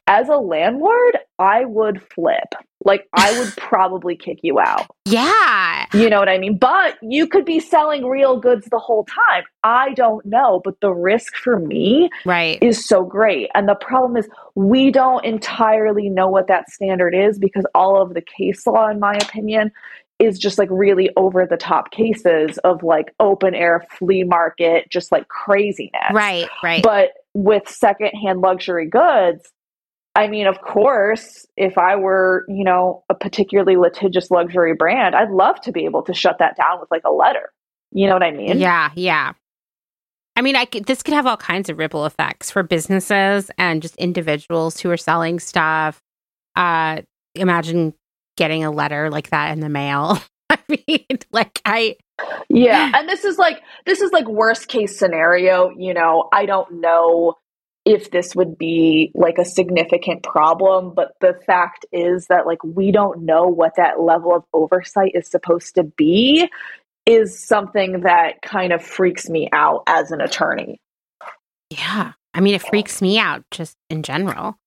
As a landlord, I would flip. Like, I would probably kick you out. Yeah. You know what I mean? But you could be selling real goods the whole time. I don't know. But the risk for me right. is so great. And the problem is, we don't entirely know what that standard is because all of the case law, in my opinion, is just like really over the top cases of like open air flea market, just like craziness. Right, right. But with secondhand luxury goods, I mean, of course, if I were, you know, a particularly litigious luxury brand, I'd love to be able to shut that down with like a letter. You know what I mean? Yeah, yeah. I mean, I could, this could have all kinds of ripple effects for businesses and just individuals who are selling stuff. Uh, imagine getting a letter like that in the mail. I mean, like I Yeah, and this is like this is like worst case scenario, you know, I don't know if this would be like a significant problem, but the fact is that like we don't know what that level of oversight is supposed to be is something that kind of freaks me out as an attorney. Yeah. I mean, it freaks me out just in general.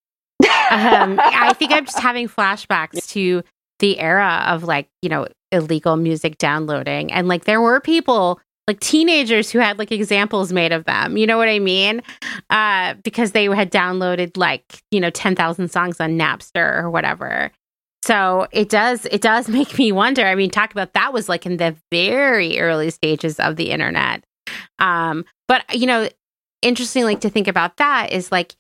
um, I think I'm just having flashbacks to the era of like, you know, illegal music downloading. And like, there were people like teenagers who had like examples made of them. You know what I mean? Uh, because they had downloaded like, you know, 10,000 songs on Napster or whatever. So it does it does make me wonder. I mean, talk about that was like in the very early stages of the internet. Um, but you know, interesting like to think about that is like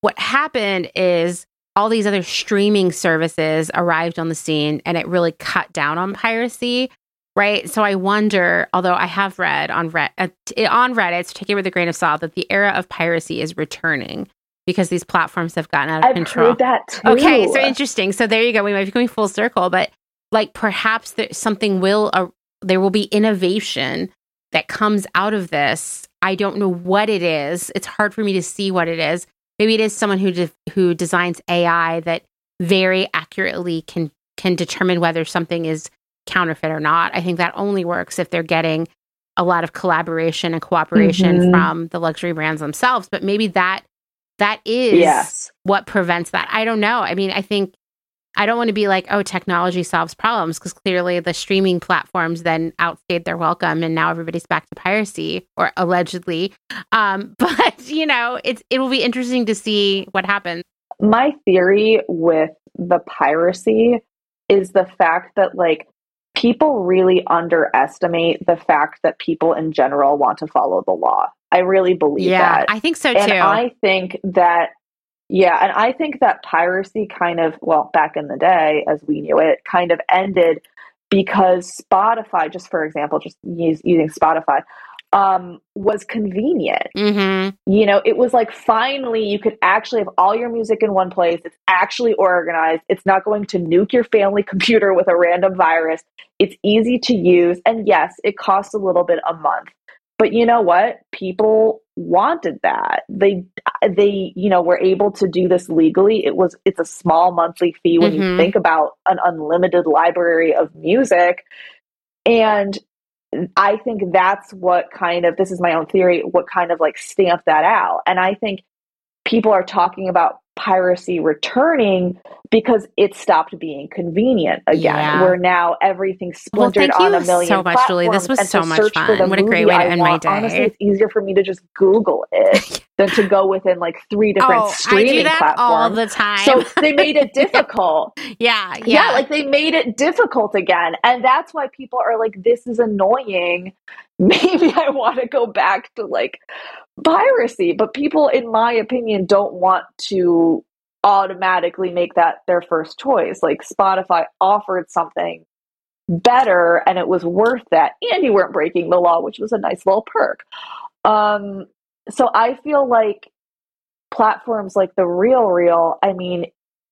what happened is all these other streaming services arrived on the scene and it really cut down on piracy right? So i wonder although i have read on Reddit, uh, on reddit so take it with a grain of salt that the era of piracy is returning because these platforms have gotten out of I've control. heard that too. okay so interesting. So there you go. We might be going full circle but like perhaps there, something will uh, there will be innovation that comes out of this. I don't know what it is. It's hard for me to see what it is. Maybe it is someone who de- who designs ai that very accurately can can determine whether something is counterfeit or not i think that only works if they're getting a lot of collaboration and cooperation Mhm. from the luxury brands themselves but maybe that that is Yes. what prevents that i don't know i mean i think I don't want to be like, oh, technology solves problems because clearly the streaming platforms then outstayed their welcome and now everybody's back to piracy or allegedly. Um, but you know, it's it will be interesting to see what happens. My theory with the piracy is the fact that like people really underestimate the fact that people in general want to follow the law. I really believe yeah, that. I think so too. and I think that yeah, and I think that piracy kind of well, back in the day as we knew it, kind of ended because Spotify, just for example, just use, using Spotify, um, was convenient. hmm You know, it was like finally you could actually have all your music in one place. It's actually organized. It's not going to nuke your family computer with a random virus. It's easy to use. And yes, it costs a little bit a month. But you know what? People wanted that. They they, you know, were able to do this legally. It was it's a small monthly fee when Mhm. you think about an unlimited library of music. And I think that's what kind of this is my own theory, what kind of like stamped that out. And I think people are talking about piracy returning because it stopped being convenient again. Yeah. Where now everything's Well, splintered thank on a million so much, Julie. This was so much fun. What a great way to I end my want- day. Honestly, it's easier for me to just Google it than to go within like three different oh, streaming platforms. all the time. so they made it difficult. yeah, Yeah. yeah, like they made it difficult again. And that's why people are like, this is annoying. Maybe I want to go back to like piracy. But people, in my opinion, don't want to automatically make that their first choice. Like Spotify offered something better and it was worth that. And you weren't breaking the law, which was a nice little perk. Um, so I feel like platforms like the Real Real, I mean,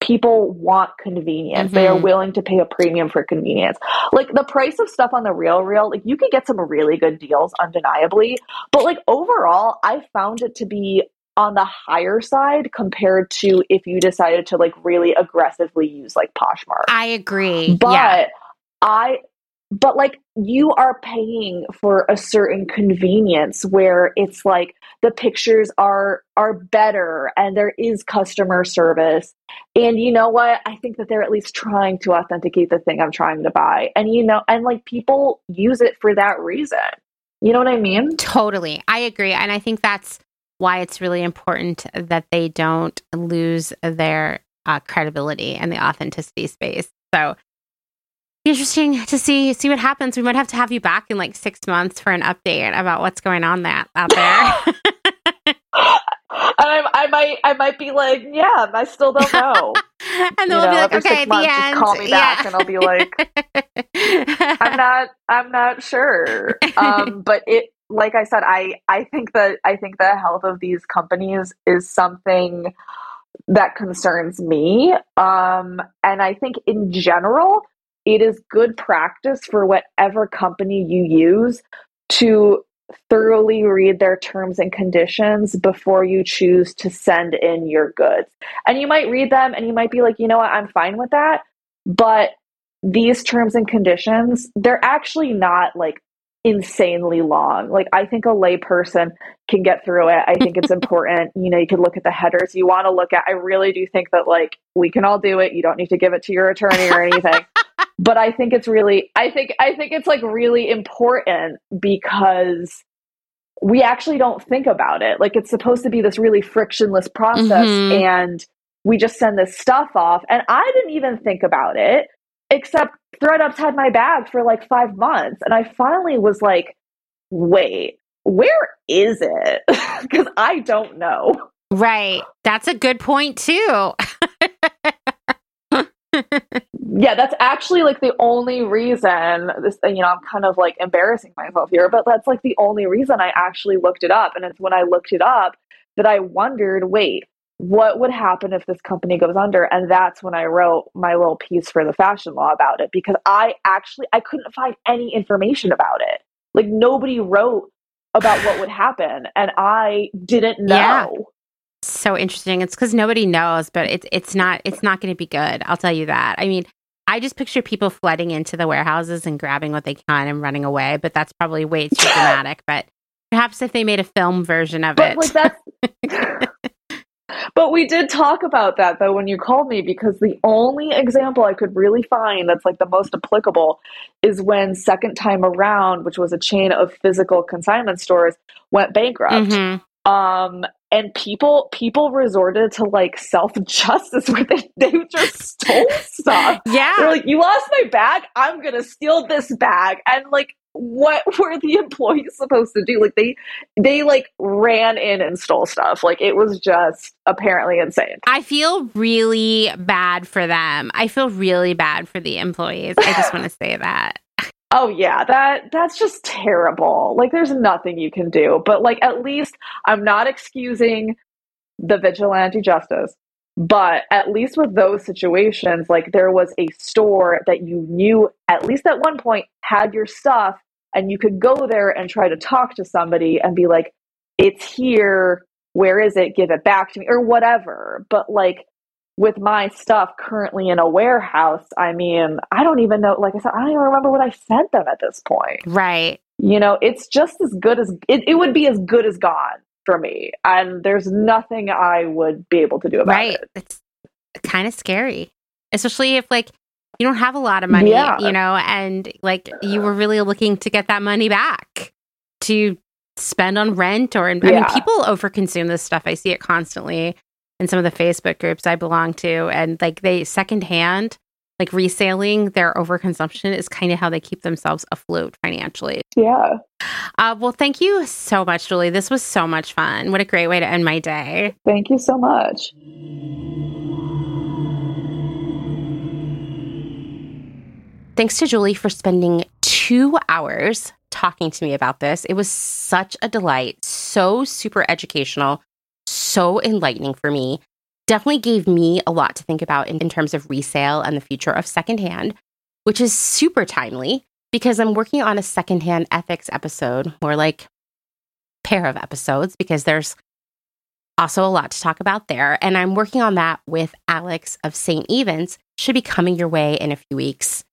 people want convenience. They are Mhm. willing to pay a premium for convenience. Like the price of stuff on the Real Real, like you can get some really good deals undeniably, but like overall, I found it to be on the higher side compared to if you decided to like really aggressively use like Poshmark. I agree. But yeah. I but like you are paying for a certain convenience where it's like the pictures are are better and there is customer service. And you know what? I think that they're at least trying to authenticate the thing i'm trying to buy. And you know and like people use it for that reason. You know what i mean? Totally. I agree. And i think that's why it's really important that they don't lose their uh, credibility and the authenticity space. So interesting to see see what happens. We might have to have you back in like six months for an update about what's going on that out there. I, I might I might be like, yeah, I still don't know. and then we'll be like, okay, the end. call me yeah. back, and I'll be like, I'm not I'm not sure. Um, but it like I said, I I think that I think the health of these companies is something that concerns me. Um, and I think in general, it is good practice for whatever company you use to thoroughly read their terms and conditions before you choose to send in your goods. And you might read them and you might be like, you know what, I'm fine with that. But these terms and conditions, they're actually not like insanely long. Like I think a layperson can get through it. I think it's important. You know, you can look at the headers you want to look at. I really do think that like we can all do it. You don't need to give it to your attorney or anything but I think it's really I think I think it's like really important because we actually don't think about it. Like it's supposed to be this really frictionless process mm-hmm. and we just send this stuff off and I didn't even think about it except ThredUp's had my bag for like 5 months and I finally was like wait, where is it? Cuz I don't know. Right. That's a good point too. yeah, that's actually like the only reason this you know, I'm kind of like embarrassing myself here, but that's like the only reason I actually looked it up. And it's when I looked it up that I wondered, wait, what would happen if this company goes under? And that's when I wrote my little piece for the fashion law about it because I actually I couldn't find any information about it. Like nobody wrote about what would happen and I didn't know. Yeah so interesting. It's because nobody knows, but it's it's not it's not going to be good. I'll tell you that. I mean, I just picture people flooding into the warehouses and grabbing what they can and running away, but that's probably way too dramatic. But perhaps if they made a film version of but it. Like that's, but we did talk about that though when you called me because the only example I could really find that's like the most applicable is when Second Time Around, which was a chain of physical consignment stores, went bankrupt. Mm-hmm. Um, and people people resorted to like self justice where they, they just stole stuff. Yeah, they're like, "You lost my bag. I'm gonna steal this bag." And like, what were the employees supposed to do? Like they they like ran in and stole stuff. Like it was just apparently insane. I feel really bad for them. I feel really bad for the employees. I just want to say that. Oh yeah, that that's just terrible. Like there's nothing you can do. But like at least I'm not excusing the vigilante justice. But at least with those situations, like there was a store that you knew at least at one point had your stuff and you could go there and try to talk to somebody and be like, it's here. Where is it? Give it back to me or whatever. But like with my stuff currently in a warehouse, I mean, I don't even know. Like I said, I don't even remember what I sent them at this point. Right. You know, it's just as good as it, it would be as good as gone for me. And there's nothing I would be able to do about right. it. It's kind of scary, especially if like you don't have a lot of money, yeah. you know, and like you were really looking to get that money back to spend on rent or, I yeah. mean, people overconsume this stuff. I see it constantly in some of the Facebook groups I belong to, and like they secondhand, like reselling their overconsumption is kind of how they keep themselves afloat financially. Yeah. Uh, well, thank you so much, Julie. This was so much fun. What a great way to end my day. Thank you so much. Thanks to Julie for spending two hours talking to me about this. It was such a delight, so super educational, so enlightening for me. Definitely gave me a lot to think about in, in terms of resale and the future of secondhand, which is super timely because I'm working on a secondhand ethics episode, more like pair of episodes, because there's Also, a lot to talk about there. And I'm working on that with Alex of St. Evans. Should be coming your way in a few weeks.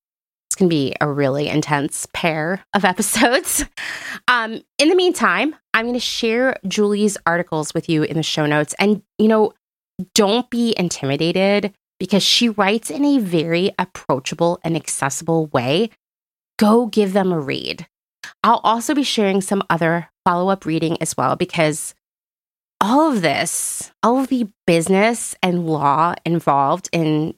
It's going to be a really intense pair of episodes. Um, in the meantime, I'm going to share Julie's articles with you in the show notes. And, you know, don't be intimidated because she writes in a very approachable and accessible way. Go give them a read. I'll also be sharing some other follow up reading as well because all of this, all of the business and law involved in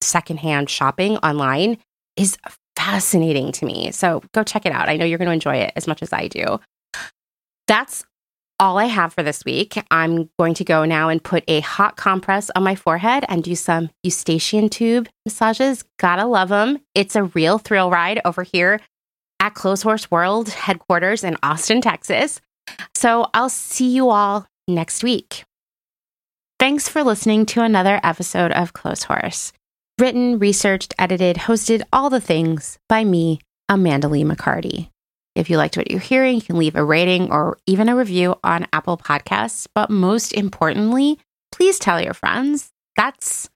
secondhand shopping online is fascinating to me. So go check it out. I know you're going to enjoy it as much as I do. That's all I have for this week. I'm going to go now and put a hot compress on my forehead and do some eustachian tube massages. Gotta love them. It's a real thrill ride over here at Clotheshorse World headquarters in Austin, Texas. So I'll see you all next week. Thanks for listening to another episode of Clotheshorse. Written, researched, edited, hosted, all the things by me, Amanda Lee McCarty. If you liked what you're hearing, you can leave a rating or even a review on Apple Podcasts. But most importantly, please tell your friends. That's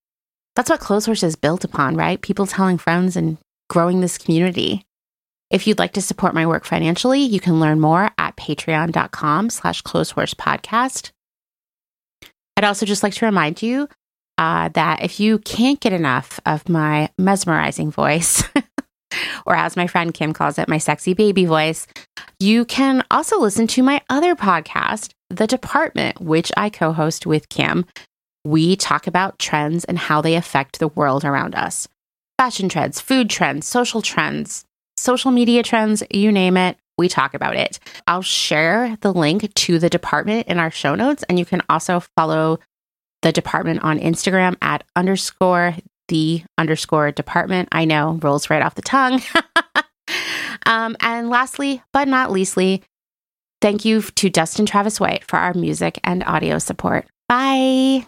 that's what Clotheshorse is built upon, right? People telling friends and growing this community. If you'd like to support my work financially, you can learn more at patreon.com slash clotheshorsepodcast. I'd also just like to remind you uh, that if you can't get enough of my mesmerizing voice, or as my friend Kim calls it, my sexy baby voice, you can also listen to my other podcast, The Department, which I co host with Kim. We talk about trends and how they affect the world around us fashion trends, food trends, social trends, social media trends, you name it, we talk about it. I'll share the link to the department in our show notes, and you can also follow the department on Instagram at underscore the underscore department. I know rolls right off the tongue. um, and lastly, but not leastly, thank you to Dustin Travis White for our music and audio support. Bye.